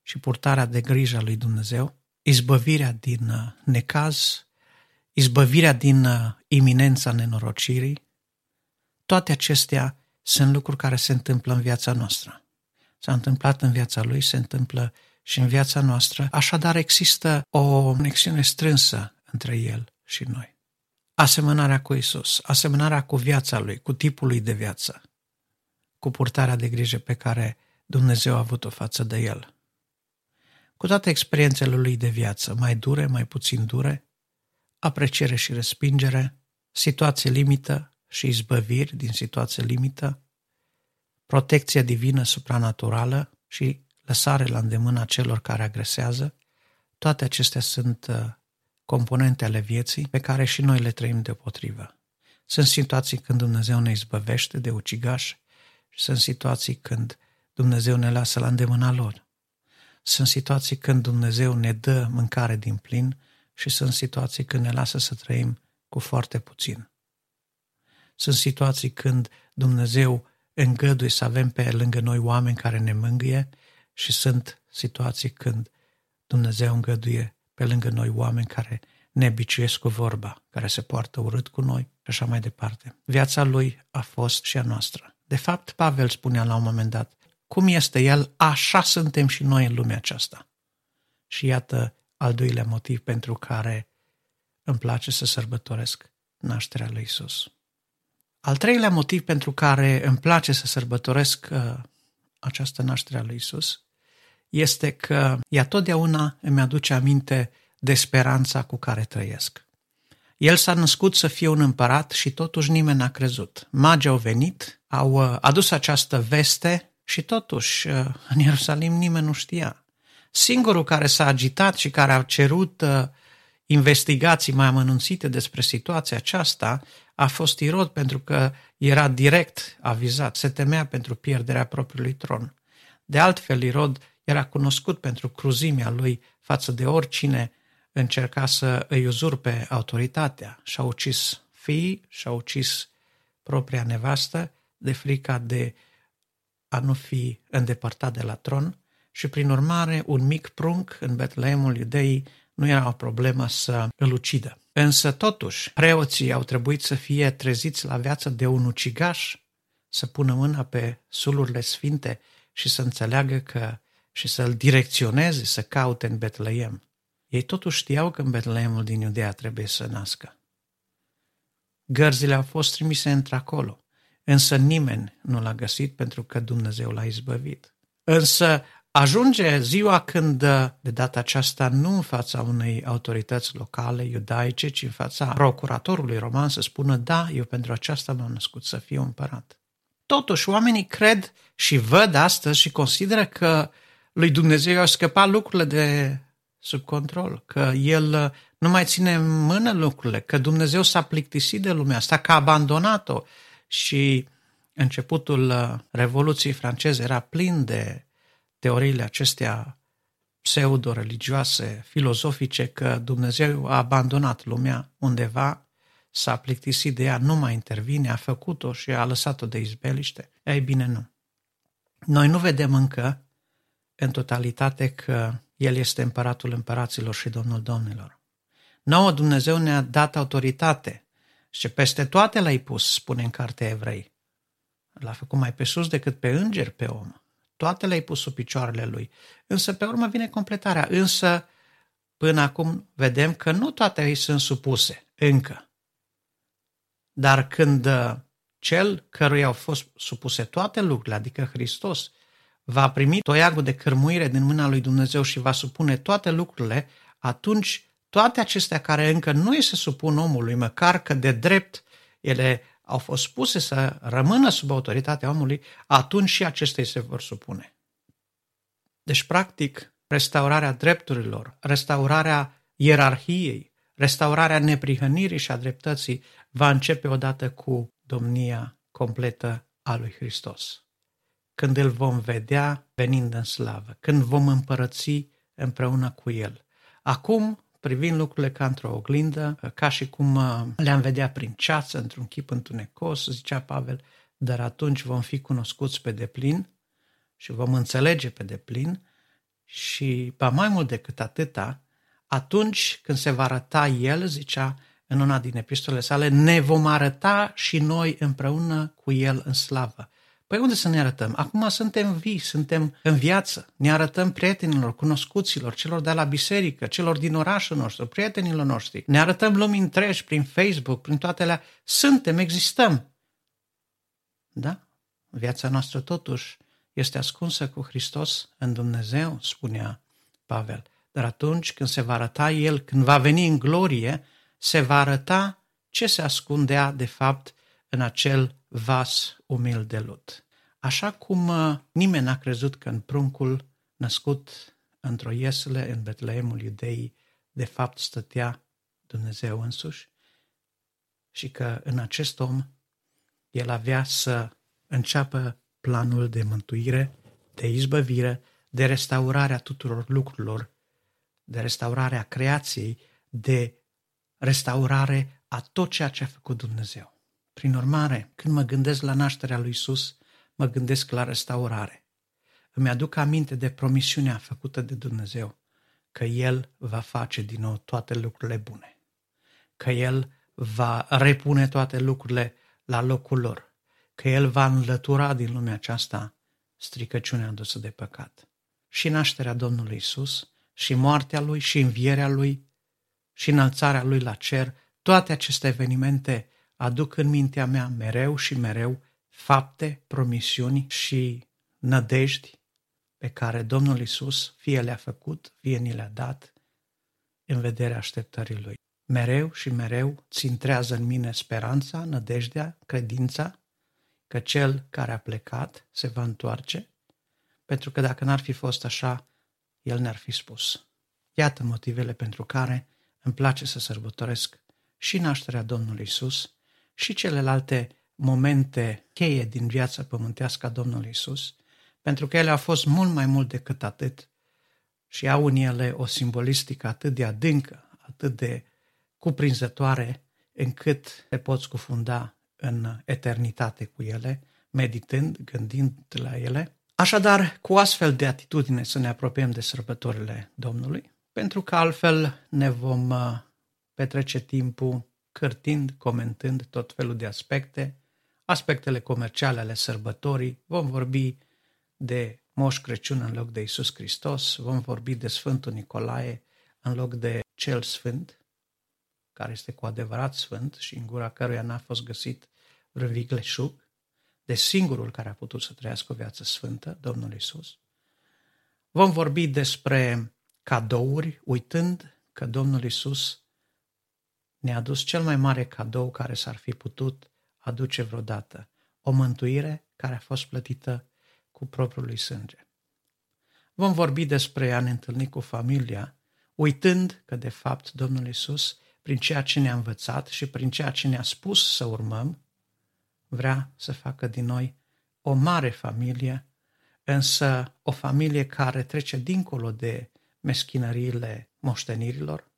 și purtarea de grijă a lui Dumnezeu, izbăvirea din uh, necaz, izbăvirea din uh, iminența nenorocirii, toate acestea sunt lucruri care se întâmplă în viața noastră. S-a întâmplat în viața lui, se întâmplă și în viața noastră, așadar există o conexiune strânsă între el și noi. Asemănarea cu Isus, asemănarea cu viața lui, cu tipul lui de viață, cu purtarea de grijă pe care Dumnezeu a avut-o față de el. Cu toate experiențele lui de viață, mai dure, mai puțin dure, apreciere și respingere, situații limită, și izbăviri din situație limită, protecția divină supranaturală și lăsare la îndemâna celor care agresează, toate acestea sunt uh, componente ale vieții pe care și noi le trăim deopotrivă. Sunt situații când Dumnezeu ne izbăvește de ucigași și sunt situații când Dumnezeu ne lasă la îndemâna lor. Sunt situații când Dumnezeu ne dă mâncare din plin și sunt situații când ne lasă să trăim cu foarte puțin. Sunt situații când Dumnezeu îngăduie să avem pe lângă noi oameni care ne mângâie și sunt situații când Dumnezeu îngăduie pe lângă noi oameni care ne biciuiesc cu vorba, care se poartă urât cu noi și așa mai departe. Viața lui a fost și a noastră. De fapt, Pavel spunea la un moment dat, cum este el, așa suntem și noi în lumea aceasta. Și iată al doilea motiv pentru care îmi place să sărbătoresc nașterea lui Isus. Al treilea motiv pentru care îmi place să sărbătoresc uh, această naștere a lui Isus este că ea totdeauna îmi aduce aminte de speranța cu care trăiesc. El s-a născut să fie un împărat și totuși nimeni n-a crezut. Magii au venit, au uh, adus această veste și totuși uh, în Ierusalim nimeni nu știa. Singurul care s-a agitat și care a cerut investigații mai amănunțite despre situația aceasta a fost Irod pentru că era direct avizat, se temea pentru pierderea propriului tron. De altfel, Irod Era cunoscut pentru cruzimea lui față de oricine încerca să îi uzurpe autoritatea. Și-a ucis fii, și-a ucis propria nevastă de frica de a nu fi îndepărtat de la tron și prin urmare un mic prunc în Betleemul Iudeii nu era o problemă să îl ucidă. Însă totuși, preoții au trebuit să fie treziți la viață de un ucigaș, să pună mâna pe sulurile sfinte și să înțeleagă că și să-l direcționeze să caute în Betleem. Ei totuși știau că în Betleemul din Iudea trebuie să nască. Gărzile au fost trimise într-acolo, însă nimeni nu l-a găsit pentru că Dumnezeu l-a izbăvit. Însă Ajunge ziua când, de data aceasta, nu în fața unei autorități locale iudaice, ci în fața procuratorului roman să spună, da, eu pentru aceasta m-am născut să fiu împărat. Totuși, oamenii cred și văd astăzi și consideră că lui Dumnezeu au scăpat lucrurile de sub control, că El nu mai ține în mână lucrurile, că Dumnezeu s-a plictisit de lumea asta, că a abandonat-o și începutul Revoluției franceze era plin de teoriile acestea pseudo-religioase, filozofice, că Dumnezeu a abandonat lumea undeva, s-a plictisit de ea, nu mai intervine, a făcut-o și a lăsat-o de izbeliște. Ei bine, nu. Noi nu vedem încă în totalitate că El este împăratul împăraților și Domnul domnilor. Nouă Dumnezeu ne-a dat autoritate și peste toate l-ai pus, spune în cartea Evrei. L-a făcut mai pe sus decât pe înger pe om toate le-ai pus sub picioarele lui. Însă pe urmă vine completarea. Însă până acum vedem că nu toate ei sunt supuse încă. Dar când uh, cel căruia au fost supuse toate lucrurile, adică Hristos, va primi toiagul de cărmuire din mâna lui Dumnezeu și va supune toate lucrurile, atunci toate acestea care încă nu îi se supun omului, măcar că de drept ele au fost puse să rămână sub autoritatea omului, atunci și acestei se vor supune. Deci, practic, restaurarea drepturilor, restaurarea ierarhiei, restaurarea neprihănirii și a dreptății va începe odată cu domnia completă a lui Hristos. Când îl vom vedea venind în slavă, când vom împărăți împreună cu el. Acum privind lucrurile ca într-o oglindă, ca și cum uh, le-am vedea prin ceață, într-un chip întunecos, zicea Pavel, dar atunci vom fi cunoscuți pe deplin și vom înțelege pe deplin și, ba mai mult decât atâta, atunci când se va arăta El, zicea în una din epistolele sale, ne vom arăta și noi împreună cu El în slavă. Păi unde să ne arătăm? Acum suntem vii, suntem în viață. Ne arătăm prietenilor, cunoscuților, celor de la biserică, celor din orașul nostru, prietenilor noștri. Ne arătăm lumii întregi prin Facebook, prin toate alea. Suntem, existăm. Da? Viața noastră totuși este ascunsă cu Hristos în Dumnezeu, spunea Pavel. Dar atunci când se va arăta El, când va veni în glorie, se va arăta ce se ascundea de fapt în acel vas umil de lut. Așa cum uh, nimeni n-a crezut că în pruncul născut într-o iesle în Betleemul Iudeii de fapt stătea Dumnezeu însuși și că în acest om el avea să înceapă planul de mântuire, de izbăvire, de restaurarea tuturor lucrurilor, de restaurarea creației, de restaurare a tot ceea ce a făcut Dumnezeu. Prin urmare, când mă gândesc la nașterea lui Isus, mă gândesc la restaurare. Îmi aduc aminte de promisiunea făcută de Dumnezeu, că El va face din nou toate lucrurile bune, că El va repune toate lucrurile la locul lor, că El va înlătura din lumea aceasta stricăciunea adusă de păcat. Și nașterea Domnului Isus, și moartea Lui, și învierea Lui, și înălțarea Lui la cer, toate aceste evenimente aduc în mintea mea mereu și mereu fapte, promisiuni și nădejdi pe care Domnul Isus fie le-a făcut, fie ni le-a dat în vederea așteptării Lui. Mereu și mereu țintrează în mine speranța, nădejdea, credința că Cel care a plecat se va întoarce, pentru că dacă n-ar fi fost așa, El ne-ar fi spus. Iată motivele pentru care îmi place să sărbătoresc și nașterea Domnului Isus și celelalte momente cheie din viața pământească a Domnului Isus, pentru că ele au fost mult mai mult decât atât și au în ele o simbolistică atât de adâncă, atât de cuprinzătoare, încât te poți cufunda în eternitate cu ele, meditând, gândind la ele. Așadar, cu astfel de atitudine să ne apropiem de sărbătorile Domnului, pentru că altfel ne vom uh, petrece timpul cârtind, comentând tot felul de aspecte, aspectele comerciale ale sărbătorii, vom vorbi de Moș Crăciun în loc de Isus Hristos, vom vorbi de Sfântul Nicolae în loc de Cel Sfânt, care este cu adevărat sfânt și în gura căruia n-a fost găsit vreun vigleșug, de singurul care a putut să trăiască o viață sfântă, Domnul Isus. Vom vorbi despre cadouri, uitând că Domnul Isus ne-a adus cel mai mare cadou care s-ar fi putut aduce vreodată, o mântuire care a fost plătită cu propriul lui sânge. Vom vorbi despre a ne întâlni cu familia, uitând că, de fapt, Domnul Isus, prin ceea ce ne-a învățat și prin ceea ce ne-a spus să urmăm, vrea să facă din noi o mare familie, însă o familie care trece dincolo de meschinăriile moștenirilor,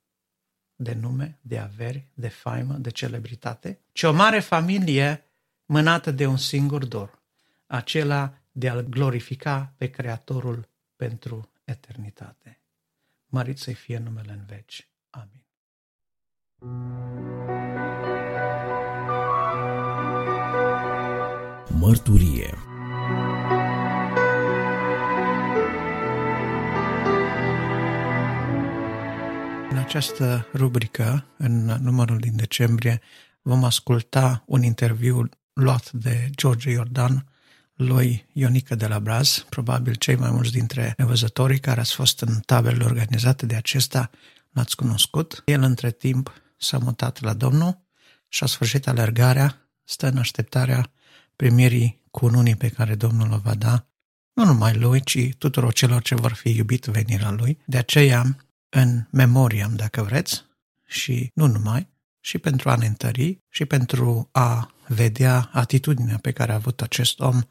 de nume, de averi, de faimă, de celebritate, ci o mare familie mânată de un singur dor, acela de a-L glorifica pe Creatorul pentru eternitate. Mărit să-i fie numele în veci. Amin. Mărturie această rubrică, în numărul din decembrie, vom asculta un interviu luat de George Iordan lui Ionică de la Braz, probabil cei mai mulți dintre nevăzătorii care ați fost în tabelele organizate de acesta l-ați cunoscut. El între timp s-a mutat la Domnul și a sfârșit alergarea, stă în așteptarea primirii cununii pe care Domnul o va da, nu numai lui, ci tuturor celor ce vor fi iubit venirea lui. De aceea, în memoria, dacă vreți, și nu numai, și pentru a ne întări și pentru a vedea atitudinea pe care a avut acest om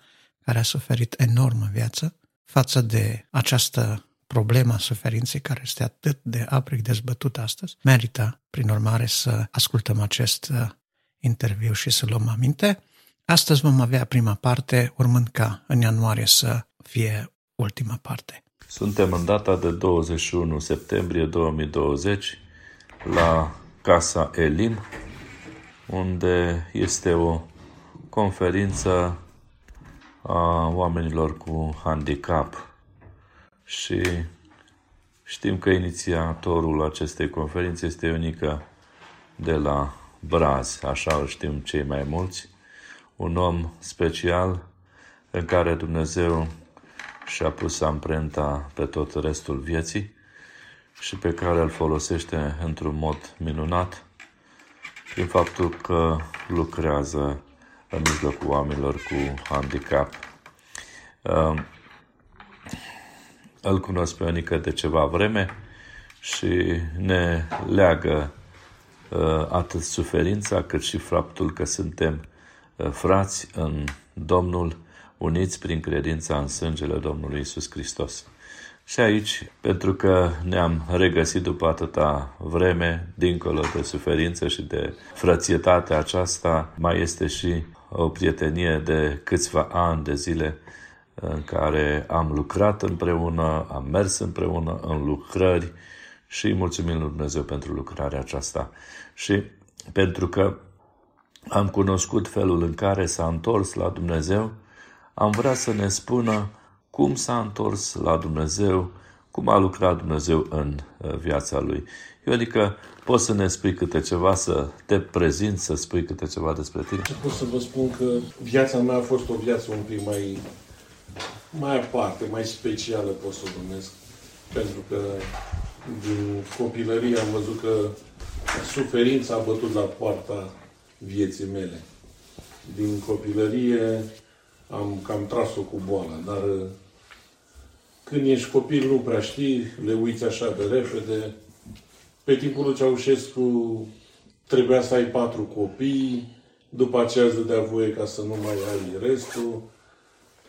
care a suferit enorm în viață față de această problemă a suferinței care este atât de aprig dezbătută astăzi, merită, prin urmare, să ascultăm acest uh, interviu și să luăm aminte. Astăzi vom avea prima parte, urmând ca în ianuarie să fie ultima parte. Suntem în data de 21 septembrie 2020 la Casa Elim, unde este o conferință a oamenilor cu handicap. Și știm că inițiatorul acestei conferințe este unică de la Braz, așa îl știm cei mai mulți, un om special în care Dumnezeu și-a pus amprenta pe tot restul vieții și pe care îl folosește într-un mod minunat prin faptul că lucrează în mijlocul oamenilor cu handicap. Uh, îl cunosc pe Ionica de ceva vreme și ne leagă uh, atât suferința cât și faptul că suntem uh, frați în Domnul, uniți prin credința în sângele Domnului Isus Hristos. Și aici, pentru că ne-am regăsit după atâta vreme, dincolo de suferință și de frățietatea aceasta, mai este și o prietenie de câțiva ani de zile în care am lucrat împreună, am mers împreună în lucrări și mulțumim lui Dumnezeu pentru lucrarea aceasta. Și pentru că am cunoscut felul în care s-a întors la Dumnezeu, am vrea să ne spună cum s-a întors la Dumnezeu, cum a lucrat Dumnezeu în uh, viața lui. Eu adică poți să ne spui câte ceva, să te prezint, să spui câte ceva despre tine? Pot să vă spun că viața mea a fost o viață un pic mai, mai aparte, mai specială, pot să o numesc. Pentru că din copilărie am văzut că suferința a bătut la poarta vieții mele. Din copilărie am cam tras-o cu boala, dar când ești copil nu prea știi, le uiți așa de repede. Pe timpul lui Ceaușescu trebuia să ai patru copii, după aceea îți dădea voie ca să nu mai ai restul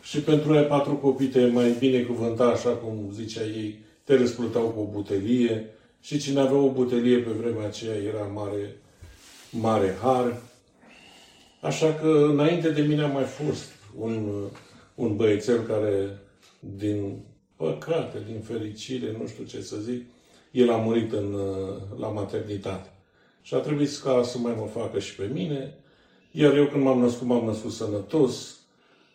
Și pentru aia patru copii te mai binecuvânta, așa cum zicea ei, te răsplătau cu o butelie și cine avea o butelie pe vremea aceea era mare, mare har. Așa că înainte de mine a mai fost un, un băiețel care, din păcate, din fericire, nu știu ce să zic, el a murit în, la maternitate. Și a trebuit ca să mai mă facă și pe mine. Iar eu când m-am născut, m-am născut sănătos.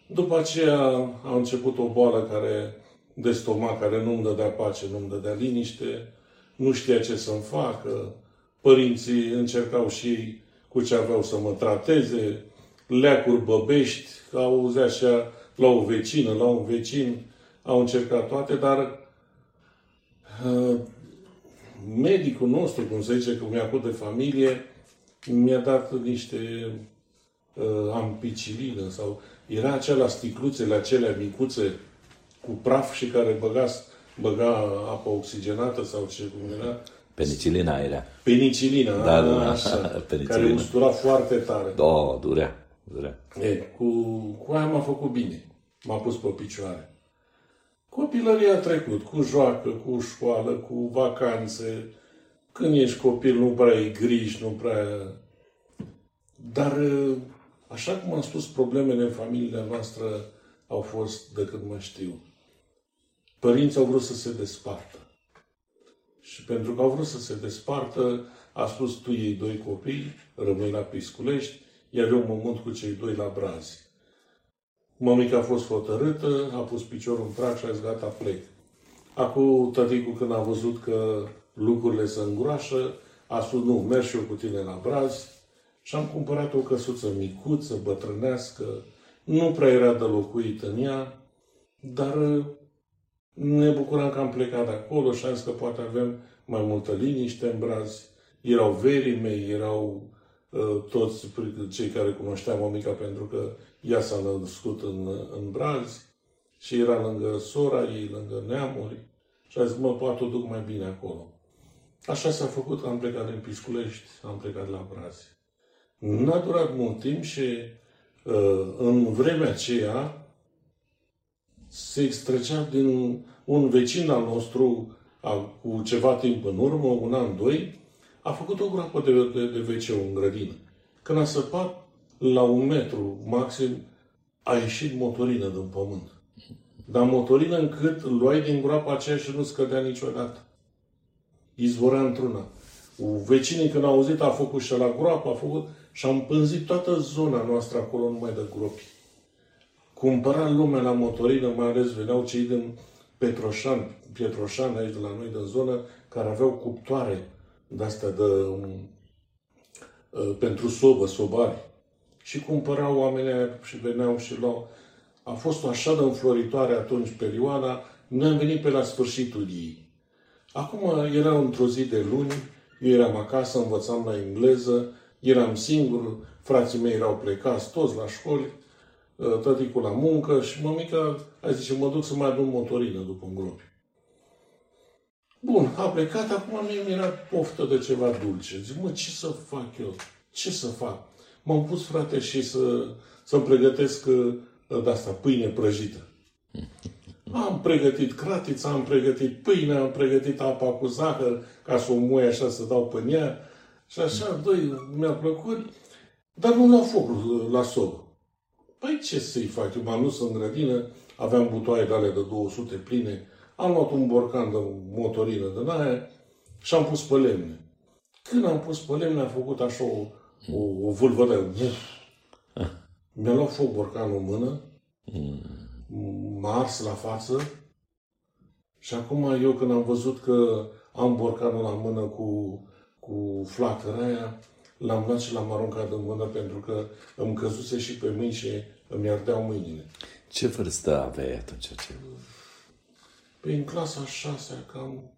După aceea a început o boală care, de stomac care nu-mi dădea pace, nu-mi dădea liniște, nu știa ce să-mi facă. Părinții încercau și ei cu ce aveau să mă trateze, leacuri băbești, auzea așa la o vecină, la un vecin, au încercat toate, dar uh, medicul nostru, cum se zice, cum mi-a de familie, mi-a dat niște uh, ampicilină sau era acela sticluțele acelea micuțe cu praf și care băga, băga apă oxigenată sau ce cum era. Penicilina era. Penicilina, da, da, da, așa, penicilina. care ustura foarte tare. Da, durea, durea. E, cu, cu aia m-a făcut bine. M-a pus pe picioare. Copilăria a trecut, cu joacă, cu școală, cu vacanțe. Când ești copil nu prea ai griji, nu prea... Dar, așa cum am spus, problemele în familia noastră au fost de când mă știu. Părinții au vrut să se despartă. Și pentru că au vrut să se despartă, a spus tu ei doi copii, rămâi la Pisculești, iar eu mă mut cu cei doi la Brazi. Mămica a fost hotărâtă, a pus piciorul în prag și a zis, gata, plec. Acum tăticul când a văzut că lucrurile se îngroașă, a spus, nu, merg și eu cu tine la Braz și am cumpărat o căsuță micuță, bătrânească, nu prea era de locuit în ea, dar ne bucuram că am plecat de acolo și am zis că poate avem mai multă liniște în Braz. Erau verii mei, erau uh, toți cei care cunoșteam mămica pentru că ea s-a născut în, în Braz și era lângă sora ei, lângă neamuri. Și a zis, mă, poate o duc mai bine acolo. Așa s-a făcut, am plecat din Pisculești, am plecat la Braz. N-a durat mult timp și uh, în vremea aceea se extragea din un vecin al nostru cu ceva timp în urmă, un an, doi, a făcut o groapă de, de, de wc în grădină. Când a săpat la un metru maxim, a ieșit motorină din pământ. Dar motorină încât îl luai din groapa aceea și nu scădea niciodată. Izvorea într-una. Vecinii când au auzit a făcut și la groapă, a făcut și a împânzit toată zona noastră acolo numai de gropi. Cumpăra lumea la motorină, mai ales veneau cei din Petroșan, Pietroșan, aici de la noi din zonă, care aveau cuptoare de-astea de, um, uh, pentru sobă, sobari și cumpărau oamenii și veneau și luau. A fost o așa de înfloritoare atunci perioada, noi am venit pe la sfârșitul ei. Acum era într-o zi de luni, eu eram acasă, învățam la engleză, eram singur, frații mei erau plecați toți la școli, ă, tăticul la muncă și mămica a zis, mă duc să mai adun motorină după îngropi. Bun, a plecat, acum mie mi-era poftă de ceva dulce. Zic, mă, ce să fac eu? Ce să fac? m-am pus, frate, și să, să-mi pregătesc uh, de asta, pâine prăjită. Am pregătit cratița, am pregătit pâine, am pregătit apa cu zahăr, ca să o mui așa, să dau pe ea. Și așa, doi, mi-a plăcut, dar nu la foc la sobă. Păi ce să-i fac? Eu m-am dus în grădină, aveam butoaie de ale de 200 pline, am luat un borcan de motorină din aia și am pus pe lemne. Când am pus pe lemne, am făcut așa o, o, o vâlvă de... Mi-a luat foc borcanul în mână, m-a ars la față și acum eu când am văzut că am borcanul la mână cu, cu flacăra aia, l-am luat și l-am aruncat în mână pentru că îmi căzuse și pe mâini și îmi ardeau mâinile. Ce vârstă aveai atunci? Ce... Pe păi în clasa 6 cam,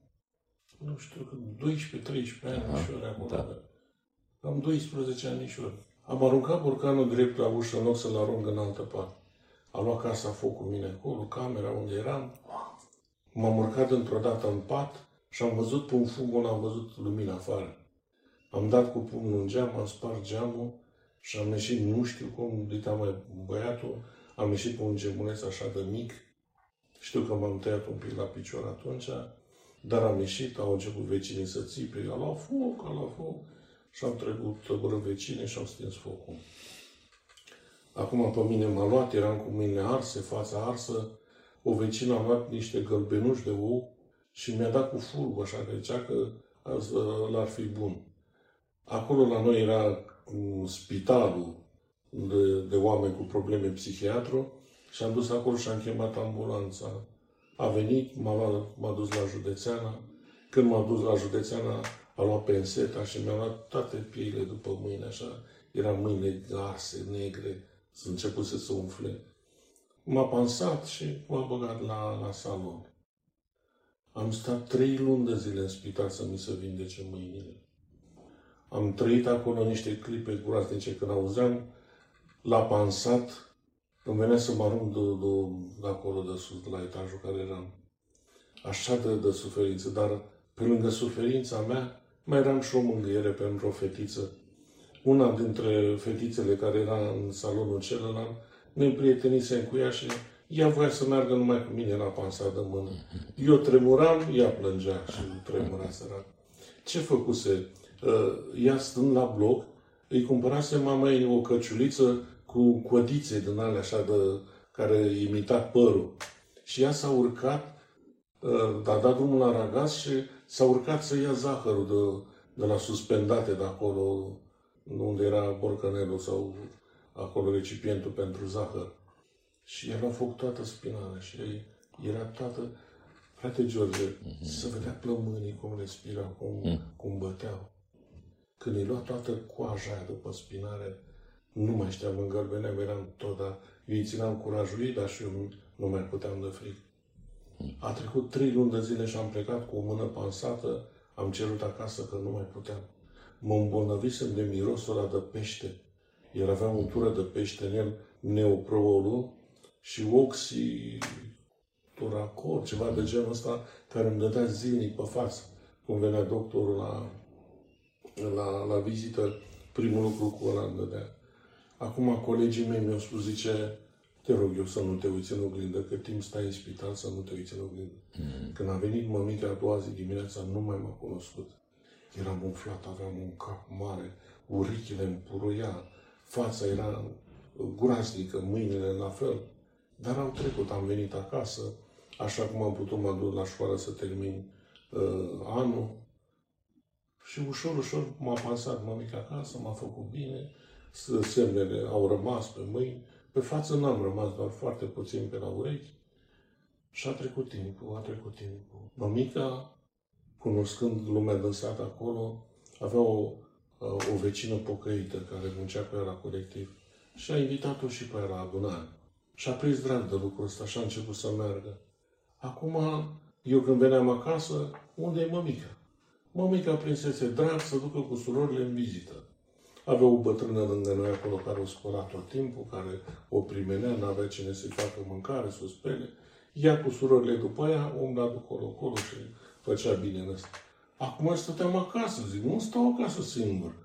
nu știu, 12-13 ani, Aha, și acolo. Da. Am 12 anișori. Am aruncat borcanul drept la ușă în loc să-l arunc în altă parte. A luat casa foc cu mine acolo, camera unde eram. M-am urcat într-o dată în pat și am văzut pe un fug am văzut lumina afară. Am dat cu pumnul în geam, am spart geamul și am ieșit, nu știu cum, dita mai băiatul, Am ieșit pe un gemuleț așa de mic. Știu că m-am tăiat un pic la picior atunci, dar am ieșit, au început vecinii să țipe, a luat foc, a luat foc și am trecut tăbără vecine și au stins focul. Acum pe mine m-a luat, eram cu mâinile arse, fața arsă, o vecină a luat niște gălbenuși de ou și mi-a dat cu fulg, așa că zicea că l-ar fi bun. Acolo la noi era spitalul de, de oameni cu probleme psihiatru și am dus acolo și am chemat ambulanța. A venit, m-a, luat, m-a dus la județeana. Când m-a dus la județeana, a luat penseta și mi-a luat toate pieile după mâine, așa. Era mâinile arse, negre, s-a început să se umfle. M-a pansat și m-a băgat la, la salon. Am stat trei luni de zile în spital să mi se vindece mâinile. Am trăit acolo niște clipe groaznice când auzeam la pansat, îmi venea să mă arunc de, de, de acolo de sus, de la etajul care eram. Așa de, de suferință, dar pe lângă suferința mea, mai eram și o mângâiere pentru o fetiță. Una dintre fetițele care era în salonul celălalt, ne împrietenisem cu ea și ea voia să meargă numai cu mine la pansat de mână. Eu tremuram, ea plângea și tremura sărac. Ce făcuse? Uh, ea stând la bloc, îi cumpărase mama ei o căciuliță cu codițe din alea așa de, care imita părul. Și ea s-a urcat, uh, a dat drumul la ragaz și s-a urcat să ia zahărul de, de la suspendate de acolo, unde era borcanelul sau acolo recipientul pentru zahăr. Și el a făcut toată spinarea și era toată... Frate George, mm-hmm. să vedea plămânii cum respirau, cum, mm. cum băteau. Când îi lua toată coaja aia după spinare, nu mai știam, în gălbeneam, eram tot, dar eu îi țineam curajul ei, dar și eu nu mai puteam de fric. A trecut trei luni de zile și am plecat cu o mână pansată, am cerut acasă că nu mai puteam. Mă îmbolnăvisem de mirosul ăla de pește. El avea un tură de pește în el, neoproolul și oxi, turacor, ceva de genul ăsta, care îmi dădea zilnic pe față. Cum venea doctorul la, la, la vizită, primul lucru cu ăla îmi dădea. Acum colegii mei mi-au spus, zice, te rog eu să nu te uiți în oglindă, că timp stai în spital să nu te uiți în oglindă. Mm. Când a venit mămica a doua zi dimineața, nu mai m-a cunoscut. Eram umflat, aveam un cap mare, urechile îmi puruia, fața era groaznică, mâinile la fel. Dar au trecut, am venit acasă, așa cum am putut, mă duc la școală să termin uh, anul. Și ușor, ușor m-a pasat mămica acasă, m-a făcut bine, semnele au rămas pe mâini, pe față n-am rămas, doar foarte puțin pe la urechi. Și a trecut timpul, a trecut timpul. Mămica, cunoscând lumea din sat acolo, avea o, o vecină pocăită care muncea cu ea la colectiv și a invitat-o și pe ea la adunare. Și a prins drag de lucrul ăsta și a început să meargă. Acum, eu când veneam acasă, unde e mămica? Mămica prinsese drag să ducă cu surorile în vizită. Avea o bătrână lângă noi acolo care o spăla tot timpul, care o primenea, nu avea cine să-i facă mâncare, să o spele. Ea cu surorile după ea, umbla de colo-colo și făcea bine în ăsta. Acum stăteam acasă, zic, nu stau acasă singur.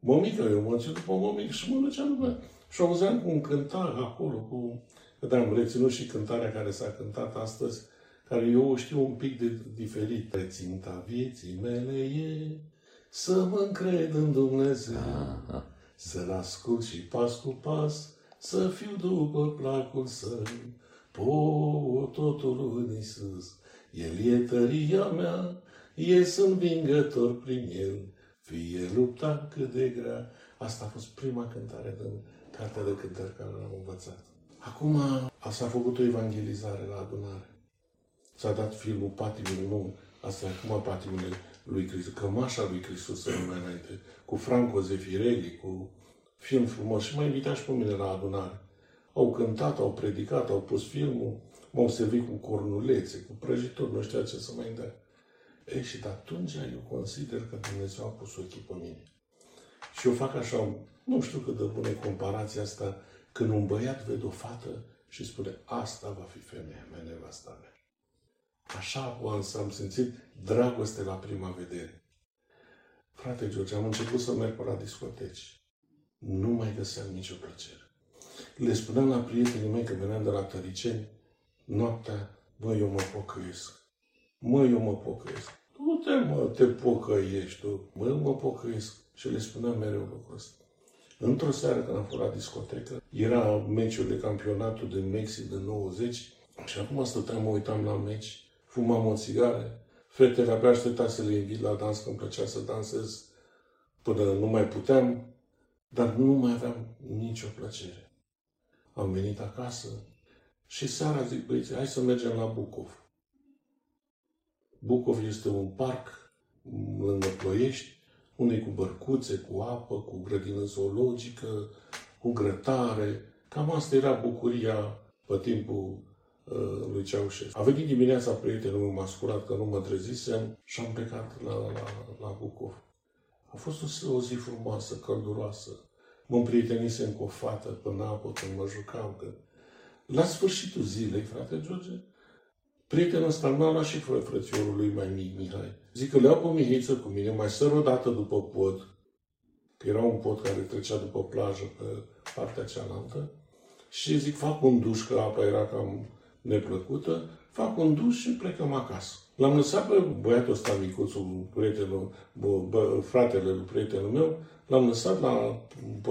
Mămica, eu mă țin după mămică și mă duceam după Și auzeam cum cânta acolo, cu... Că am reținut și cântarea care s-a cântat astăzi, care eu o știu un pic de diferit. Reținta vieții mele e să mă încred în Dumnezeu, Aha. să-L ascult și pas cu pas, să fiu după placul Său. Po, totul în Iisus, El e tăria mea, e învingător prin El, fie lupta cât de grea. Asta a fost prima cântare din cartea de cântări care am învățat. Acum s-a făcut o evangelizare la adunare. S-a dat filmul Patimile, nu, asta e acum Patimile lui Hristos, cămașa lui Hristos să numai înainte, cu Franco Zefirelli, cu film frumos și m-a invitat și pe mine la adunare. Au cântat, au predicat, au pus filmul, m-au servit cu cornulețe, cu prăjitori, nu știa ce să mai dea. Ei, și de atunci eu consider că Dumnezeu a pus ochii pe mine. Și eu fac așa, nu știu cât de bună e comparația asta, când un băiat vede o fată și spune, asta va fi femeia mea, nevasta mea. Așa am simțit dragoste la prima vedere. Frate George, am început să merg pe la discoteci. Nu mai găseam nicio plăcere. Le spuneam la prietenii mei că veneam de la Tăriceni, noaptea, bă, eu mă pocăiesc. Mă, eu mă pocăiesc. Nu te, mă, te pocăiești tu. Mă, eu mă pocăiesc. Și le spuneam mereu lucrul ăsta. Într-o seară când am fost la discotecă, era meciul de campionatul din Mexic de 90 și acum stăteam, mă uitam la meci, fumam o țigară, fetele abia aștepta să le invit la dans, că îmi plăcea să dansez până nu mai puteam, dar nu mai aveam nicio plăcere. Am venit acasă și seara zic, băieți, hai să mergem la Bucov. Bucov este un parc lângă Ploiești, unde cu bărcuțe, cu apă, cu grădină zoologică, cu grătare. Cam asta era bucuria pe timpul uh, lui Ceaușescu. A venit dimineața prietenul meu, m-a scurat că nu mă trezisem și am plecat la, la, la Bucov. A fost o, o zi frumoasă, călduroasă. Mă împrietenisem cu o fată până apă când mă jucam. Că... La sfârșitul zilei, frate George, prietenul ăsta m-a luat și fră, frățiorul lui mai mic, Mihai. Zic că le iau pe Mihaiță cu mine, mai săr o dată după pod, că era un pod care trecea după plajă pe partea cealaltă, și zic, fac un duș, că apa era cam neplăcută, fac un duș și plecăm acasă. L-am lăsat pe băiatul ăsta micuțul, prietenul, bă, bă, fratele lui prietenul meu, l-am lăsat la, pe,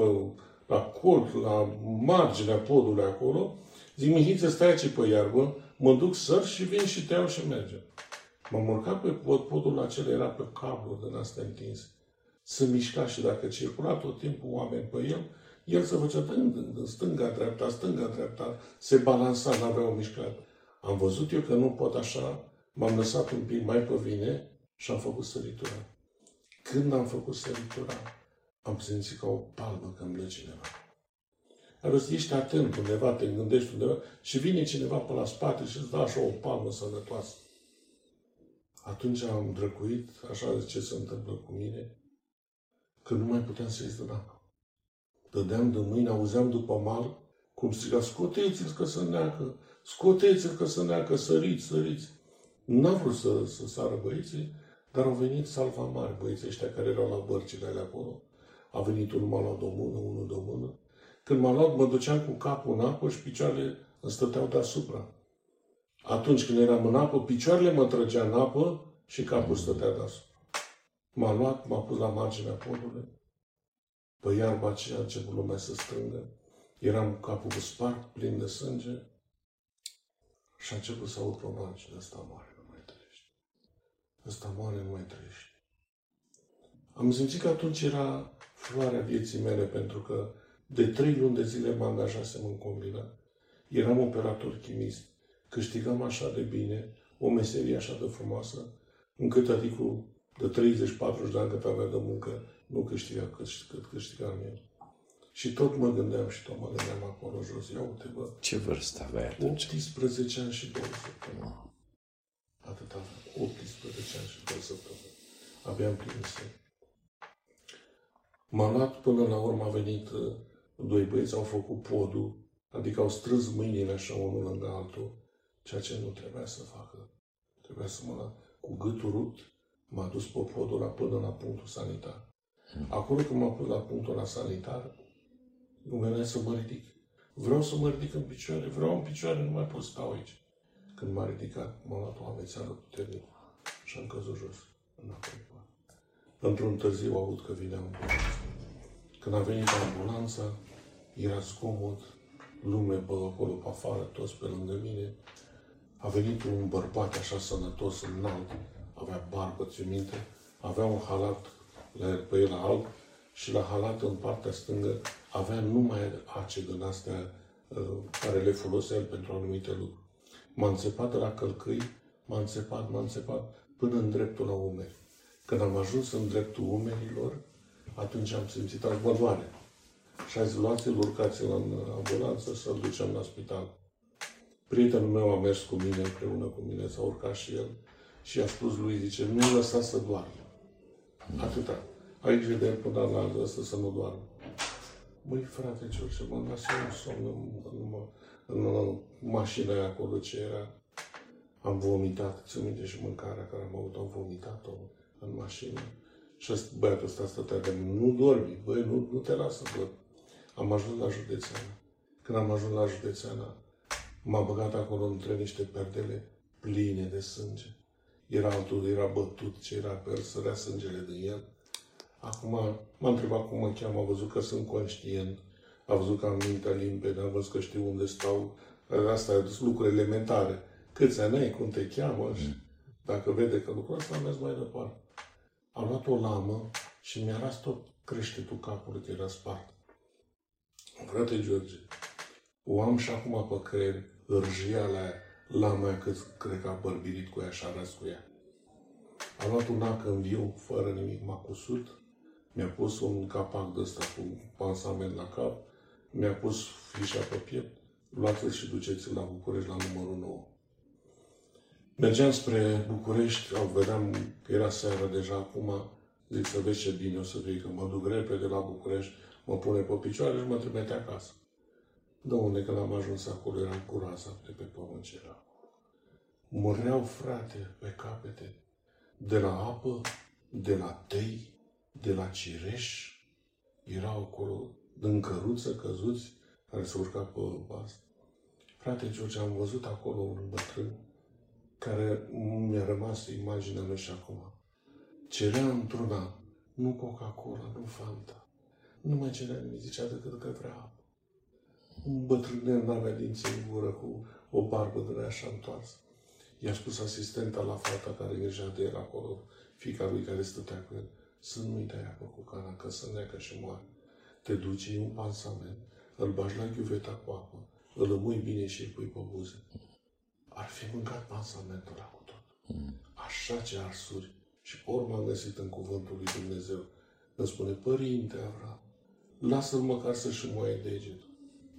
la colț, la marginea podului acolo, zic, Mihiță, stai aici pe iarbă, mă duc săr și vin și te iau și mergem. M-am urcat pe pod, podul acela era pe cablu din astea întins. Se mișca și dacă circula tot timpul oameni pe el, el se făcea în stânga, dreapta, stânga, dreapta, se balansa, n-avea o mișcare. Am văzut eu că nu pot așa, m-am lăsat un pic mai pe vine și am făcut săritura. Când am făcut săritura, am simțit ca o palmă că îmi dă cineva. Dar ești atent undeva, te gândești undeva și vine cineva pe la spate și îți dă așa o palmă sănătoasă. Atunci am drăcuit, așa de ce se întâmplă cu mine, că nu mai puteam să ies din apă. Dădeam de mâini, auzeam după mal, cum striga, scoteți-l că să neacă, scoteți-l că să neacă, săriți, săriți. N-a vrut să, să sară băieții, dar au venit salva mari, băieții ăștia care erau la bărcile alea acolo. A venit unul m-a luat o mână, unul de o mână. Când m-a luat, mă duceam cu capul în apă și picioarele îmi stăteau deasupra. Atunci când eram în apă, picioarele mă trăgea în apă și capul stătea deasupra. M-a luat, m-a pus la marginea podului. Pe iarba aceea a început lumea să strângă. Eram cu capul spart, plin de sânge. Și a început să aud pe margine, ăsta moare, nu mai trăiește. Ăsta moare, nu mai trăiește. Am simțit că atunci era floarea vieții mele, pentru că de trei luni de zile mă angajasem în combinat. Eram operator chimist. Câștigam așa de bine, o meserie așa de frumoasă, încât adică de 30-40 de ani cât avea de muncă, nu câștiga cât, cât câștigam eu. Și tot mă gândeam și tot mă gândeam acolo jos. Ia uite, bă. Ce vârstă aveai atunci? 18 ani și 2 săptămâni. Atât aveam. 18 ani și 2 săptămâni. Abia împlinise. M-a luat până la urmă a venit uh, doi băieți, au făcut podul, adică au strâns mâinile așa unul lângă altul, ceea ce nu trebuia să facă. Trebuia să mă cu gâtul rupt, m-a dus pe podul la până la punctul sanitar. Acolo când m-a pus la punctul la sanitar, nu venea să mă ridic. Vreau să mă ridic în picioare, vreau în picioare, nu mai pot stau aici. Când m-a ridicat, m-a luat o amețeală puternică și am căzut jos, înapoi. Într-un târziu aud că vine ambulanța. Când a venit ambulanța, era zgomot, lume pe acolo, pe afară, toți pe lângă mine. A venit un bărbat așa sănătos, înalt, avea barbă, ți minte, avea un halat pe el alb și la halat în partea stângă avea numai ace din astea uh, care le folosea pentru anumite lucruri. M-a înțepat de la călcâi, m-a înțepat, m-a înțepat până în dreptul la umeri. Când am ajuns în dreptul umerilor, atunci am simțit aș mă doare. Și a zis, luați-l, urcați-l în ambulanță să-l ducem la spital. Prietenul meu a mers cu mine, împreună cu mine, s-a urcat și el și a spus lui, zice, nu lăsa să doarmă. Atâta. Ai grijă de el până la ăsta să nu doarmă. Măi, frate George, mă lasă un somn în, în, în, în mașina aia acolo ce era. Am vomitat, ți minte și mâncarea care am avut, am vomitat-o în mașină. Și băiatul ăsta stătea de nu dormi, băi, nu, nu te lasă dormi. Am ajuns la județeană. Când am ajuns la județeana, m-a băgat acolo între niște perdele pline de sânge. Era altul, era bătut, ce era pe el, sărea sângele din el. Acum m-a întrebat cum mă cheamă, a văzut că sunt conștient, a văzut că am mintea limpede, a văzut că știu unde stau. Asta sunt lucruri elementare. Câți ani ai, cum te cheamă și dacă vede că lucrul ăsta, a mers mai departe. A luat o lamă și mi-a ras tot creștetul capului, că era spart. Frate George, o am și acum pe creier hârjia la lama aia cât cred că a bărbirit cu ea și a ras cu ea. A luat un ac în viu, fără nimic, m-a cusut, mi-a pus un capac de ăsta cu pansament la cap, mi-a pus fișa pe piept, luați-l și duceți-l la București la numărul 9. Mergeam spre București, au vedeam că era seara deja acum, zic să vezi ce bine o să vii, că mă duc repede la București, mă pune pe picioare și mă trimite acasă. De unde când am ajuns acolo eram cu raza de pe pământ ce era. Mureau, frate, pe capete, de la apă, de la tei, de la cireș, erau acolo în căruță căzuți care se urca pe vas. Frate George, am văzut acolo un bătrân care mi-a rămas imaginea lui și acum. Cerea într-una, nu Coca-Cola, nu Fanta. Nu mai cerea nimic, zicea decât că vrea apă. Un bătrânel n-avea dinți în gură cu o barbă de așa întoarsă. Și-a spus asistenta la fata care mergea de el acolo, fica lui care stătea cu el, să nu-i dai apă cu cana, că să neacă și moare. Te duci, iei un pansament, îl bagi la ghiuveta cu apă, îl îmui bine și îi pui pe buze. Ar fi mâncat pansamentul ăla cu tot. Așa ce arsuri. Și pe urmă am găsit în cuvântul lui Dumnezeu. Îmi spune, Părinte Avram, lasă-l măcar să-și moaie degetul.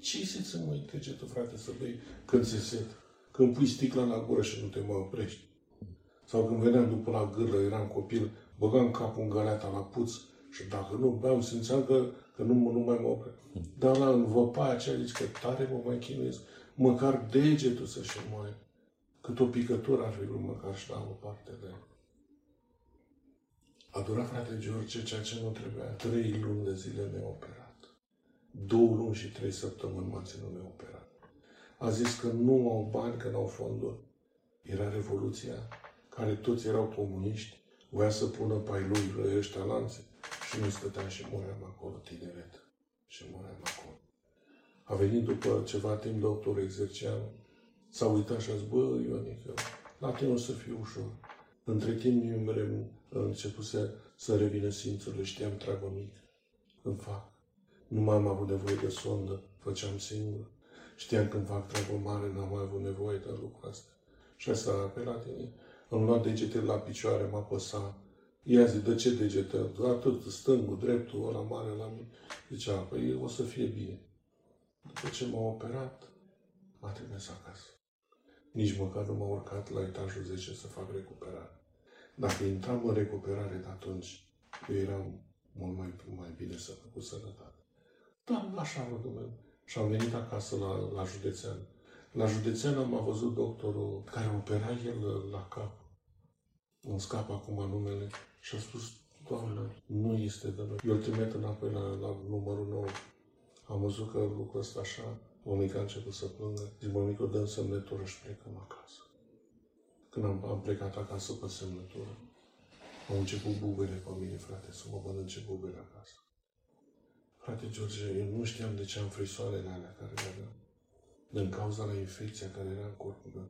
Ce să-ți moi degetul, frate, să bei când se set? Când pui sticla la gură și nu te mai oprești. Sau când veneam după la gârlă, eram copil, băgam capul în găleata la puț și dacă nu beam, simțeam că, că nu, nu mai mă opresc. Dar la în văpaia aceea zici că tare mă mai chinuiesc, măcar degetul să-și moaie. Cât o picătură ar fi vrut măcar și la o parte de el. A durat frate George ceea ce nu trebuia. Trei luni de zile neoperat. Două luni și trei săptămâni m-a ținut neoperat. A zis că nu au bani, că n-au fonduri. Era Revoluția, care toți erau comuniști, voia să pună pe ai lui ăștia lanțe și nu stăteam și muream acolo, tineret. Și muream acolo. A venit după ceva timp doctorul exercian, s-a uitat și a zis, bă, Ionică, la tine o să fie ușor. Între timp mi început să, să revină simțurile, știam treabă mică. Când fac. Nu mai am avut nevoie de sondă, făceam singur. Știam când fac treabă mare, n-am mai avut nevoie de lucrul ăsta. Și asta pe la tine. Am luat degetele la picioare, m-a păsat. Ia zi, de ce degete? Atât, stângul, dreptul, ăla mare la mine. Zicea, păi o să fie bine. După ce m-a operat, m-a trimis acasă. Nici măcar nu m-a urcat la etajul 10 să fac recuperare. Dacă intram în recuperare de atunci, eu eram mult mai, mai bine să cu sănătate. Dar așa vă Dumnezeu. Și am venit acasă la, la județean. La județean am văzut doctorul care opera el la cap. Îmi scap acum numele și a spus, Doamne, nu este de noi. Eu îl trimit înapoi la, la numărul 9. Am văzut că lucrul ăsta așa, mămica a început să plângă. Zic, mămică, dăm semnătură și plecăm acasă. Când am, am plecat acasă pe semnătură, au început bubele pe mine, frate, să mă mănânce bubele acasă. Frate George, eu nu știam de ce am frisoarele alea care le aveam. Din cauza la infecția care era în corpul meu.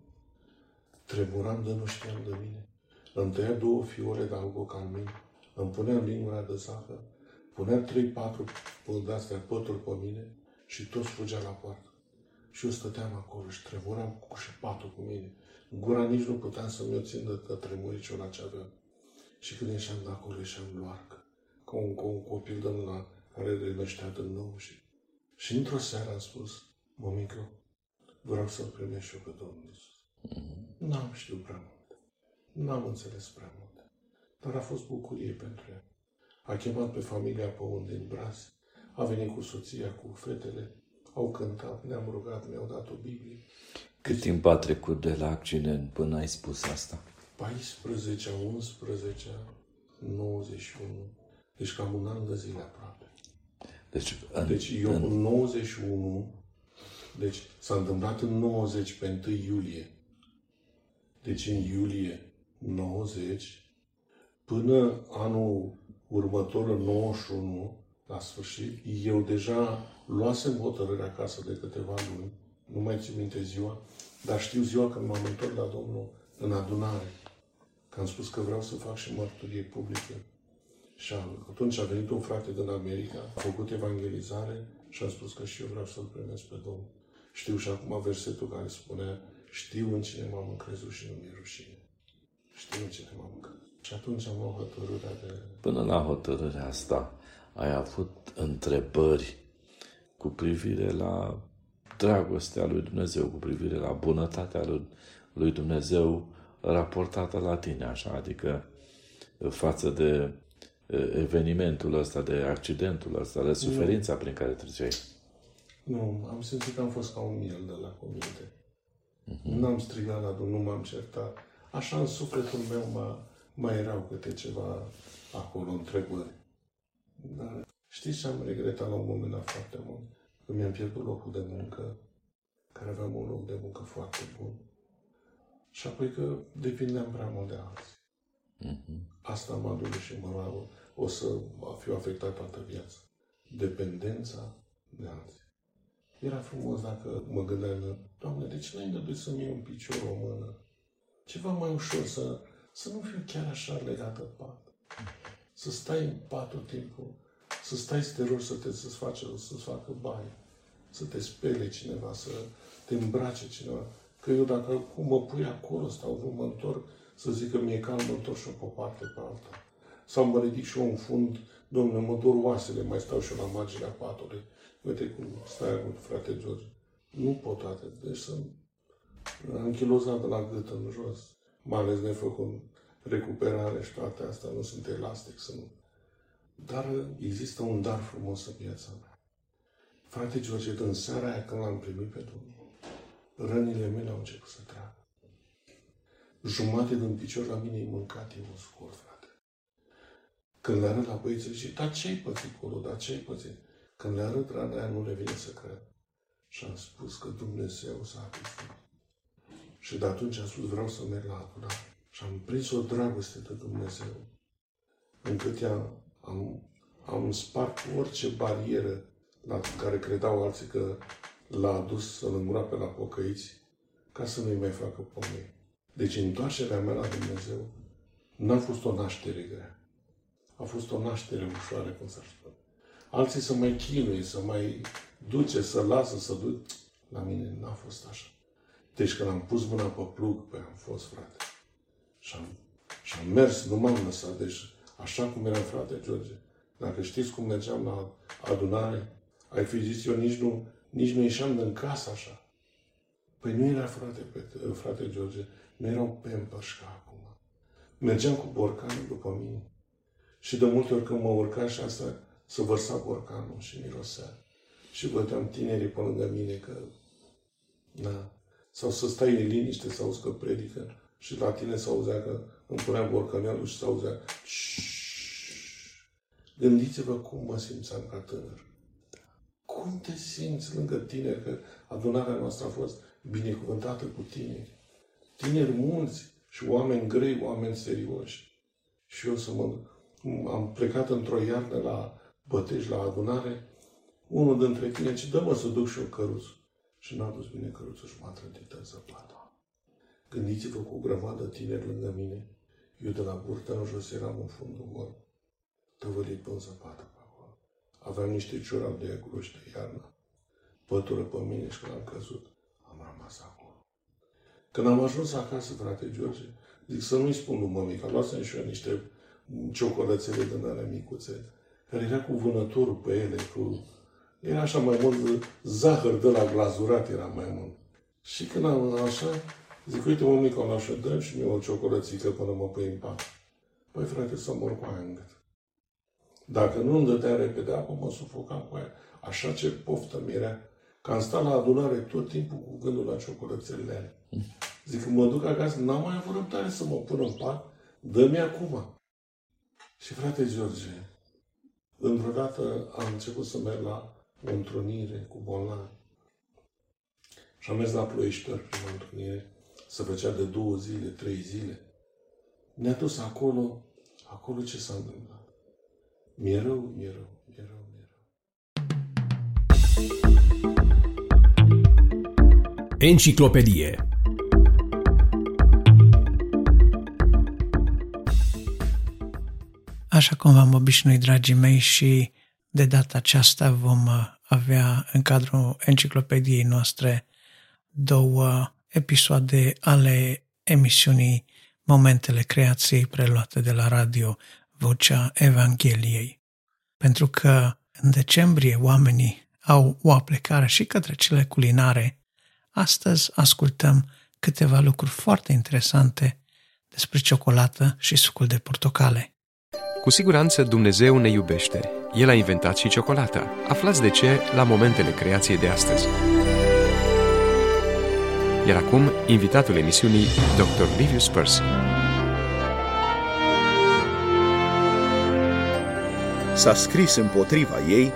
Tremuram de nu știam de mine. Îmi tăia două fiole de albocalmin, îmi punea lingura de zahăr, punea trei, patru de-astea pături pe mine și toți fugea la poartă. Și eu stăteam acolo și tremuram cu și patul cu mine. Gura nici nu puteam să-mi o țin de, de tremuriciul la ce aveam. Și când ieșeam de acolo, ieșeam luarcă. Ca un, ca un copil de la care le năștea din nou. Și, și într-o seară am spus, mămică, vreau să-L primesc și eu pe Domnul Iisus. N-am știut prea mult. N-am înțeles prea mult. Dar a fost bucurie pentru el. A chemat pe familia pe unde în braț, a venit cu soția, cu fetele, au cântat, ne-am rugat, mi-au dat o Biblie. Cât timp a trecut de la accident până ai spus asta? 14, 11, 91. Deci cam un an de zile aproape. Deci, în, Deci eu în, în 91 Deci s-a întâmplat în 90 pe 1 iulie. Deci în iulie 90 până anul următor, în 91, la sfârșit, eu deja luasem hotărârea acasă de câteva luni, nu mai țin minte ziua, dar știu ziua când m-am întors la Domnul în adunare, că am spus că vreau să fac și mărturie publică. Și atunci a venit un frate din America, a făcut evangelizare și am spus că și eu vreau să-L primesc pe Domnul. Știu și acum versetul care spunea, știu în cine m-am încrezut și nu mi-e rușine. Știu în cine m-am încrezut. Și atunci am luat hotărârea de... Până la hotărârea asta, ai avut întrebări cu privire la dragostea lui Dumnezeu, cu privire la bunătatea lui, lui Dumnezeu raportată la tine, așa, adică față de evenimentul ăsta, de accidentul ăsta, de suferința nu. prin care treceai. Nu, am simțit că am fost ca un miel de la cuminte. Uh-huh. N-am strigat la nu m-am certat. Așa în sufletul meu mă, mai erau câte ceva acolo întrebări. Dar știți ce am regretat la un moment dat foarte mult? Că mi-am pierdut locul de muncă, care aveam un loc de muncă foarte bun. Și apoi că depindeam prea mult de alții. Uh-huh. Asta mă aduce și mă o să fiu afectat toată viața. Dependența de alții. Era frumos dacă mă gândeam, Doamne, de ce n-ai îngăduit să-mi iei un picior, o mână? Ceva mai ușor, să, să nu fiu chiar așa legat de pat. Să stai în pat tot timpul, să stai să te rogi să te, să-ți, face, să-ți facă baie, să te spele cineva, să te îmbrace cineva. Că eu dacă cum mă pui acolo, stau, nu mă întorc, să zic că mi-e calm, mă întorc și pe o parte pe alta. Sau mă ridic și eu în fund, domnule, mă dor oasele, mai stau și eu la marginea patului. Uite cum stai acum, frate George. Nu pot atât. Deci sunt închilozat de la gât în jos. Mai ales nefăcând recuperare și toate astea. Nu sunt elastic, sunt... Dar există un dar frumos în viața mea. Frate George, în seara aia când l-am primit pe Domnul, rănile mele au început să treacă. Jumate din picior la mine e mâncat, e un scurt, frate. Când le arăt la băieți, zice, dar ce-ai pățit, Colo, dar ce-ai pățit? Când le arăt rana aia, nu le vine să cred. Și am spus că Dumnezeu s-a atât. Și de atunci am spus, vreau să merg la adunare. Și am prins o dragoste de Dumnezeu, încât am, am, am spart orice barieră la care credeau alții că l-a adus să lămura pe la pocăiți, ca să nu-i mai facă pomei. Deci întoarcerea mea la Dumnezeu n-a fost o naștere grea. A fost o naștere ușoară, cum s-ar spune. Alții să mai chinuie, să mai duce, să lasă, să duc. La mine n-a fost așa. Deci când am pus mâna pe plug, pe am fost, frate. Și am, și am mers, nu m-am lăsat. Deci, așa cum era frate George, dacă știți cum mergeam la adunare, ai fi zis, eu nici nu, nici nu ieșeam din casă așa. Păi nu era frate, frate George, nu erau pampers ca acum. Mergeam cu borcanul după mine. Și de multe ori când mă urca și asta, să vărsa borcanul și mirosea. Și vădeam tinerii pe lângă mine că, na, sau să stai în liniște, să auzi că predică și la tine să auzea că îmi puneam borcanelul și să auzea Gândiți-vă cum mă simțeam ca tânăr. Cum te simți lângă tineri? Că adunarea noastră a fost binecuvântată cu tineri. Tineri mulți și oameni grei, oameni serioși. Și eu să mă... Am plecat într-o iarnă la Bătești, la adunare. Unul dintre tine ce dă-mă să duc și eu căruț. Și n-a dus bine căruțul și m-a trântit în zăpadă. Gândiți-vă cu o grămadă tineri lângă mine. Eu de la burtă în jos eram în fundul gol. Tăvălit pe zăpadă pe acolo. Aveam niște ciorapi de gruși de iarnă. Pătură pe mine și când am căzut, am rămas acolo. Când am ajuns acasă, frate George, zic să nu-i spun lui mămica, că luasem și eu niște ciocolățele din alea micuțe, care era cu vânătorul pe ele, cu... Era așa mai mult zahăr de la glazurat, era mai mult. Și când am așa, zic, uite mămica, la așa, dă și mie o ciocolățică până mă pui în pat. Păi frate, să mor cu aia în gât. Dacă nu îmi dădea repede apă, mă sufocam cu aia. Așa ce poftă mi era. Că am stat la adunare tot timpul cu gândul la ciocolățele alea. Zic, mă duc acasă, n-am mai avut răbdare să mă pun în pat, dă-mi acum. Și frate George, într-o dată am început să merg la o întrunire cu bolnavi. Și am mers la Ploiești prima întâlnire. Se făcea de două zile, trei zile. Ne-a dus acolo. Acolo ce s-a întâmplat? Mi-e rău, mi-e rău, mi-e rău, mi-e rău. Enciclopedie Așa cum v-am obișnuit, dragii mei, și de data aceasta vom uh, avea în cadrul enciclopediei noastre două episoade ale emisiunii Momentele Creației preluate de la radio Vocea Evangheliei. Pentru că în decembrie oamenii au o aplecare și către cele culinare, astăzi ascultăm câteva lucruri foarte interesante despre ciocolată și sucul de portocale. Cu siguranță Dumnezeu ne iubește. El a inventat și ciocolata. Aflați de ce la momentele creației de astăzi. Iar acum, invitatul emisiunii, Dr. Livius Percy. S-a scris împotriva ei,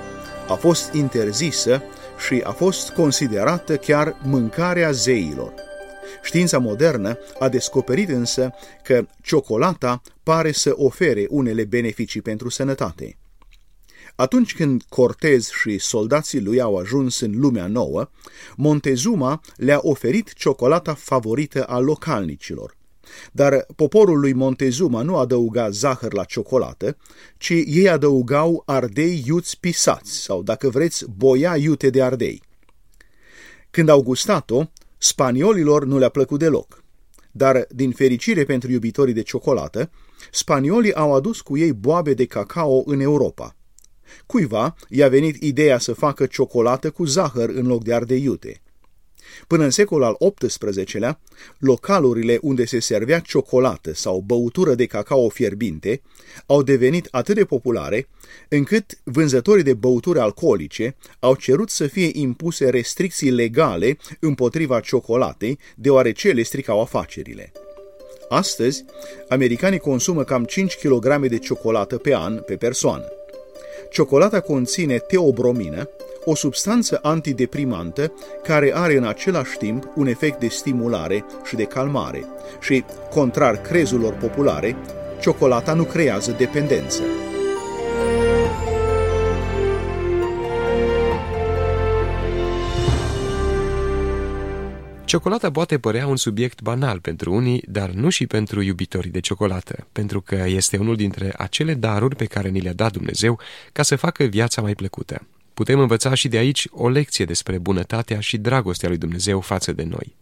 a fost interzisă și a fost considerată chiar mâncarea zeilor. Știința modernă a descoperit însă că ciocolata pare să ofere unele beneficii pentru sănătate. Atunci când Cortez și soldații lui au ajuns în lumea nouă, Montezuma le-a oferit ciocolata favorită a localnicilor. Dar poporul lui Montezuma nu adăuga zahăr la ciocolată, ci ei adăugau ardei iuți pisați sau, dacă vreți, boia iute de ardei. Când au gustat-o, spaniolilor nu le-a plăcut deloc. Dar, din fericire pentru iubitorii de ciocolată, spaniolii au adus cu ei boabe de cacao în Europa. Cuiva i-a venit ideea să facă ciocolată cu zahăr în loc de ardei iute. Până în secolul al XVIII-lea, localurile unde se servea ciocolată sau băutură de cacao fierbinte au devenit atât de populare încât vânzătorii de băuturi alcoolice au cerut să fie impuse restricții legale împotriva ciocolatei, deoarece le stricau afacerile. Astăzi, americanii consumă cam 5 kg de ciocolată pe an pe persoană. Ciocolata conține teobromină, o substanță antideprimantă care are în același timp un efect de stimulare și de calmare și, contrar crezulor populare, ciocolata nu creează dependență. Ciocolata poate părea un subiect banal pentru unii, dar nu și pentru iubitorii de ciocolată, pentru că este unul dintre acele daruri pe care ni le-a dat Dumnezeu ca să facă viața mai plăcută. Putem învăța și de aici o lecție despre bunătatea și dragostea lui Dumnezeu față de noi.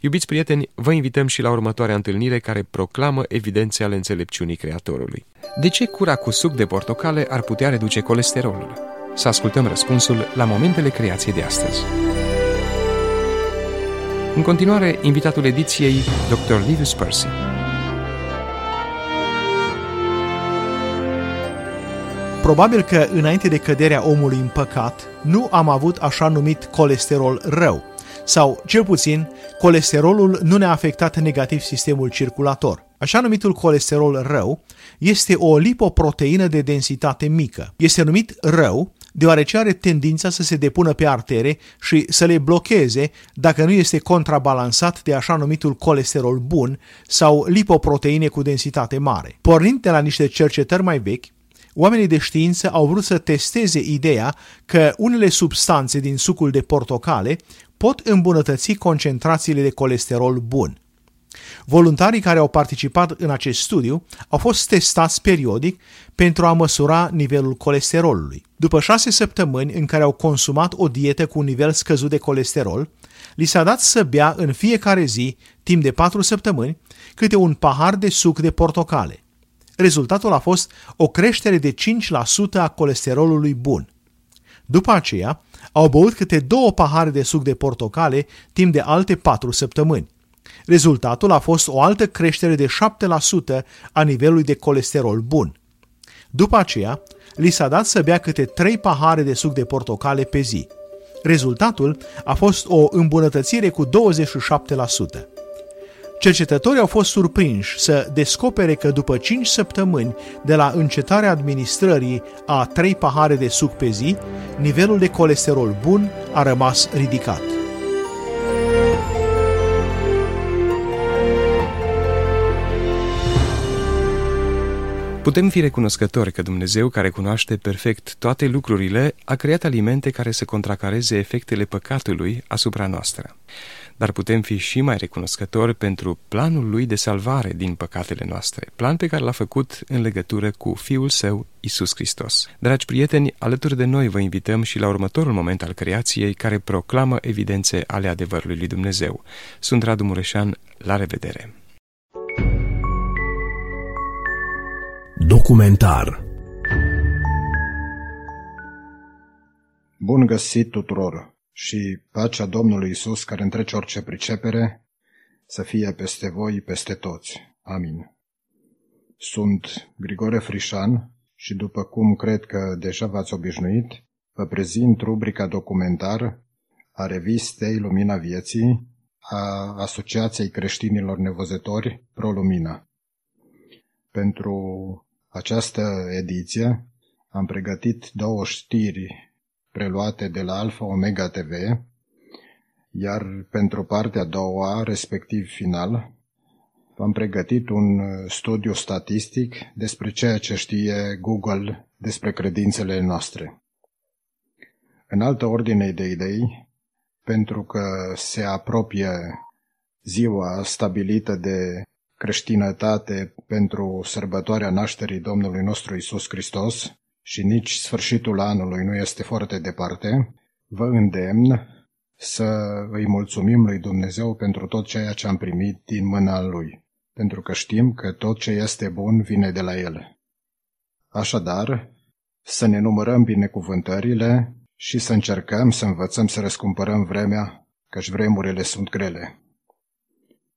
Iubiți prieteni, vă invităm și la următoarea întâlnire care proclamă evidențe ale înțelepciunii Creatorului. De ce cura cu suc de portocale ar putea reduce colesterolul? Să ascultăm răspunsul la momentele creației de astăzi. În continuare, invitatul ediției, Dr. Livius Percy. Probabil că înainte de căderea omului în păcat, nu am avut așa numit colesterol rău, sau, cel puțin, colesterolul nu ne-a afectat negativ sistemul circulator. Așa numitul colesterol rău este o lipoproteină de densitate mică. Este numit rău deoarece are tendința să se depună pe artere și să le blocheze dacă nu este contrabalansat de așa numitul colesterol bun sau lipoproteine cu densitate mare. Pornind de la niște cercetări mai vechi, oamenii de știință au vrut să testeze ideea că unele substanțe din sucul de portocale pot îmbunătăți concentrațiile de colesterol bun. Voluntarii care au participat în acest studiu au fost testați periodic pentru a măsura nivelul colesterolului. După șase săptămâni în care au consumat o dietă cu un nivel scăzut de colesterol, li s-a dat să bea în fiecare zi, timp de patru săptămâni, câte un pahar de suc de portocale. Rezultatul a fost o creștere de 5% a colesterolului bun. După aceea, au băut câte două pahare de suc de portocale timp de alte patru săptămâni. Rezultatul a fost o altă creștere de 7% a nivelului de colesterol bun. După aceea, li s-a dat să bea câte 3 pahare de suc de portocale pe zi. Rezultatul a fost o îmbunătățire cu 27%. Cercetătorii au fost surprinși să descopere că după 5 săptămâni de la încetarea administrării a 3 pahare de suc pe zi, nivelul de colesterol bun a rămas ridicat. Putem fi recunoscători că Dumnezeu, care cunoaște perfect toate lucrurile, a creat alimente care să contracareze efectele păcatului asupra noastră. Dar putem fi și mai recunoscători pentru planul lui de salvare din păcatele noastre, plan pe care l-a făcut în legătură cu Fiul Său, Isus Hristos. Dragi prieteni, alături de noi vă invităm și la următorul moment al creației care proclamă evidențe ale adevărului lui Dumnezeu. Sunt Radu Mureșan, la revedere! Documentar Bun găsit tuturor și pacea Domnului Isus care întrece orice pricepere să fie peste voi, peste toți. Amin. Sunt Grigore Frișan și după cum cred că deja v-ați obișnuit, vă prezint rubrica documentar a revistei Lumina Vieții a Asociației Creștinilor Nevăzători Pro Lumina. Pentru această ediție am pregătit două știri preluate de la Alfa Omega TV, iar pentru partea a doua, respectiv final, am pregătit un studiu statistic despre ceea ce știe Google despre credințele noastre. În altă ordine de idei, pentru că se apropie ziua stabilită de creștinătate pentru sărbătoarea nașterii Domnului nostru Isus Hristos și nici sfârșitul anului nu este foarte departe, vă îndemn să îi mulțumim lui Dumnezeu pentru tot ceea ce am primit din mâna Lui, pentru că știm că tot ce este bun vine de la El. Așadar, să ne numărăm binecuvântările și să încercăm să învățăm să răscumpărăm vremea, căci vremurile sunt grele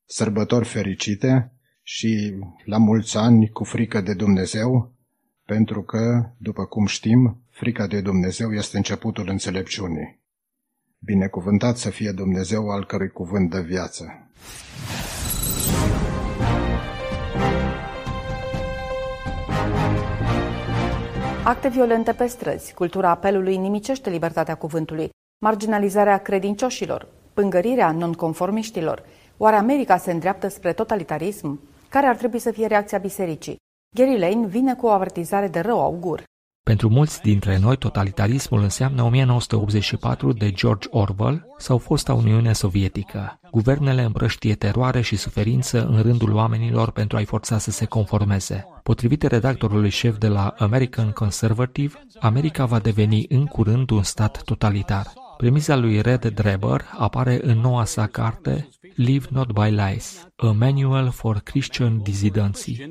sărbători fericite și la mulți ani cu frică de Dumnezeu, pentru că, după cum știm, frica de Dumnezeu este începutul înțelepciunii. Binecuvântat să fie Dumnezeu al cărui cuvânt de viață. Acte violente pe străzi, cultura apelului nimicește libertatea cuvântului, marginalizarea credincioșilor, pângărirea nonconformiștilor, Oare America se îndreaptă spre totalitarism? Care ar trebui să fie reacția bisericii? Gary Lane vine cu o avertizare de rău augur. Pentru mulți dintre noi, totalitarismul înseamnă 1984 de George Orwell sau fosta Uniune Sovietică. Guvernele împrăștie teroare și suferință în rândul oamenilor pentru a-i forța să se conformeze. Potrivit redactorului șef de la American Conservative, America va deveni în curând un stat totalitar. Premisa lui Red Dreber apare în noua sa carte Live Not by Lies, a manual for Christian dissidency.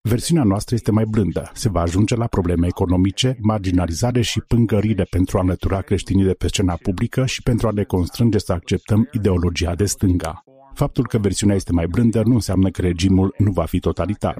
Versiunea noastră este mai blândă. Se va ajunge la probleme economice, marginalizare și pângărire pentru a înlătura creștinii de pe scena publică și pentru a ne constrânge să acceptăm ideologia de stânga. Faptul că versiunea este mai blândă nu înseamnă că regimul nu va fi totalitar.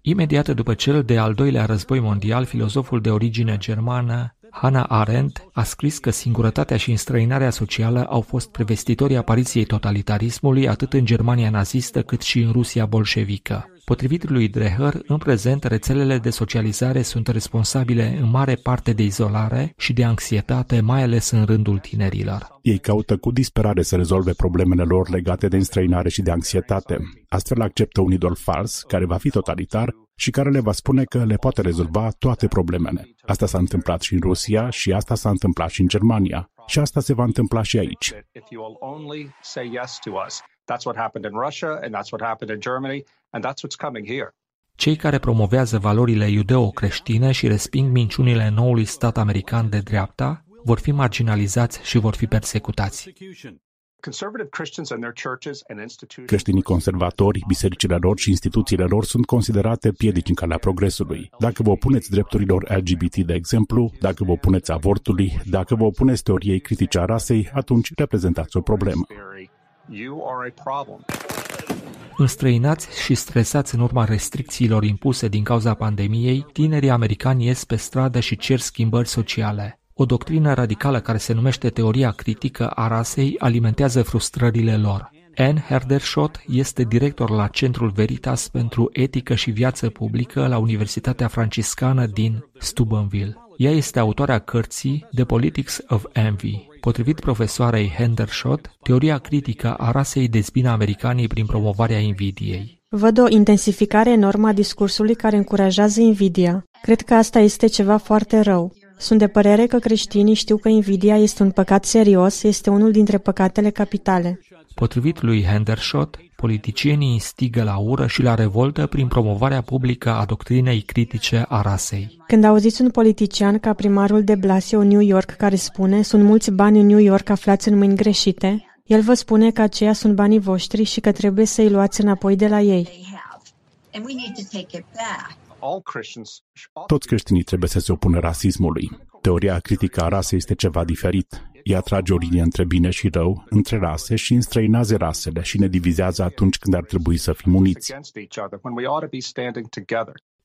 Imediat după cel de al doilea război mondial, filozoful de origine germană Hannah Arendt a scris că singurătatea și înstrăinarea socială au fost prevestitorii apariției totalitarismului atât în Germania nazistă cât și în Rusia bolșevică. Potrivit lui Dreher, în prezent, rețelele de socializare sunt responsabile în mare parte de izolare și de anxietate, mai ales în rândul tinerilor. Ei caută cu disperare să rezolve problemele lor legate de înstrăinare și de anxietate. Astfel acceptă un idol fals, care va fi totalitar, și care le va spune că le poate rezolva toate problemele. Asta s-a întâmplat și în Rusia și asta s-a întâmplat și în Germania. Și asta se va întâmpla și aici. That's what happened in Russia and that's what happened in Germany and that's what's coming here. Cei care promovează valorile iudeo-creștine și resping minciunile noului stat american de dreapta vor fi marginalizați și vor fi persecutați. Creștinii conservatori, bisericile lor și instituțiile lor sunt considerate piedici în calea progresului. Dacă vă opuneți drepturilor LGBT, de exemplu, dacă vă opuneți avortului, dacă vă opuneți teoriei critice a rasei, atunci reprezentați o problemă. Înstrăinați și stresați în urma restricțiilor impuse din cauza pandemiei, tinerii americani ies pe stradă și cer schimbări sociale. O doctrină radicală care se numește teoria critică a rasei alimentează frustrările lor. Anne Herderschott este director la Centrul Veritas pentru Etică și Viață Publică la Universitatea Franciscană din Steubenville. Ea este autoarea cărții The Politics of Envy, Potrivit profesoarei Hendershot, teoria critică a rasei dezbină americanii prin promovarea invidiei. Văd o intensificare enormă a discursului care încurajează invidia. Cred că asta este ceva foarte rău. Sunt de părere că creștinii știu că invidia este un păcat serios, este unul dintre păcatele capitale. Potrivit lui Hendershot, politicienii instigă la ură și la revoltă prin promovarea publică a doctrinei critice a rasei. Când auziți un politician ca primarul de Blasio New York care spune sunt mulți bani în New York aflați în mâini greșite, el vă spune că aceia sunt banii voștri și că trebuie să-i luați înapoi de la ei. Toți creștinii trebuie să se opună rasismului. Teoria critică a rasei este ceva diferit. Ea trage o linie între bine și rău, între rase și înstrăinează rasele și ne divizează atunci când ar trebui să fim uniți.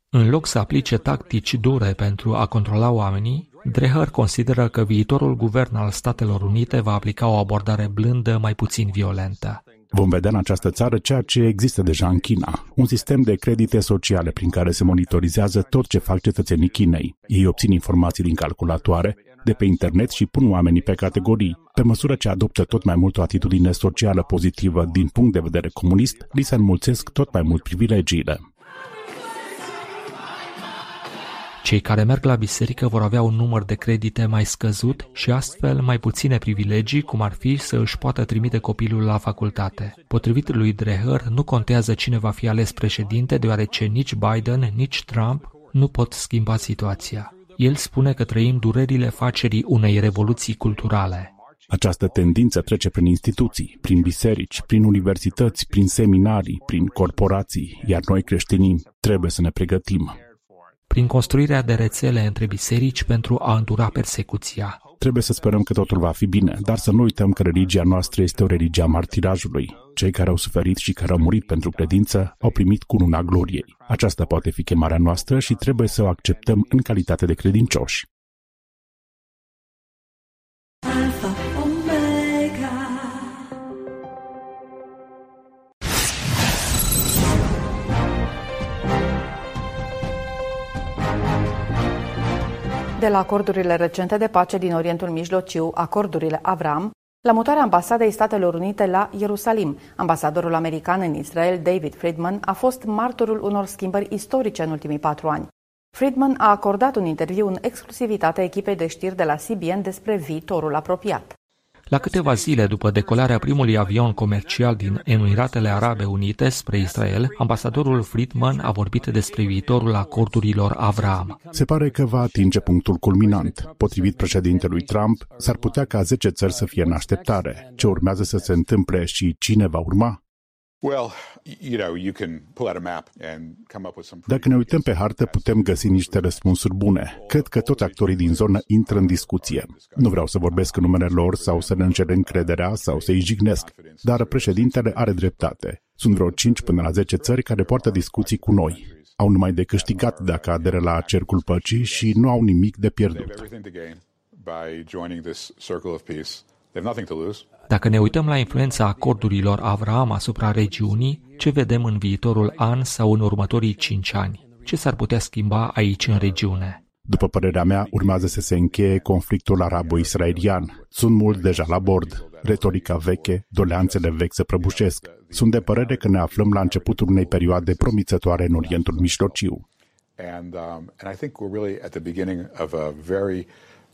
În loc să aplice tactici dure pentru a controla oamenii, Dreher consideră că viitorul guvern al Statelor Unite va aplica o abordare blândă, mai puțin violentă. Vom vedea în această țară ceea ce există deja în China, un sistem de credite sociale prin care se monitorizează tot ce fac cetățenii Chinei. Ei obțin informații din calculatoare, de pe internet și pun oamenii pe categorii. Pe măsură ce adoptă tot mai mult o atitudine socială pozitivă din punct de vedere comunist, li se înmulțesc tot mai mult privilegiile. Cei care merg la biserică vor avea un număr de credite mai scăzut și astfel mai puține privilegii, cum ar fi să își poată trimite copilul la facultate. Potrivit lui Dreher, nu contează cine va fi ales președinte, deoarece nici Biden, nici Trump nu pot schimba situația. El spune că trăim durerile facerii unei revoluții culturale. Această tendință trece prin instituții, prin biserici, prin universități, prin seminarii, prin corporații, iar noi creștinii trebuie să ne pregătim prin construirea de rețele între biserici pentru a îndura persecuția. Trebuie să sperăm că totul va fi bine, dar să nu uităm că religia noastră este o religie a martirajului. Cei care au suferit și care au murit pentru credință au primit cununa gloriei. Aceasta poate fi chemarea noastră și trebuie să o acceptăm în calitate de credincioși. De la acordurile recente de pace din Orientul Mijlociu, acordurile Avram, la mutarea ambasadei Statelor Unite la Ierusalim, ambasadorul american în Israel, David Friedman, a fost martorul unor schimbări istorice în ultimii patru ani. Friedman a acordat un interviu în exclusivitate echipei de știri de la CBN despre viitorul apropiat. La câteva zile după decolarea primului avion comercial din Emiratele Arabe Unite spre Israel, ambasadorul Friedman a vorbit despre viitorul acordurilor Avram. Se pare că va atinge punctul culminant. Potrivit președintelui Trump, s-ar putea ca 10 țări să fie în așteptare. Ce urmează să se întâmple și cine va urma? Dacă ne uităm pe hartă, putem găsi niște răspunsuri bune. Cred că toți actorii din zonă intră în discuție. Nu vreau să vorbesc în numele lor sau să ne încer încrederea sau să-i jignesc, dar președintele are dreptate. Sunt vreo 5 până la 10 țări care poartă discuții cu noi. Au numai de câștigat dacă aderă la cercul păcii și nu au nimic de pierdut. Dacă ne uităm la influența acordurilor Avram asupra regiunii, ce vedem în viitorul an sau în următorii cinci ani? Ce s-ar putea schimba aici în regiune? După părerea mea, urmează să se încheie conflictul arabo-israelian. Sunt mult deja la bord. Retorica veche, doleanțele vechi se prăbușesc. Sunt de părere că ne aflăm la începutul unei perioade promițătoare în Orientul Mijlociu. And, um, and I think we're really at the beginning of a very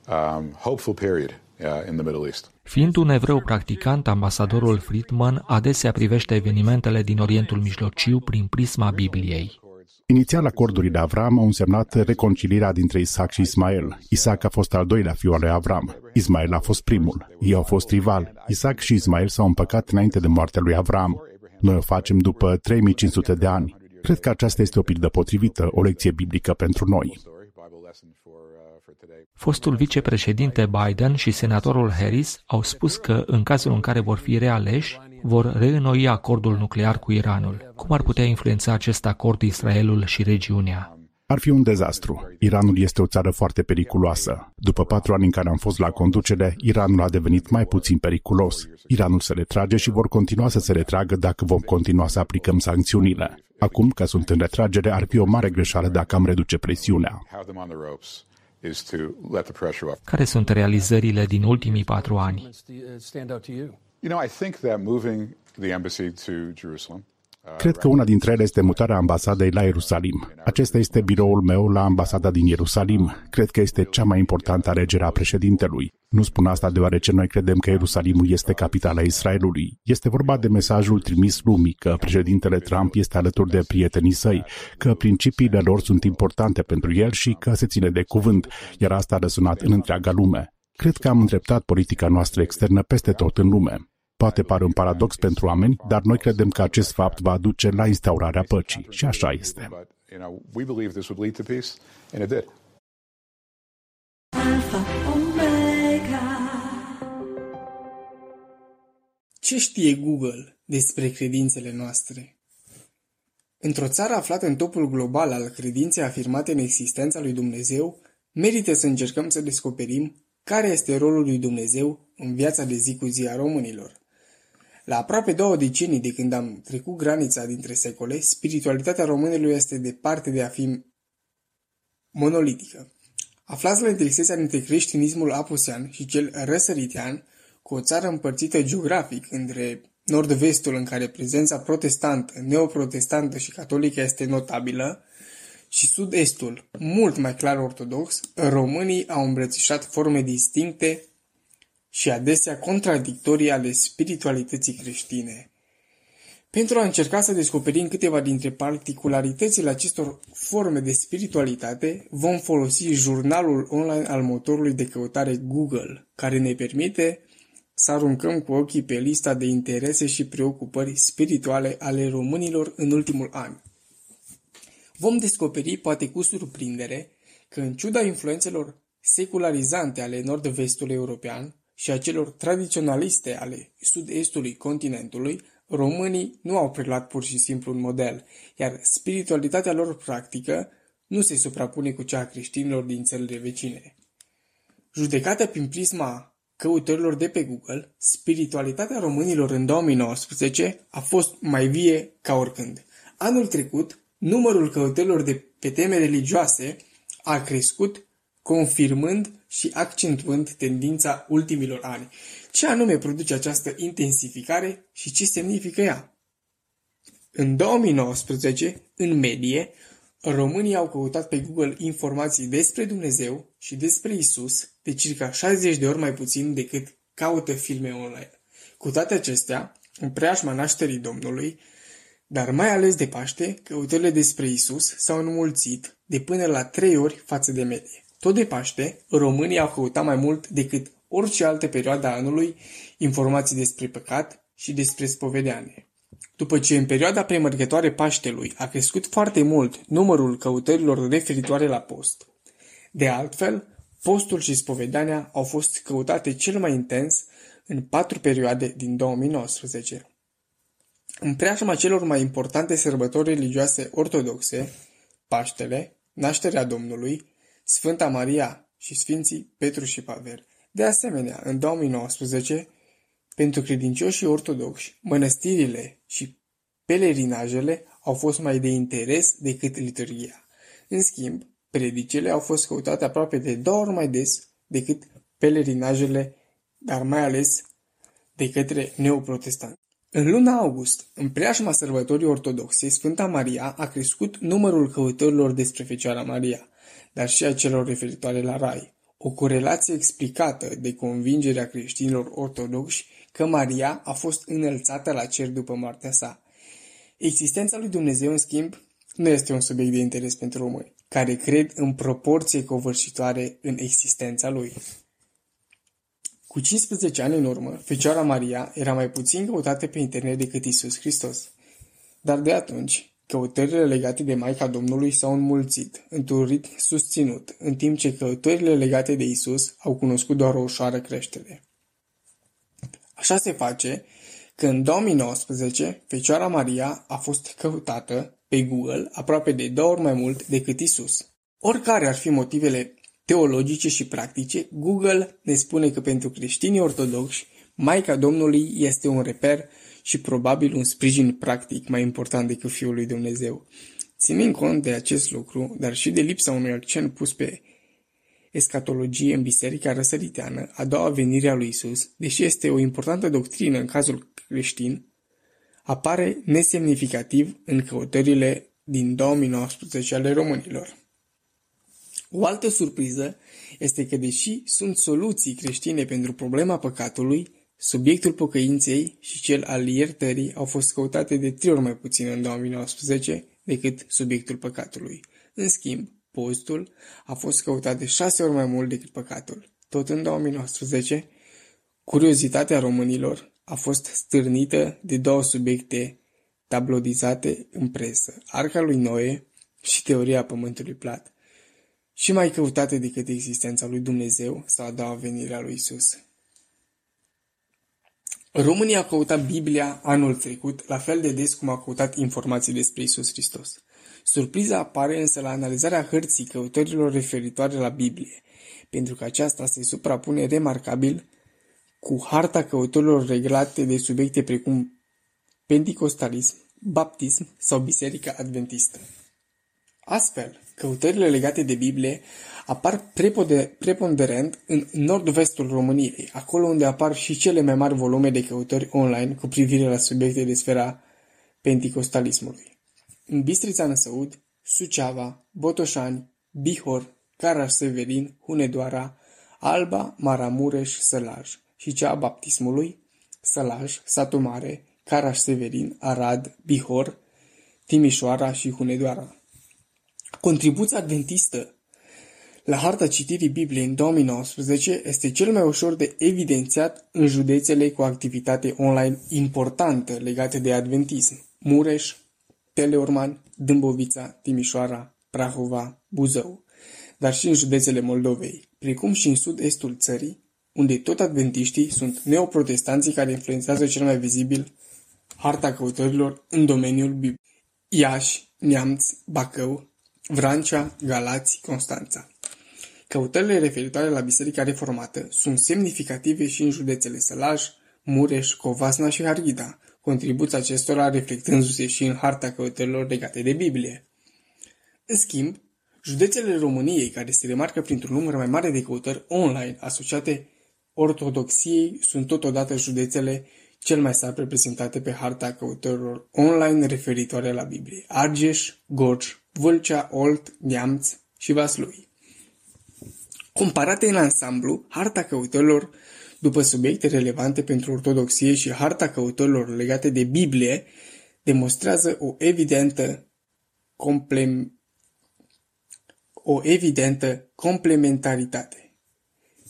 um, hopeful period Uh, in the Middle East. Fiind un evreu practicant, ambasadorul Friedman adesea privește evenimentele din Orientul Mijlociu prin prisma Bibliei. Inițial, acordurile Avram au însemnat reconcilierea dintre Isaac și Ismael. Isaac a fost al doilea fiu al lui Avram. Ismael a fost primul. Ei au fost rivali. Isaac și Ismael s-au împăcat înainte de moartea lui Avram. Noi o facem după 3500 de ani. Cred că aceasta este o pildă potrivită, o lecție biblică pentru noi. Fostul vicepreședinte Biden și senatorul Harris au spus că, în cazul în care vor fi realeși, vor reînnoi acordul nuclear cu Iranul. Cum ar putea influența acest acord Israelul și regiunea? Ar fi un dezastru. Iranul este o țară foarte periculoasă. După patru ani în care am fost la conducere, Iranul a devenit mai puțin periculos. Iranul se retrage și vor continua să se retragă dacă vom continua să aplicăm sancțiunile. Acum că sunt în retragere, ar fi o mare greșeală dacă am reduce presiunea is to let the pressure off. Care sunt realizările din ultimii patru ani? You know, I think that moving the embassy to Jerusalem Cred că una dintre ele este mutarea ambasadei la Ierusalim. Acesta este biroul meu la ambasada din Ierusalim. Cred că este cea mai importantă alegere a președintelui. Nu spun asta deoarece noi credem că Ierusalimul este capitala Israelului. Este vorba de mesajul trimis lumii că președintele Trump este alături de prietenii săi, că principiile lor sunt importante pentru el și că se ține de cuvânt, iar asta a răsunat în întreaga lume. Cred că am îndreptat politica noastră externă peste tot în lume. Poate pare un paradox pentru oameni, dar noi credem că acest fapt va duce la instaurarea păcii. Și așa este. Ce știe Google despre credințele noastre? Într-o țară aflată în topul global al credinței afirmate în existența lui Dumnezeu, merită să încercăm să descoperim care este rolul lui Dumnezeu în viața de zi cu zi a românilor. La aproape două decenii de când am trecut granița dintre secole, spiritualitatea românilor este departe de a fi monolitică. Aflați la intersecția dintre creștinismul apusean și cel răsăritean, cu o țară împărțită geografic între nord-vestul în care prezența protestantă, neoprotestantă și catolică este notabilă, și sud-estul, mult mai clar ortodox, românii au îmbrățișat forme distincte și adesea contradictorii ale spiritualității creștine. Pentru a încerca să descoperim câteva dintre particularitățile acestor forme de spiritualitate, vom folosi jurnalul online al motorului de căutare Google, care ne permite să aruncăm cu ochii pe lista de interese și preocupări spirituale ale românilor în ultimul an. Vom descoperi, poate cu surprindere, că în ciuda influențelor secularizante ale nord-vestului european, și a celor tradiționaliste ale sud-estului continentului, românii nu au preluat pur și simplu un model, iar spiritualitatea lor practică nu se suprapune cu cea a creștinilor din țările vecine. Judecată prin prisma căutărilor de pe Google, spiritualitatea românilor în 2019 a fost mai vie ca oricând. Anul trecut, numărul căutărilor de pe teme religioase a crescut confirmând și accentuând tendința ultimilor ani. Ce anume produce această intensificare și ce semnifică ea? În 2019, în medie, românii au căutat pe Google informații despre Dumnezeu și despre Isus de circa 60 de ori mai puțin decât caută filme online. Cu toate acestea, în preajma nașterii Domnului, dar mai ales de Paște, căutările despre Isus s-au înmulțit de până la trei ori față de medie. Tot de Paște, românii au căutat mai mult decât orice altă perioadă a anului informații despre păcat și despre spovedanie. După ce în perioada premergătoare Paștelui a crescut foarte mult numărul căutărilor referitoare la post. De altfel, postul și spovedania au fost căutate cel mai intens în patru perioade din 2019. În preajma celor mai importante sărbători religioase ortodoxe, Paștele, Nașterea Domnului, Sfânta Maria și Sfinții Petru și Pavel. De asemenea, în 2019, pentru credincioșii ortodoxi, mănăstirile și pelerinajele au fost mai de interes decât liturgia. În schimb, predicele au fost căutate aproape de două ori mai des decât pelerinajele, dar mai ales de către neoprotestanți. În luna august, în preajma sărbătorii ortodoxe, Sfânta Maria a crescut numărul căutărilor despre Fecioara Maria dar și a celor referitoare la rai, o corelație explicată de convingerea creștinilor ortodoxi că Maria a fost înălțată la cer după moartea sa. Existența lui Dumnezeu, în schimb, nu este un subiect de interes pentru români, care cred în proporție covârșitoare în existența lui. Cu 15 ani în urmă, Fecioara Maria era mai puțin căutată pe internet decât Isus Hristos. Dar de atunci, Căutările legate de Maica Domnului s-au înmulțit, într-un ritm susținut, în timp ce căutările legate de Isus au cunoscut doar o ușoară creștere. Așa se face că în 2019 Fecioara Maria a fost căutată pe Google aproape de două ori mai mult decât Isus. Oricare ar fi motivele teologice și practice, Google ne spune că pentru creștinii ortodoxi, Maica Domnului este un reper și probabil un sprijin practic mai important decât Fiul lui Dumnezeu. Ținând cont de acest lucru, dar și de lipsa unui accent pus pe escatologie în Biserica Răsăriteană, a doua venire a lui Isus, deși este o importantă doctrină în cazul creștin, apare nesemnificativ în căutările din 2019 ale românilor. O altă surpriză este că deși sunt soluții creștine pentru problema păcatului, subiectul pocăinței și cel al iertării au fost căutate de trei ori mai puțin în 2019 decât subiectul păcatului. În schimb, postul a fost căutat de șase ori mai mult decât păcatul. Tot în 2019, curiozitatea românilor a fost stârnită de două subiecte tablodizate în presă, Arca lui Noe și teoria pământului plat, și mai căutate decât existența lui Dumnezeu sau a doua venire a lui Isus. România a căutat Biblia anul trecut, la fel de des cum a căutat informații despre Isus Hristos. Surpriza apare însă la analizarea hărții căutărilor referitoare la Biblie, pentru că aceasta se suprapune remarcabil cu harta căutărilor reglate de subiecte precum penticostalism, baptism sau biserica adventistă. Astfel, căutările legate de Biblie apar preponderent în nord-vestul României, acolo unde apar și cele mai mari volume de căutări online cu privire la subiecte de sfera penticostalismului. În Bistrița Năsăud, Suceava, Botoșani, Bihor, Caraș-Severin, Hunedoara, Alba, Maramureș, Sălaj și cea a baptismului, Sălaj, Satu Mare, Caraș-Severin, Arad, Bihor, Timișoara și Hunedoara. Contribuția adventistă la harta citirii Bibliei în 2019 este cel mai ușor de evidențiat în județele cu activitate online importantă legate de adventism. Mureș, Teleorman, Dâmbovița, Timișoara, Prahova, Buzău, dar și în județele Moldovei, precum și în sud-estul țării, unde tot adventiștii sunt neoprotestanții care influențează cel mai vizibil harta căutărilor în domeniul Bibliei. Iași, Neamț, Bacău, Vrancea, Galați, Constanța. Căutările referitoare la Biserica Reformată sunt semnificative și în județele Sălaj, Mureș, Covasna și Harghita, contribuția acestora reflectându-se și în harta căutărilor legate de Biblie. În schimb, județele României, care se remarcă printr-un număr mai mare de căutări online asociate ortodoxiei, sunt totodată județele cel mai slab reprezentate pe harta căutărilor online referitoare la Biblie. Argeș, Gorj, Vâlcea, Olt, Neamț și Vaslui. Comparate în ansamblu, harta căutărilor după subiecte relevante pentru ortodoxie și harta căutărilor legate de Biblie demonstrează o evidentă complem... o evidentă complementaritate.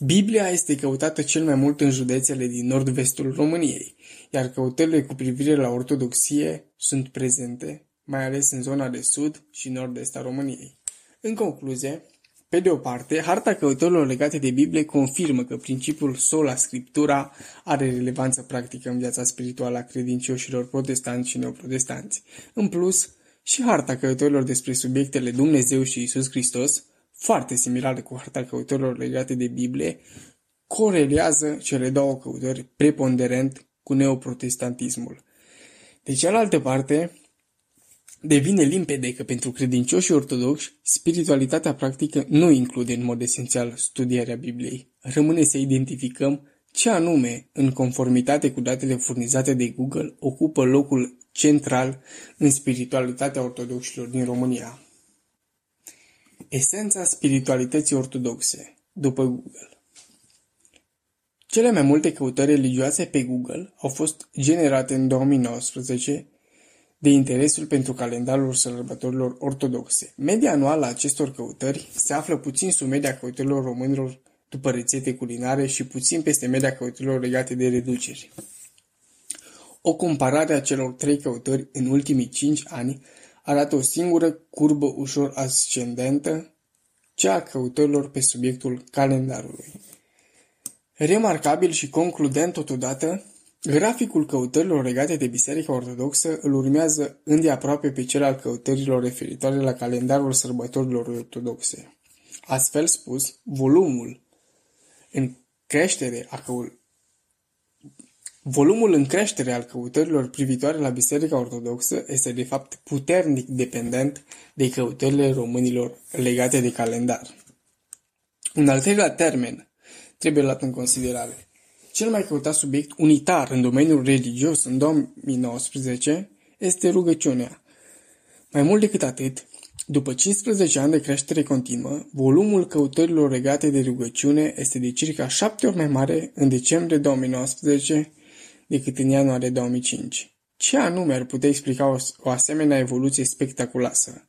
Biblia este căutată cel mai mult în județele din nord-vestul României, iar căutările cu privire la ortodoxie sunt prezente, mai ales în zona de sud și nord-est a României. În concluzie, pe de o parte, harta căutărilor legate de Biblie confirmă că principiul sola scriptura are relevanță practică în viața spirituală a credincioșilor protestanți și neoprotestanți. În plus, și harta căutărilor despre subiectele Dumnezeu și Isus Hristos, foarte similară cu harta căutărilor legate de Biblie, corelează cele două căutări preponderent cu neoprotestantismul. De cealaltă parte, Devine limpede că pentru credincioșii ortodoxi, spiritualitatea practică nu include în mod esențial studierea Bibliei. Rămâne să identificăm ce anume, în conformitate cu datele furnizate de Google, ocupă locul central în spiritualitatea ortodoxilor din România. Esența spiritualității ortodoxe, după Google Cele mai multe căutări religioase pe Google au fost generate în 2019 de interesul pentru calendarul sărbătorilor ortodoxe. Media anuală a acestor căutări se află puțin sub media căutărilor românilor după rețete culinare și puțin peste media căutărilor legate de reduceri. O comparare a celor trei căutări în ultimii cinci ani arată o singură curbă ușor ascendentă, cea a căutărilor pe subiectul calendarului. Remarcabil și concludent totodată, Graficul căutărilor legate de Biserica Ortodoxă îl urmează îndeaproape pe cel al căutărilor referitoare la calendarul sărbătorilor ortodoxe. Astfel spus, volumul în creștere a căul... Volumul în creștere al căutărilor privitoare la Biserica Ortodoxă este de fapt puternic dependent de căutările românilor legate de calendar. Un al treilea termen trebuie luat în considerare. Cel mai căutat subiect unitar în domeniul religios în 2019 este rugăciunea. Mai mult decât atât, după 15 ani de creștere continuă, volumul căutărilor legate de rugăciune este de circa 7 ori mai mare în decembrie 2019 decât în ianuarie 2005. Ce anume ar putea explica o, o asemenea evoluție spectaculoasă?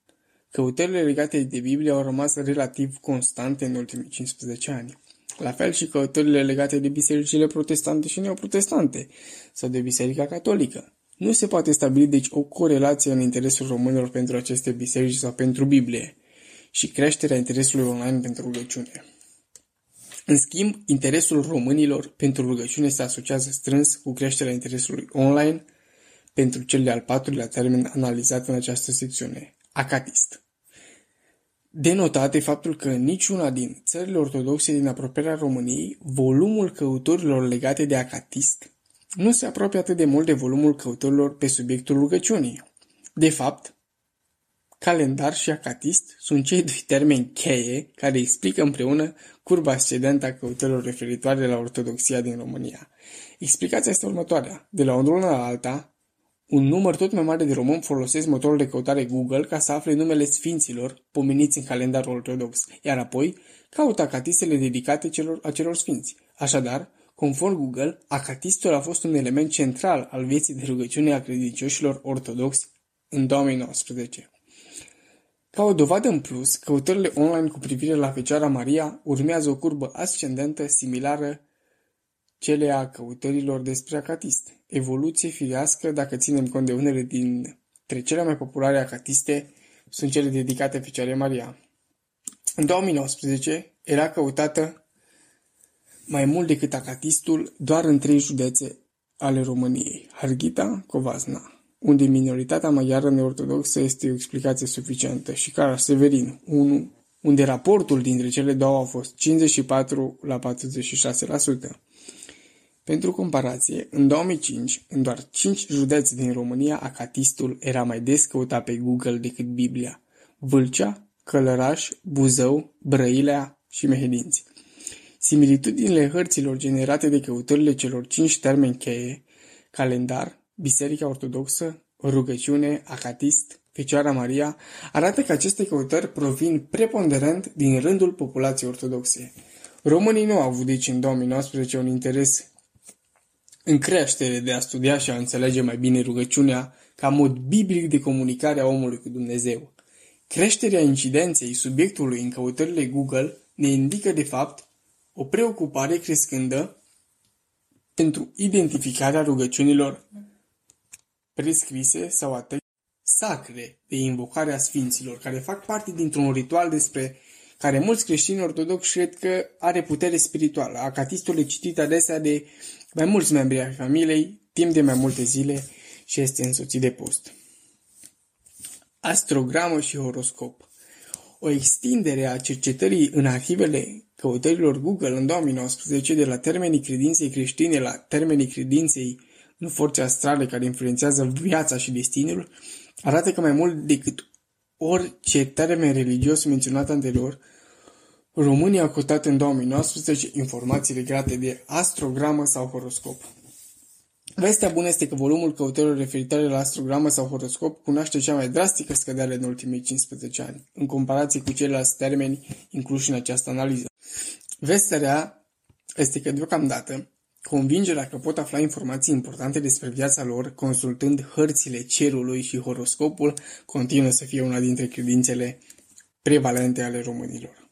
Căutările legate de Biblie au rămas relativ constante în ultimii 15 ani. La fel și căutările legate de bisericile protestante și neoprotestante sau de biserica catolică. Nu se poate stabili deci o corelație în interesul românilor pentru aceste biserici sau pentru Biblie și creșterea interesului online pentru rugăciune. În schimb, interesul românilor pentru rugăciune se asociază strâns cu creșterea interesului online pentru cel de-al patrulea termen analizat în această secțiune, acatist. Denotat faptul că în niciuna din țările ortodoxe din apropierea României, volumul căutorilor legate de acatist nu se apropie atât de mult de volumul căutorilor pe subiectul rugăciunii. De fapt, calendar și acatist sunt cei doi termeni cheie care explică împreună curba ascendentă a căutărilor referitoare la ortodoxia din România. Explicația este următoarea. De la o lună la alta, un număr tot mai mare de români folosesc motorul de căutare Google ca să afle numele sfinților pomeniți în calendarul ortodox, iar apoi caută acatistele dedicate celor, acelor sfinți. Așadar, conform Google, acatistul a fost un element central al vieții de rugăciune a credincioșilor ortodoxi în 2019. Ca o dovadă în plus, căutările online cu privire la Fecioara Maria urmează o curbă ascendentă similară cele a căutărilor despre acatist. Evoluție firească dacă ținem cont de unele dintre cele mai populare acatiste sunt cele dedicate Fecioarei Maria. În 2019 era căutată mai mult decât acatistul doar în trei județe ale României, Harghita, Covasna, unde minoritatea maghiară neortodoxă este o explicație suficientă, și Cara Severin, 1, unde raportul dintre cele două a fost 54 la 46%. Pentru comparație, în 2005, în doar 5 județe din România, acatistul era mai des căutat pe Google decât Biblia. Vâlcea, Călăraș, Buzău, Brăilea și Mehedinți. Similitudinile hărților generate de căutările celor cinci termeni cheie, calendar, Biserica Ortodoxă, rugăciune, acatist, Fecioara Maria, arată că aceste căutări provin preponderent din rândul populației ortodoxe. Românii nu au avut deci în 2019 un interes în creștere de a studia și a înțelege mai bine rugăciunea ca mod biblic de comunicare a omului cu Dumnezeu. Creșterea incidenței subiectului în căutările Google ne indică de fapt o preocupare crescândă pentru identificarea rugăciunilor prescrise sau a sacre de invocare a sfinților, care fac parte dintr-un ritual despre care mulți creștini ortodoxi cred că are putere spirituală. Acatistul e citit adesea de mai mulți membri ai familiei, timp de mai multe zile și este însoțit de post. Astrogramă și horoscop O extindere a cercetării în arhivele căutărilor Google în 2019 de la termenii credinței creștine la termenii credinței în forțe astrale care influențează viața și destinul, arată că mai mult decât orice termen religios menționat anterior, România a cotat în 2019 informații legate de astrogramă sau horoscop. Vestea bună este că volumul căutărilor referitoare la astrogramă sau horoscop cunoaște cea mai drastică scădere în ultimii 15 ani, în comparație cu ceilalți termeni incluși în această analiză. Vestea rea este că, deocamdată, convingerea că pot afla informații importante despre viața lor consultând hărțile cerului și horoscopul continuă să fie una dintre credințele prevalente ale românilor.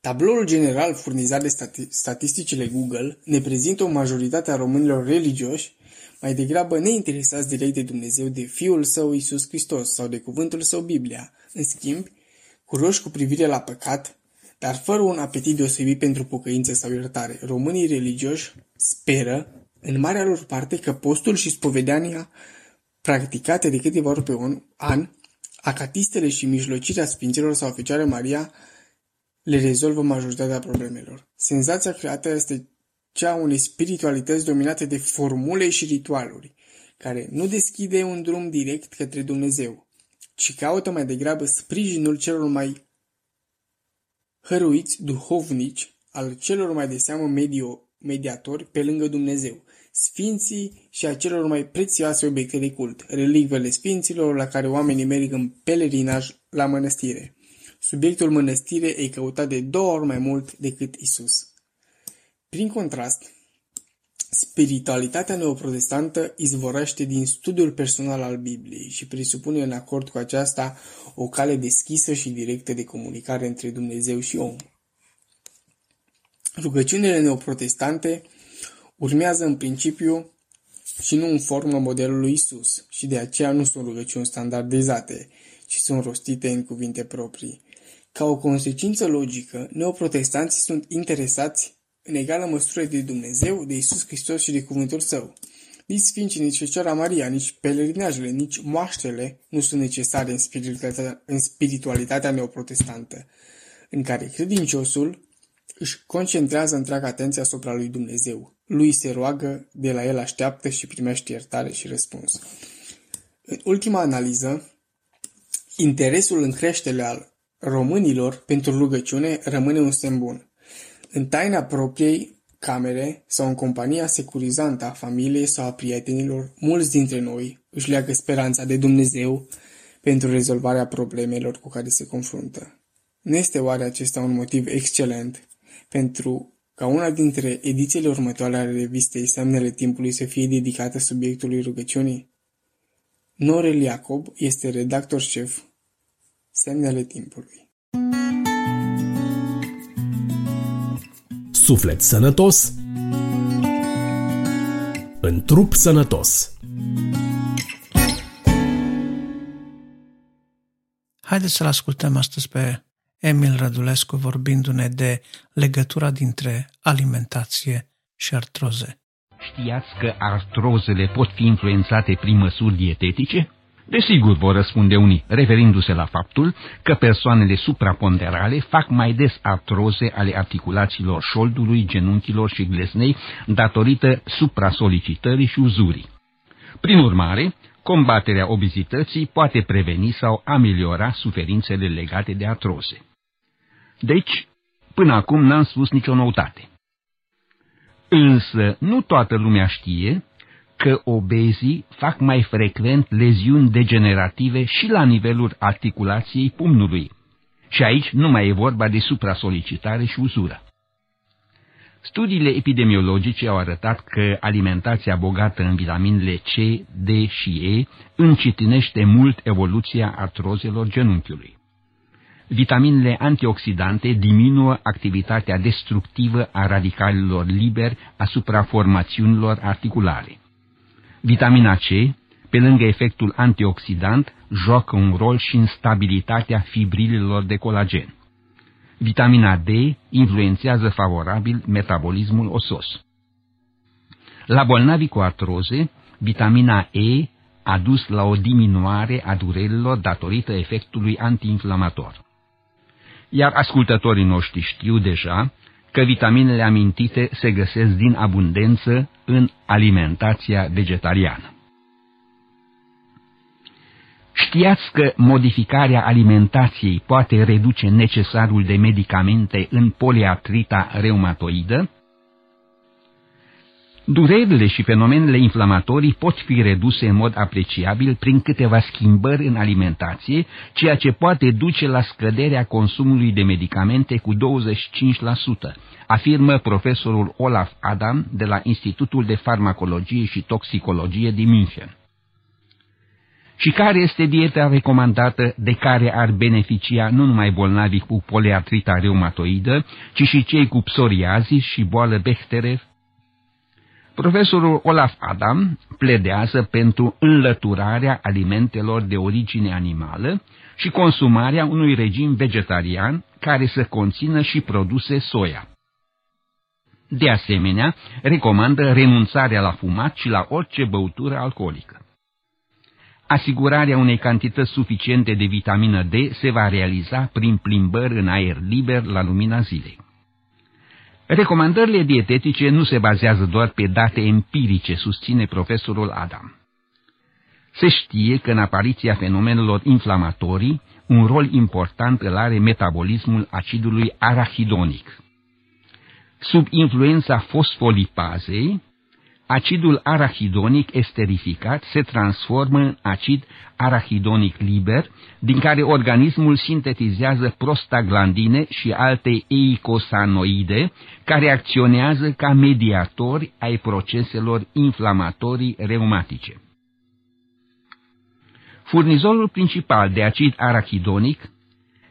Tabloul general furnizat de stati- statisticile Google ne prezintă o majoritate a românilor religioși mai degrabă neinteresați direct de Dumnezeu, de Fiul Său Isus Hristos sau de cuvântul Său Biblia. În schimb, curoși cu privire la păcat, dar fără un apetit deosebit pentru pocăință sau iertare. Românii religioși speră, în marea lor parte, că postul și spovedania practicate de câteva ori pe un an, acatistele și mijlocirea Sfinților sau Fecioară Maria le rezolvă majoritatea problemelor. Senzația creată este cea a unei spiritualități dominate de formule și ritualuri, care nu deschide un drum direct către Dumnezeu, ci caută mai degrabă sprijinul celor mai hăruiți duhovnici al celor mai de seamă medio, mediatori pe lângă Dumnezeu, sfinții și a celor mai prețioase obiecte de cult, relicvele sfinților la care oamenii merg în pelerinaj la mănăstire. Subiectul mănăstire e căutat de două ori mai mult decât Isus. Prin contrast, spiritualitatea neoprotestantă izvorăște din studiul personal al Bibliei și presupune în acord cu aceasta o cale deschisă și directă de comunicare între Dumnezeu și om. Rugăciunile neoprotestante urmează în principiu și nu în formă modelul lui Isus și de aceea nu sunt rugăciuni standardizate, ci sunt rostite în cuvinte proprii. Ca o consecință logică, neoprotestanții sunt interesați în egală măsură de Dumnezeu, de Isus Hristos și de cuvântul său. Nici Sfinții, nici Fecioara Maria, nici pelerinajele, nici moaștele nu sunt necesare în spiritualitatea, în spiritualitatea neoprotestantă, în care credinciosul își concentrează întreaga atenție asupra lui Dumnezeu. Lui se roagă, de la el așteaptă și primește iertare și răspuns. În ultima analiză, interesul în creștere al românilor pentru rugăciune rămâne un semn bun. În taina propriei camere sau în compania securizantă a familiei sau a prietenilor, mulți dintre noi își leagă speranța de Dumnezeu pentru rezolvarea problemelor cu care se confruntă. Nu este oare acesta un motiv excelent pentru ca una dintre edițiile următoare ale revistei Semnele Timpului să fie dedicată subiectului rugăciunii? Norel Iacob este redactor șef Semnele Timpului. Suflet sănătos în trup sănătos. Haideți să-l ascultăm astăzi pe Emil Rădulescu vorbindu-ne de legătura dintre alimentație și artroze. Știați că artrozele pot fi influențate prin măsuri dietetice? Desigur, vor răspunde unii, referindu-se la faptul că persoanele supraponderale fac mai des artroze ale articulațiilor șoldului, genunchilor și gleznei datorită suprasolicitării și uzurii. Prin urmare, combaterea obezității poate preveni sau ameliora suferințele legate de artroze. Deci, până acum n-am spus nicio noutate. Însă, nu toată lumea știe că obezii fac mai frecvent leziuni degenerative și la nivelul articulației pumnului. Și aici nu mai e vorba de suprasolicitare și uzură. Studiile epidemiologice au arătat că alimentația bogată în vitaminele C, D și E încetinește mult evoluția artrozelor genunchiului. Vitaminele antioxidante diminuă activitatea destructivă a radicalilor liberi asupra formațiunilor articulare. Vitamina C, pe lângă efectul antioxidant, joacă un rol și în stabilitatea fibrilelor de colagen. Vitamina D influențează favorabil metabolismul osos. La bolnavi cu artroze, vitamina E a dus la o diminuare a durerilor datorită efectului antiinflamator. Iar ascultătorii noștri știu deja că vitaminele amintite se găsesc din abundență în alimentația vegetariană. Știați că modificarea alimentației poate reduce necesarul de medicamente în poliatrita reumatoidă? Durerile și fenomenele inflamatorii pot fi reduse în mod apreciabil prin câteva schimbări în alimentație, ceea ce poate duce la scăderea consumului de medicamente cu 25%, afirmă profesorul Olaf Adam de la Institutul de Farmacologie și Toxicologie din München. Și care este dieta recomandată de care ar beneficia nu numai bolnavii cu poliartrita reumatoidă, ci și cei cu psoriazis și boală Bechterew? Profesorul Olaf Adam pledează pentru înlăturarea alimentelor de origine animală și consumarea unui regim vegetarian care să conțină și produse soia. De asemenea, recomandă renunțarea la fumat și la orice băutură alcoolică. Asigurarea unei cantități suficiente de vitamină D se va realiza prin plimbări în aer liber la lumina zilei. Recomandările dietetice nu se bazează doar pe date empirice, susține profesorul Adam. Se știe că în apariția fenomenelor inflamatorii, un rol important îl are metabolismul acidului arahidonic. Sub influența fosfolipazei, acidul arahidonic esterificat se transformă în acid arahidonic liber, din care organismul sintetizează prostaglandine și alte eicosanoide, care acționează ca mediatori ai proceselor inflamatorii reumatice. Furnizorul principal de acid arachidonic,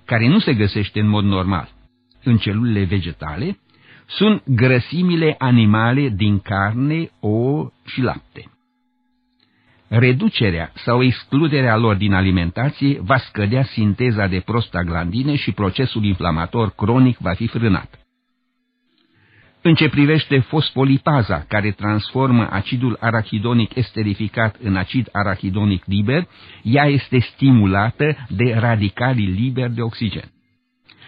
care nu se găsește în mod normal în celulele vegetale, sunt grăsimile animale din carne, ouă și lapte. Reducerea sau excluderea lor din alimentație va scădea sinteza de prostaglandine și procesul inflamator cronic va fi frânat. În ce privește fosfolipaza, care transformă acidul arachidonic esterificat în acid arachidonic liber, ea este stimulată de radicalii liberi de oxigen.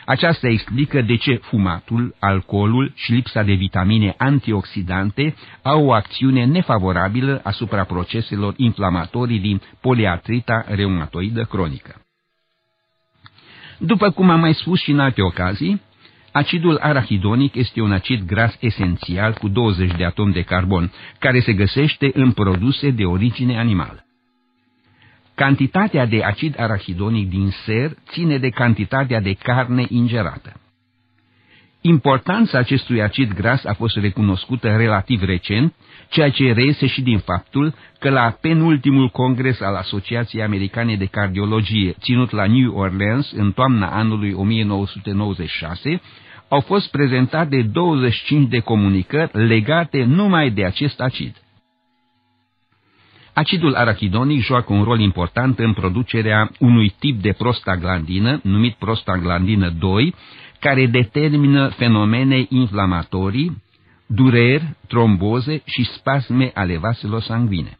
Aceasta explică de ce fumatul, alcoolul și lipsa de vitamine antioxidante au o acțiune nefavorabilă asupra proceselor inflamatorii din poliartrita reumatoidă cronică. După cum am mai spus și în alte ocazii, Acidul arachidonic este un acid gras esențial cu 20 de atomi de carbon, care se găsește în produse de origine animală. Cantitatea de acid arachidonic din ser ține de cantitatea de carne ingerată. Importanța acestui acid gras a fost recunoscută relativ recent, ceea ce reiese și din faptul că la penultimul congres al Asociației Americane de Cardiologie, ținut la New Orleans în toamna anului 1996, au fost prezentate 25 de comunicări legate numai de acest acid. Acidul arachidonic joacă un rol important în producerea unui tip de prostaglandină, numit prostaglandină 2, care determină fenomene inflamatorii, dureri, tromboze și spasme ale vaselor sanguine.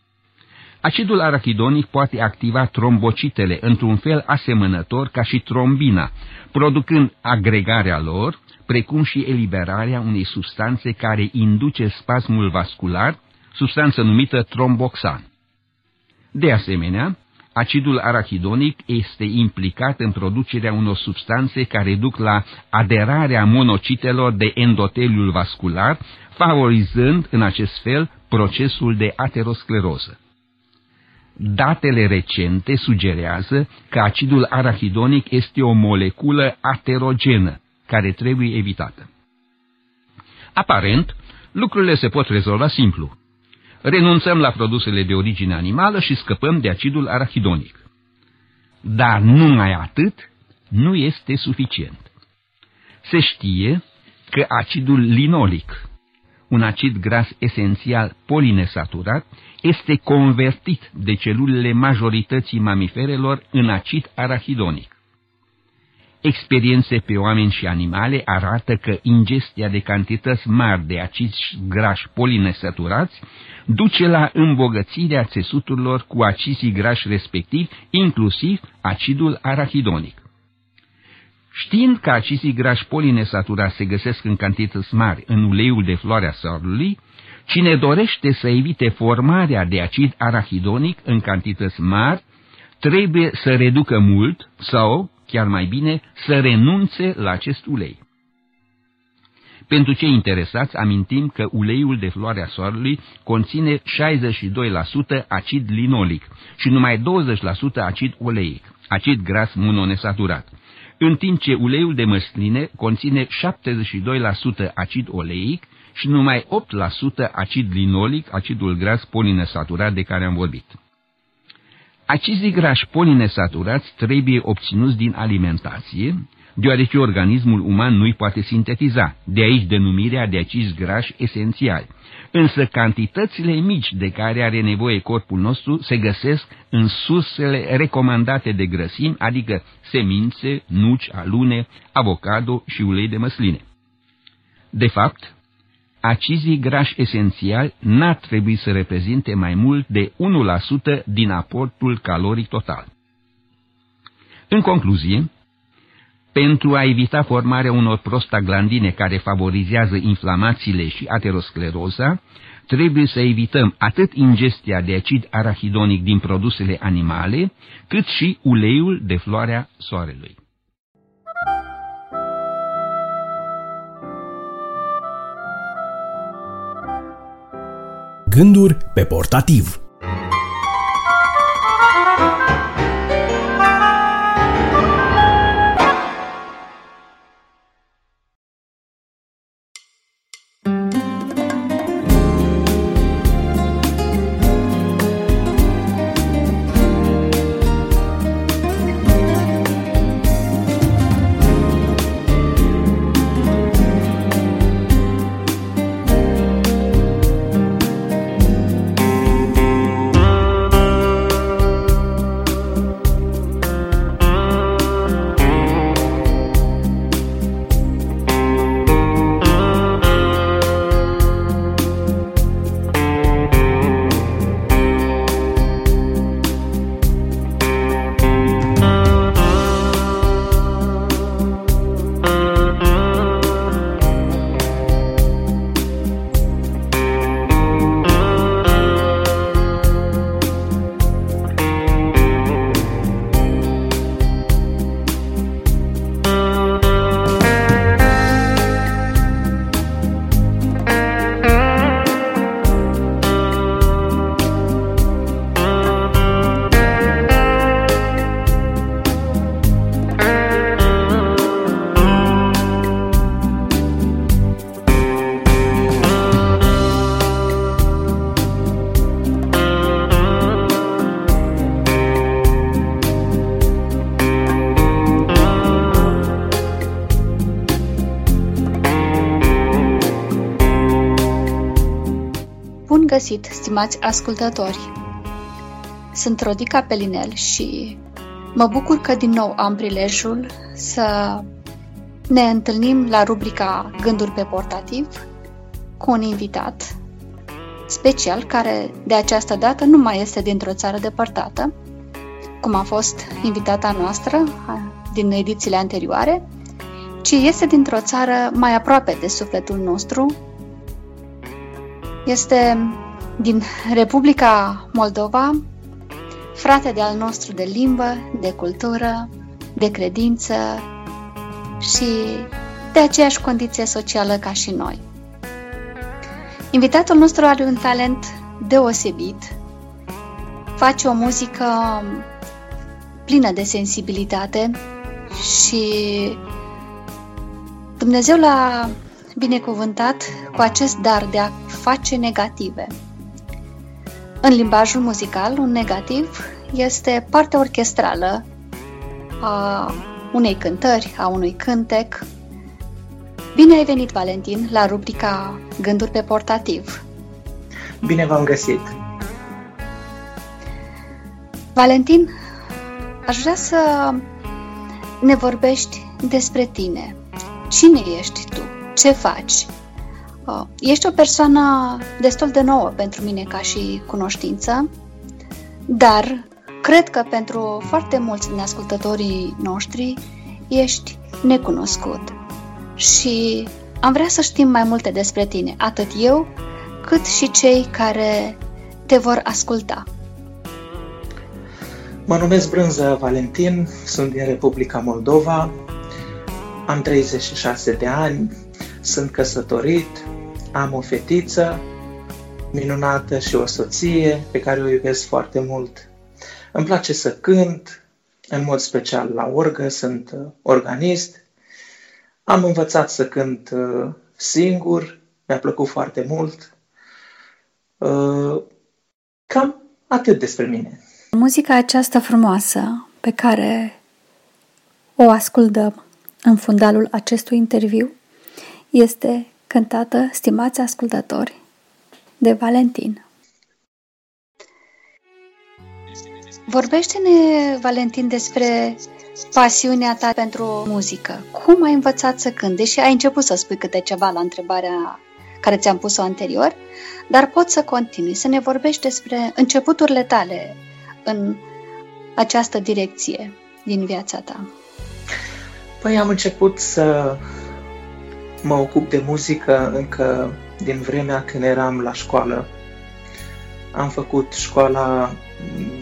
Acidul arachidonic poate activa trombocitele într-un fel asemănător ca și trombina, producând agregarea lor, precum și eliberarea unei substanțe care induce spasmul vascular, substanță numită tromboxan. De asemenea, acidul arachidonic este implicat în producerea unor substanțe care duc la aderarea monocitelor de endoteliul vascular, favorizând în acest fel procesul de ateroscleroză. Datele recente sugerează că acidul arachidonic este o moleculă aterogenă, care trebuie evitată. Aparent, lucrurile se pot rezolva simplu renunțăm la produsele de origine animală și scăpăm de acidul arachidonic. Dar numai atât nu este suficient. Se știe că acidul linolic, un acid gras esențial polinesaturat, este convertit de celulele majorității mamiferelor în acid arachidonic. Experiențe pe oameni și animale arată că ingestia de cantități mari de acizi grași polinesaturați duce la îmbogățirea țesuturilor cu acizii grași respectiv, inclusiv acidul arachidonic. Știind că acizii grași polinesaturați se găsesc în cantități mari în uleiul de floarea soarelui, cine dorește să evite formarea de acid arachidonic în cantități mari, trebuie să reducă mult sau, chiar mai bine, să renunțe la acest ulei. Pentru cei interesați, amintim că uleiul de floarea soarelui conține 62% acid linolic și numai 20% acid oleic, acid gras mononesaturat, în timp ce uleiul de măsline conține 72% acid oleic și numai 8% acid linolic, acidul gras polinesaturat de care am vorbit. Acizii grași polinesaturați trebuie obținuți din alimentație, deoarece organismul uman nu-i poate sintetiza, de aici denumirea de acizi grași esențiali. Însă cantitățile mici de care are nevoie corpul nostru se găsesc în sursele recomandate de grăsimi, adică semințe, nuci, alune, avocado și ulei de măsline. De fapt, acizii grași esențiali n-ar trebui să reprezinte mai mult de 1% din aportul caloric total. În concluzie, Pentru a evita formarea unor prostaglandine care favorizează inflamațiile și ateroscleroza, trebuie să evităm atât ingestia de acid arahidonic din produsele animale, cât și uleiul de floarea soarelui. Gânduri pe portativ găsit, stimați ascultători! Sunt Rodica Pelinel și mă bucur că din nou am prilejul să ne întâlnim la rubrica Gânduri pe portativ cu un invitat special care de această dată nu mai este dintr-o țară depărtată, cum a fost invitata noastră din edițiile anterioare, ci este dintr-o țară mai aproape de sufletul nostru. Este din Republica Moldova, frate de al nostru de limbă, de cultură, de credință și de aceeași condiție socială ca și noi. Invitatul nostru are un talent deosebit, face o muzică plină de sensibilitate și Dumnezeu l-a binecuvântat cu acest dar de a face negative. În limbajul muzical, un negativ este partea orchestrală a unei cântări, a unui cântec. Bine ai venit, Valentin, la rubrica Gânduri pe portativ. Bine v-am găsit! Valentin, aș vrea să ne vorbești despre tine. Cine ești tu? Ce faci? Uh, ești o persoană destul de nouă pentru mine ca și cunoștință, dar cred că pentru foarte mulți din ascultătorii noștri ești necunoscut. Și am vrea să știm mai multe despre tine, atât eu, cât și cei care te vor asculta. Mă numesc Brânză Valentin, sunt din Republica Moldova, am 36 de ani, sunt căsătorit, am o fetiță minunată și o soție pe care o iubesc foarte mult. Îmi place să cânt, în mod special la orgă, sunt uh, organist. Am învățat să cânt uh, singur, mi-a plăcut foarte mult. Uh, cam atât despre mine. Muzica aceasta frumoasă pe care o ascultăm în fundalul acestui interviu este cântată, stimați ascultători, de Valentin. Vorbește-ne, Valentin, despre pasiunea ta pentru muzică. Cum ai învățat să cânti? Deși ai început să spui câte ceva la întrebarea care ți-am pus-o anterior, dar pot să continui, să ne vorbești despre începuturile tale în această direcție din viața ta. Păi am început să mă ocup de muzică încă din vremea când eram la școală. Am făcut școala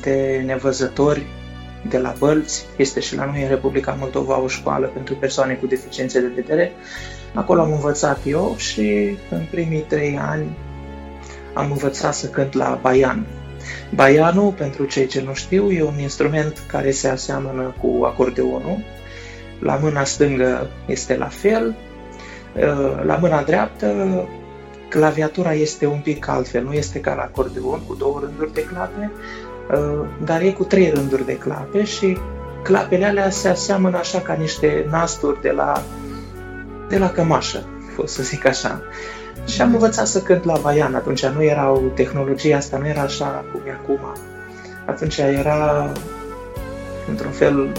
de nevăzători de la Bălți, este și la noi în Republica Moldova o școală pentru persoane cu deficiențe de vedere. Acolo am învățat eu și în primii trei ani am învățat să cânt la baian. Baianul, pentru cei ce nu știu, e un instrument care se aseamănă cu acordeonul. La mâna stângă este la fel, la mâna dreaptă claviatura este un pic altfel, nu este ca la acordeon cu două rânduri de clape, dar e cu trei rânduri de clape și clapele alea se aseamănă așa ca niște nasturi de la, de la cămașă, pot să zic așa. Și am învățat să cânt la Vaian. Atunci nu erau, tehnologia asta nu era așa cum e acum. Atunci era, într-un fel,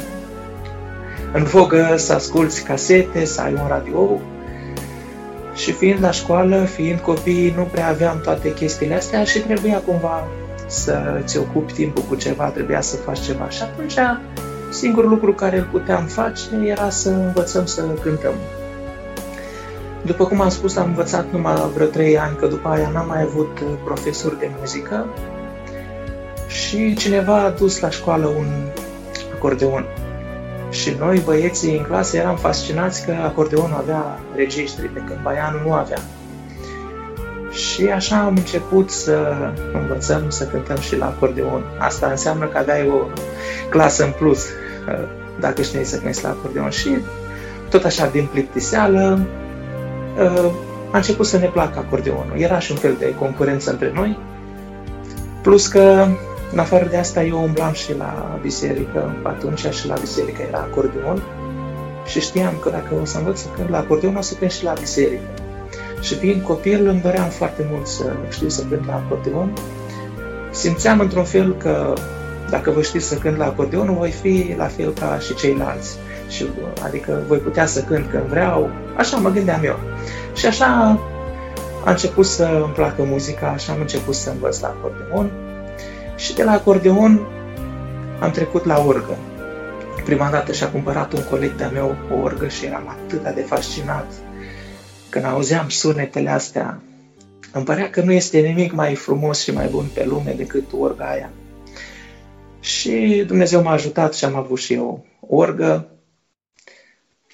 în vogă să asculți casete, să ai un radio. Și fiind la școală, fiind copii, nu prea aveam toate chestiile astea și trebuia cumva să-ți ocupi timpul cu ceva, trebuia să faci ceva. Și atunci singurul lucru care îl puteam face era să învățăm să cântăm. După cum am spus, am învățat numai vreo trei ani, că după aia n-am mai avut uh, profesori de muzică și cineva a dus la școală un acordeon. Și noi, băieții în clasă, eram fascinați că acordeonul avea registri, pe când baianul nu avea. Și așa am început să învățăm să cântăm și la acordeon. Asta înseamnă că aveai o clasă în plus uh, dacă știi să cânti la acordeon. Și tot așa, din plictiseală, uh, a început să ne placă acordeonul. Era și un fel de concurență între noi, plus că, în afară de asta, eu umblam și la biserică atunci și la biserică era acordeon și știam că dacă o să învăț să cânt la acordeon, o să cânt și la biserică. Și fiind copil, îmi doream foarte mult să știu să cânt la acordeon. Simțeam într-un fel că dacă voi ști să cânt la acordeon, voi fi la fel ca și ceilalți. Și, adică voi putea să cânt când vreau, așa mă gândeam eu. Și așa a început să îmi placă muzica, așa am început să învăț la acordeon. Și de la acordeon am trecut la orgă. Prima dată și-a cumpărat un coleg de-a meu o orgă și eram atât de fascinat când auzeam sunetele astea. Îmi părea că nu este nimic mai frumos și mai bun pe lume decât orga aia. Și Dumnezeu m-a ajutat și am avut și eu orgă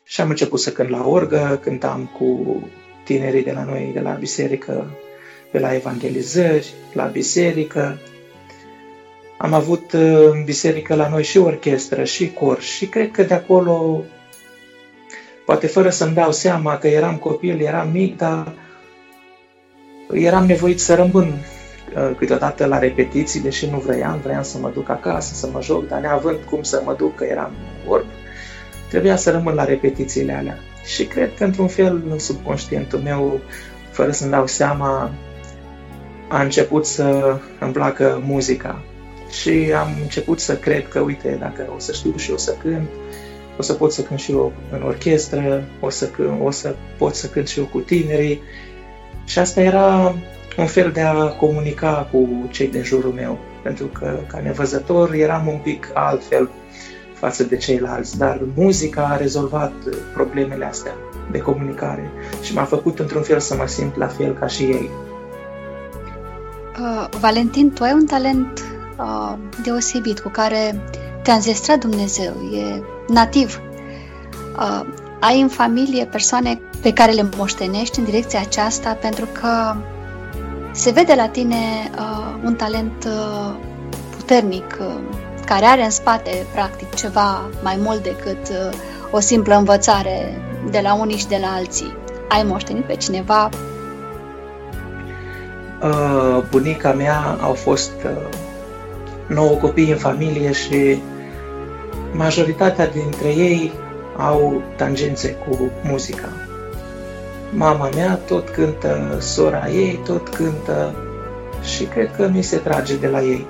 și am început să cânt la orgă, cântam cu tinerii de la noi, de la biserică, pe la evangelizări, la biserică. Am avut uh, în biserică la noi și orchestră, și cor și cred că de acolo, poate fără să-mi dau seama că eram copil, eram mic, dar eram nevoit să rămân uh, câteodată la repetiții, deși nu vreau, vreau să mă duc acasă, să mă joc, dar neavând cum să mă duc, că eram orb, trebuia să rămân la repetițiile alea. Și cred că, într-un fel, în subconștientul meu, fără să-mi dau seama, a început să îmi placă muzica. Și am început să cred că, uite, dacă o să știu și eu să cânt, o să pot să cânt și eu în orchestră, o să, cânt, o să pot să cânt și eu cu tinerii. Și asta era un fel de a comunica cu cei din jurul meu, pentru că ca nevăzător eram un pic altfel față de ceilalți, dar muzica a rezolvat problemele astea de comunicare și m-a făcut într-un fel să mă simt la fel ca și ei. Uh, Valentin, tu ai un talent uh, deosebit cu care te-a înzestrat Dumnezeu, e nativ. Uh, ai în familie persoane pe care le moștenești în direcția aceasta pentru că se vede la tine uh, un talent uh, puternic, uh, care are în spate, practic, ceva mai mult decât uh, o simplă învățare de la unii și de la alții. Ai moștenit pe cineva? Uh, bunica mea au fost uh, nouă copii în familie și majoritatea dintre ei au tangențe cu muzica. Mama mea tot cântă, sora ei tot cântă și cred că mi se trage de la ei.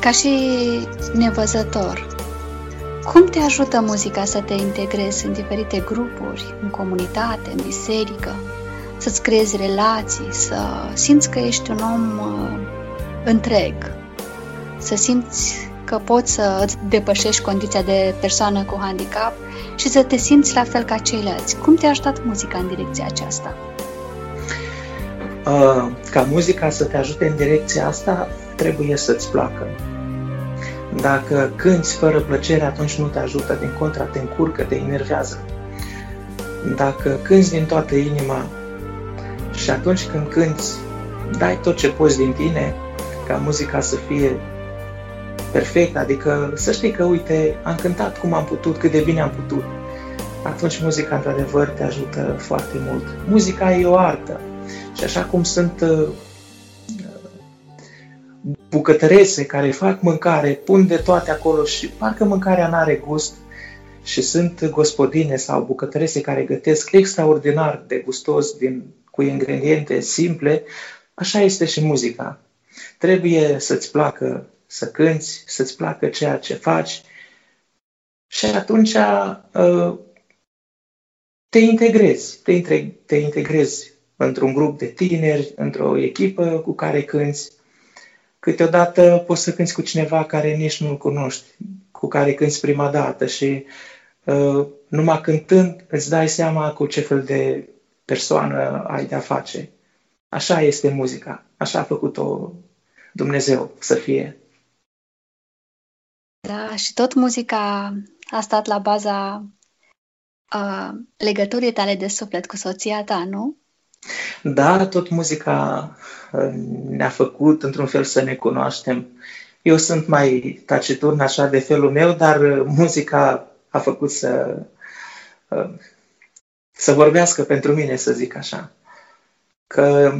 Ca și nevăzător, cum te ajută muzica să te integrezi în diferite grupuri, în comunitate, în biserică, să-ți creezi relații, să simți că ești un om uh, întreg, să simți că poți să îți depășești condiția de persoană cu handicap și să te simți la fel ca ceilalți. Cum te-a ajutat muzica în direcția aceasta? Uh, ca muzica să te ajute în direcția asta, trebuie să-ți placă. Dacă cânti fără plăcere, atunci nu te ajută, din contra te încurcă, te enervează. Dacă cânti din toată inima și atunci când cânti, dai tot ce poți din tine, ca muzica să fie perfect, adică să știi că, uite, am cântat cum am putut, cât de bine am putut. Atunci muzica, într-adevăr, te ajută foarte mult. Muzica e o artă. Și așa cum sunt uh, bucătărese care fac mâncare, pun de toate acolo și parcă mâncarea nu are gust și sunt gospodine sau bucătărese care gătesc extraordinar de gustos din, cu ingrediente simple, așa este și muzica. Trebuie să-ți placă să cânti, să-ți placă ceea ce faci și atunci uh, te integrezi, te, te integrezi într-un grup de tineri, într-o echipă cu care cânti. Câteodată poți să cânti cu cineva care nici nu-l cunoști, cu care cânti prima dată și uh, numai cântând îți dai seama cu ce fel de persoană ai de-a face. Așa este muzica, așa a făcut-o Dumnezeu să fie. Da, și tot muzica a stat la baza uh, legăturii tale de suflet cu soția ta, nu? Da, tot muzica uh, ne-a făcut într-un fel să ne cunoaștem. Eu sunt mai taciturn așa de felul meu, dar uh, muzica a făcut să, uh, să vorbească pentru mine, să zic așa. Că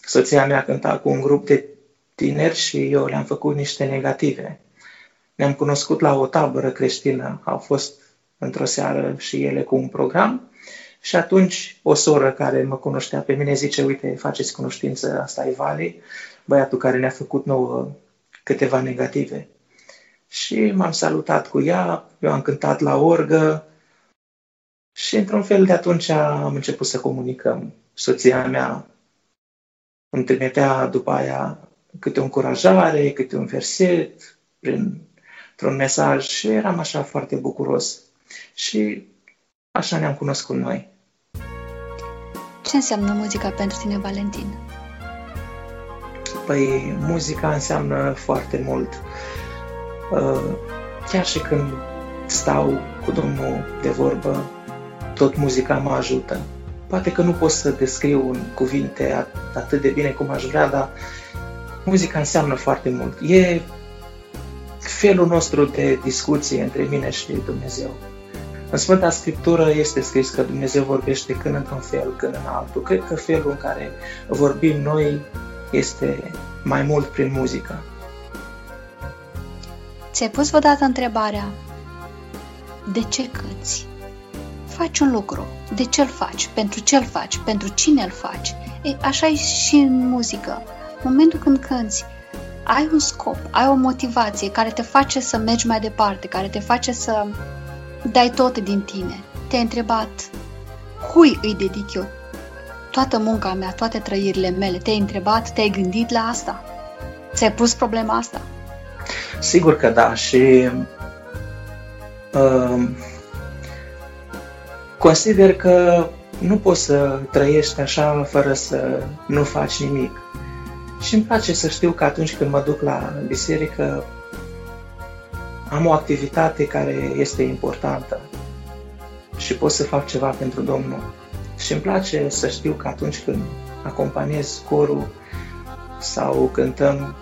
soția mea cânta cu un grup de tineri și eu le-am făcut niște negative. Ne-am cunoscut la o tabără creștină, au fost într-o seară și ele cu un program și atunci o soră care mă cunoștea pe mine zice, uite, faceți cunoștință, asta e Vali, băiatul care ne-a făcut nouă câteva negative. Și m-am salutat cu ea, eu am cântat la orgă și într-un fel de atunci am început să comunicăm. Soția mea îmi trimitea după aia câte o încurajare, câte un verset, prin un mesaj și eram așa foarte bucuros. Și așa ne-am cunoscut noi. Ce înseamnă muzica pentru tine, Valentin? Păi, muzica înseamnă foarte mult. Uh, chiar și când stau cu Domnul de vorbă, tot muzica mă ajută. Poate că nu pot să descriu în cuvinte atât de bine cum aș vrea, dar muzica înseamnă foarte mult. E felul nostru de discuție între mine și Dumnezeu. În Sfânta Scriptură este scris că Dumnezeu vorbește când într-un fel, când în altul. Cred că felul în care vorbim noi este mai mult prin muzică. Ți-ai pus vreodată întrebarea de ce cânti? Faci un lucru, de ce îl faci, pentru ce îl faci, pentru cine îl faci. E, așa e și în muzică. În momentul când cânti, ai un scop, ai o motivație care te face să mergi mai departe, care te face să dai tot din tine. Te-ai întrebat, cui îi dedic eu toată munca mea, toate trăirile mele? Te-ai întrebat, te-ai gândit la asta? Ți-ai pus problema asta? Sigur că da și uh, consider că nu poți să trăiești așa fără să nu faci nimic. Și îmi place să știu că atunci când mă duc la biserică, am o activitate care este importantă și pot să fac ceva pentru Domnul. Și îmi place să știu că atunci când acompaniez corul sau cântăm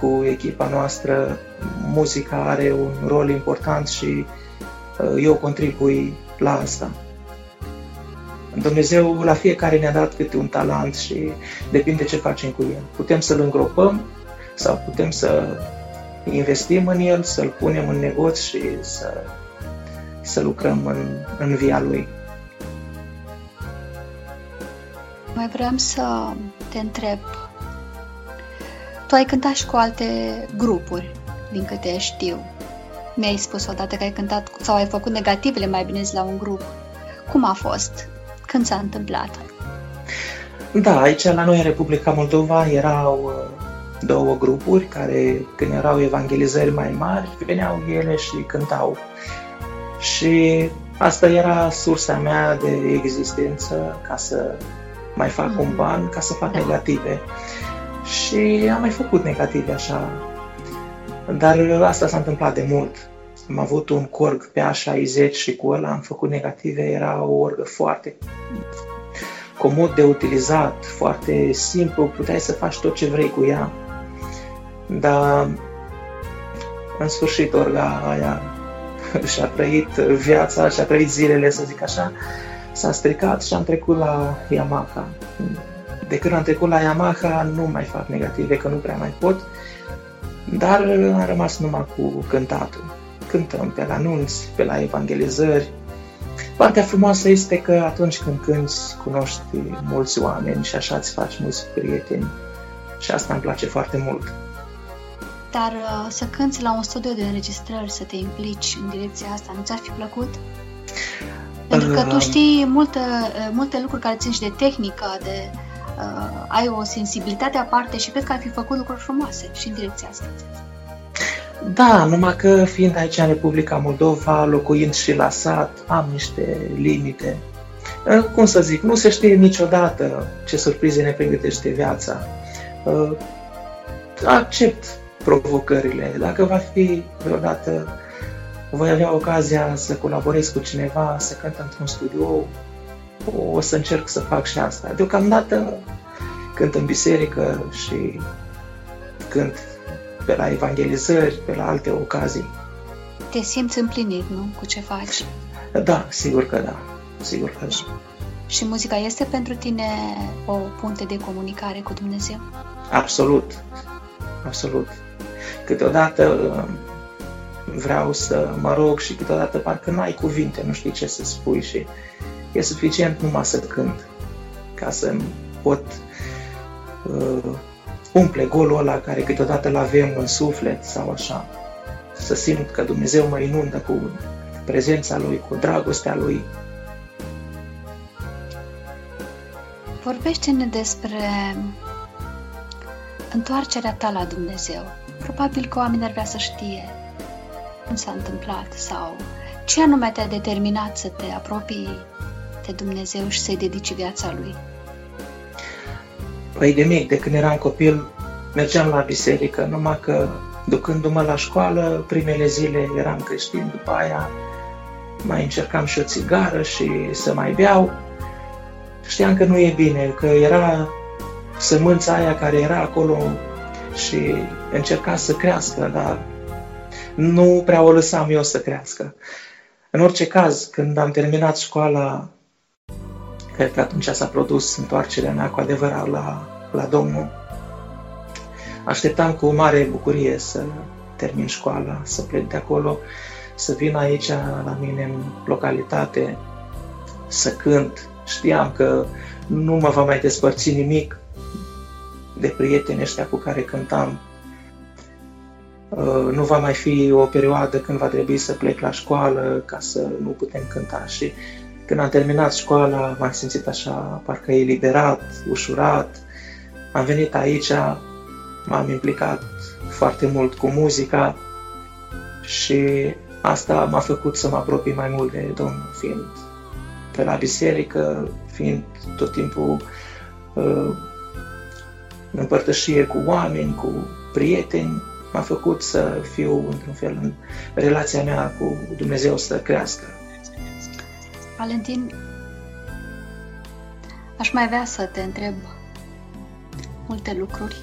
cu echipa noastră, muzica are un rol important și uh, eu contribui la asta. Dumnezeu la fiecare ne-a dat câte un talent și depinde ce facem cu el. Putem să-l îngropăm sau putem să investim în el, să-l punem în negoț și să, să lucrăm în, în via lui. Mai vreau să te întreb. Tu ai cântat și cu alte grupuri, din câte știu. Mi-ai spus odată că ai cântat sau ai făcut negativele, mai bine zis, la un grup. Cum a fost? Când s-a întâmplat? Da, aici la noi în Republica Moldova erau uh, două grupuri care, când erau evangelizări mai mari, veneau ele și cântau. Și asta era sursa mea de existență ca să mai fac mm. un ban, ca să fac da. negative. Și am mai făcut negative așa. Dar asta s-a întâmplat de mult. Am avut un corg pe A60 și cu ăla am făcut negative. Era o orgă foarte comod de utilizat, foarte simplu, puteai să faci tot ce vrei cu ea. Dar în sfârșit orga aia și-a trăit viața, și-a trăit zilele, să zic așa, s-a stricat și am trecut la Yamaha. De când am trecut la Yamaha nu mai fac negative, că nu prea mai pot, dar am rămas numai cu cântatul. Cântăm pe la anunți, pe la evangelizări. Partea frumoasă este că atunci când cânti, cunoști mulți oameni și așa îți faci mulți prieteni. Și asta îmi place foarte mult. Dar uh, să cânți la un studio de înregistrări, să te implici în direcția asta, nu ți-ar fi plăcut? Pentru că tu uh, știi multe, uh, multe lucruri care țin și de tehnică, de uh, ai o sensibilitate aparte și cred că ai fi făcut lucruri frumoase și în direcția asta. Da, numai că fiind aici în Republica Moldova, locuind și la sat, am niște limite. Cum să zic, nu se știe niciodată ce surprize ne pregătește viața. Accept provocările. Dacă va fi vreodată, voi avea ocazia să colaborez cu cineva, să cânt într-un studio, o să încerc să fac și asta. Deocamdată cânt în biserică și cânt pe la evangelizări, pe la alte ocazii. Te simți împlinit, nu? Cu ce faci? Da, sigur că da. Sigur că da. Și muzica este pentru tine o punte de comunicare cu Dumnezeu? Absolut. Absolut. Câteodată vreau să mă rog și câteodată parcă n-ai cuvinte, nu știi ce să spui și e suficient numai să cânt ca să pot uh, umple golul ăla care câteodată îl avem în suflet sau așa. Să simt că Dumnezeu mă inundă cu prezența Lui, cu dragostea Lui. Vorbește-ne despre întoarcerea ta la Dumnezeu. Probabil că oamenii ar vrea să știe cum s-a întâmplat sau ce anume te-a determinat să te apropii de Dumnezeu și să-i dedici viața Lui. Păi de mic, de când eram copil, mergeam la biserică, numai că ducându-mă la școală, primele zile eram creștin, după aia mai încercam și o țigară și să mai beau. Știam că nu e bine, că era sămânța aia care era acolo și încerca să crească, dar nu prea o lăsam eu să crească. În orice caz, când am terminat școala, cred că atunci s-a produs întoarcerea mea cu adevărat la, la Domnul. Așteptam cu mare bucurie să termin școala, să plec de acolo, să vin aici la mine în localitate, să cânt. Știam că nu mă va mai despărți nimic de prieteni ăștia cu care cântam. Uh, nu va mai fi o perioadă când va trebui să plec la școală ca să nu putem cânta și când am terminat școala m-am simțit așa parcă eliberat, ușurat. Am venit aici, m-am implicat foarte mult cu muzica și asta m-a făcut să mă apropii mai mult de Domnul, fiind pe la biserică, fiind tot timpul uh, în împărtășie cu oameni, cu prieteni, m-a făcut să fiu, într-un fel, în relația mea cu Dumnezeu să crească. Valentin, aș mai vrea să te întreb multe lucruri,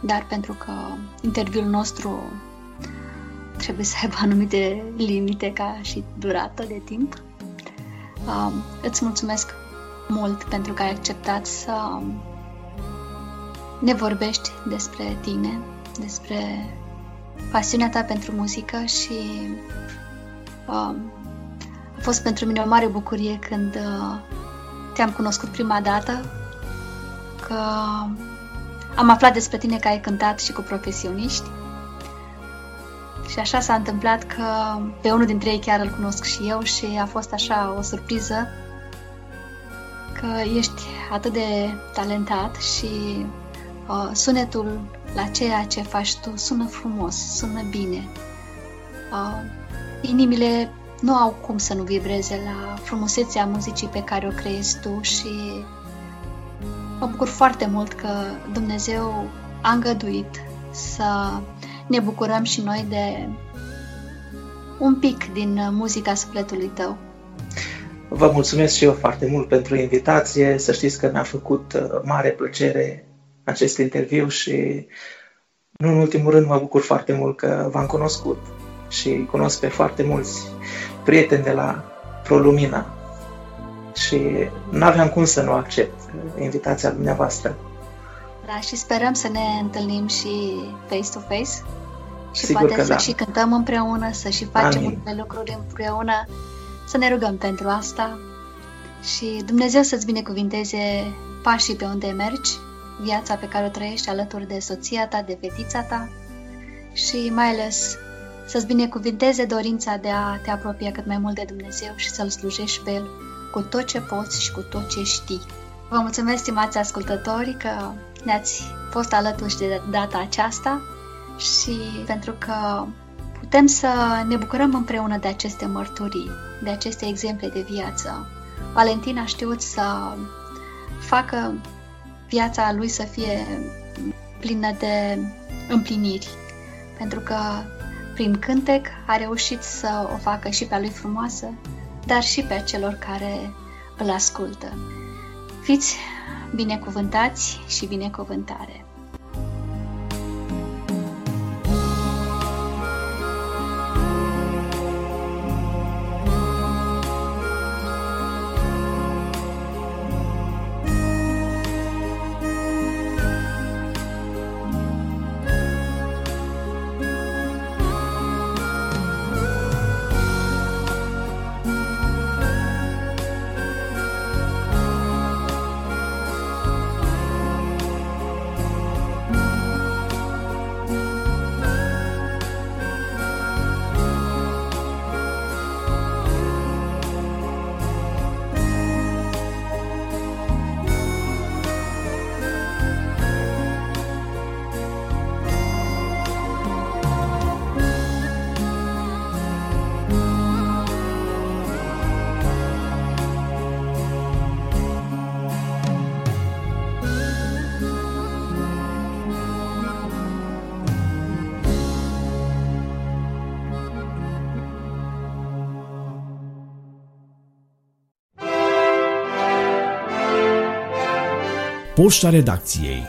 dar pentru că interviul nostru trebuie să aibă anumite limite ca și durată de timp, um, îți mulțumesc mult pentru că ai acceptat să ne vorbești despre tine, despre pasiunea ta pentru muzică și uh, a fost pentru mine o mare bucurie când uh, te-am cunoscut prima dată, că am aflat despre tine că ai cântat și cu profesioniști și așa s-a întâmplat că pe unul dintre ei chiar îl cunosc și eu și a fost așa o surpriză că ești atât de talentat și uh, sunetul la ceea ce faci tu sună frumos, sună bine. Uh, inimile nu au cum să nu vibreze la frumusețea muzicii pe care o creezi tu și mă bucur foarte mult că Dumnezeu a îngăduit să ne bucurăm și noi de un pic din muzica sufletului tău. Vă mulțumesc și eu foarte mult pentru invitație. Să știți că mi-a făcut uh, mare plăcere acest interviu și, nu în ultimul rând, mă bucur foarte mult că v-am cunoscut și cunosc pe foarte mulți prieteni de la ProLumina și nu aveam cum să nu accept invitația dumneavoastră. Da, și sperăm să ne întâlnim și face-to-face și Sigur poate că să da. și cântăm împreună, să și facem Amin. multe lucruri împreună, să ne rugăm pentru asta și Dumnezeu să-ți binecuvinteze pașii pe unde mergi, viața pe care o trăiești alături de soția ta, de fetița ta și mai ales să-ți binecuvinteze dorința de a te apropia cât mai mult de Dumnezeu și să-L slujești pe El cu tot ce poți și cu tot ce știi. Vă mulțumesc, stimați ascultători, că ne-ați fost alături de data aceasta și pentru că putem să ne bucurăm împreună de aceste mărturii, de aceste exemple de viață. Valentin a știut să facă viața lui să fie plină de împliniri, pentru că prin cântec a reușit să o facă și pe a lui frumoasă, dar și pe a celor care îl ascultă. Fiți binecuvântați și binecuvântare! Poșta redacției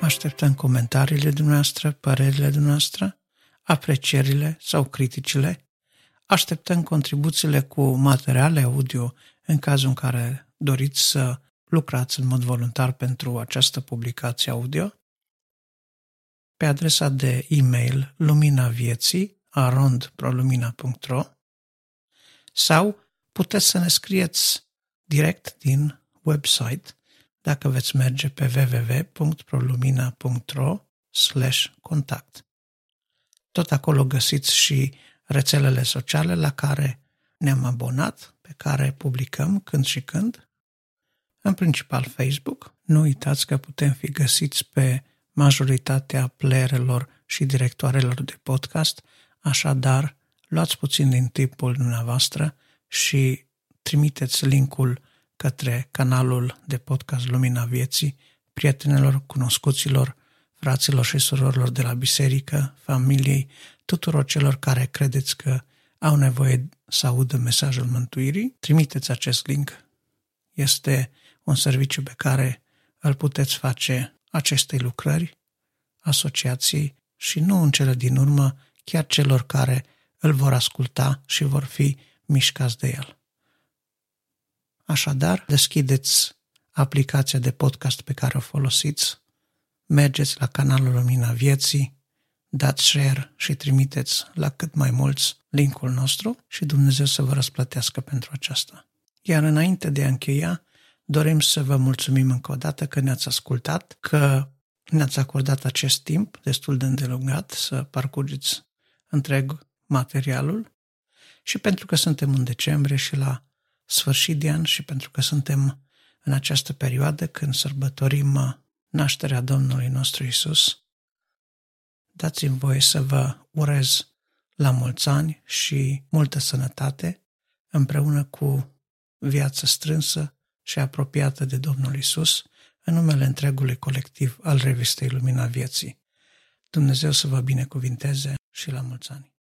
Așteptăm comentariile dumneavoastră, părerile dumneavoastră, aprecierile sau criticile. Așteptăm contribuțiile cu materiale audio în cazul în care doriți să lucrați în mod voluntar pentru această publicație audio. Pe adresa de e-mail luminavieții arondprolumina.ro sau puteți să ne scrieți direct din website dacă veți merge pe www.prolumina.ro contact. Tot acolo găsiți și rețelele sociale la care ne-am abonat, pe care publicăm când și când, în principal Facebook. Nu uitați că putem fi găsiți pe majoritatea playerelor și directoarelor de podcast, așadar luați puțin din timpul dumneavoastră și trimiteți linkul către canalul de podcast Lumina Vieții prietenilor, cunoscuților, fraților și surorilor de la biserică, familiei, tuturor celor care credeți că au nevoie să audă mesajul mântuirii, trimiteți acest link. Este un serviciu pe care îl puteți face acestei lucrări, asociației și nu în cele din urmă chiar celor care îl vor asculta și vor fi mișcați de el. Așadar, deschideți aplicația de podcast pe care o folosiți, mergeți la canalul Lumina Vieții, dați share și trimiteți la cât mai mulți linkul nostru și Dumnezeu să vă răsplătească pentru aceasta. Iar înainte de a încheia, dorim să vă mulțumim încă o dată că ne-ați ascultat, că ne-ați acordat acest timp destul de îndelungat să parcurgeți întreg materialul și pentru că suntem în decembrie și la sfârșit de an și pentru că suntem în această perioadă când sărbătorim nașterea Domnului nostru Isus, dați-mi voie să vă urez la mulți ani și multă sănătate împreună cu viață strânsă și apropiată de Domnul Isus, în numele întregului colectiv al revistei Lumina Vieții. Dumnezeu să vă binecuvinteze și la mulți ani!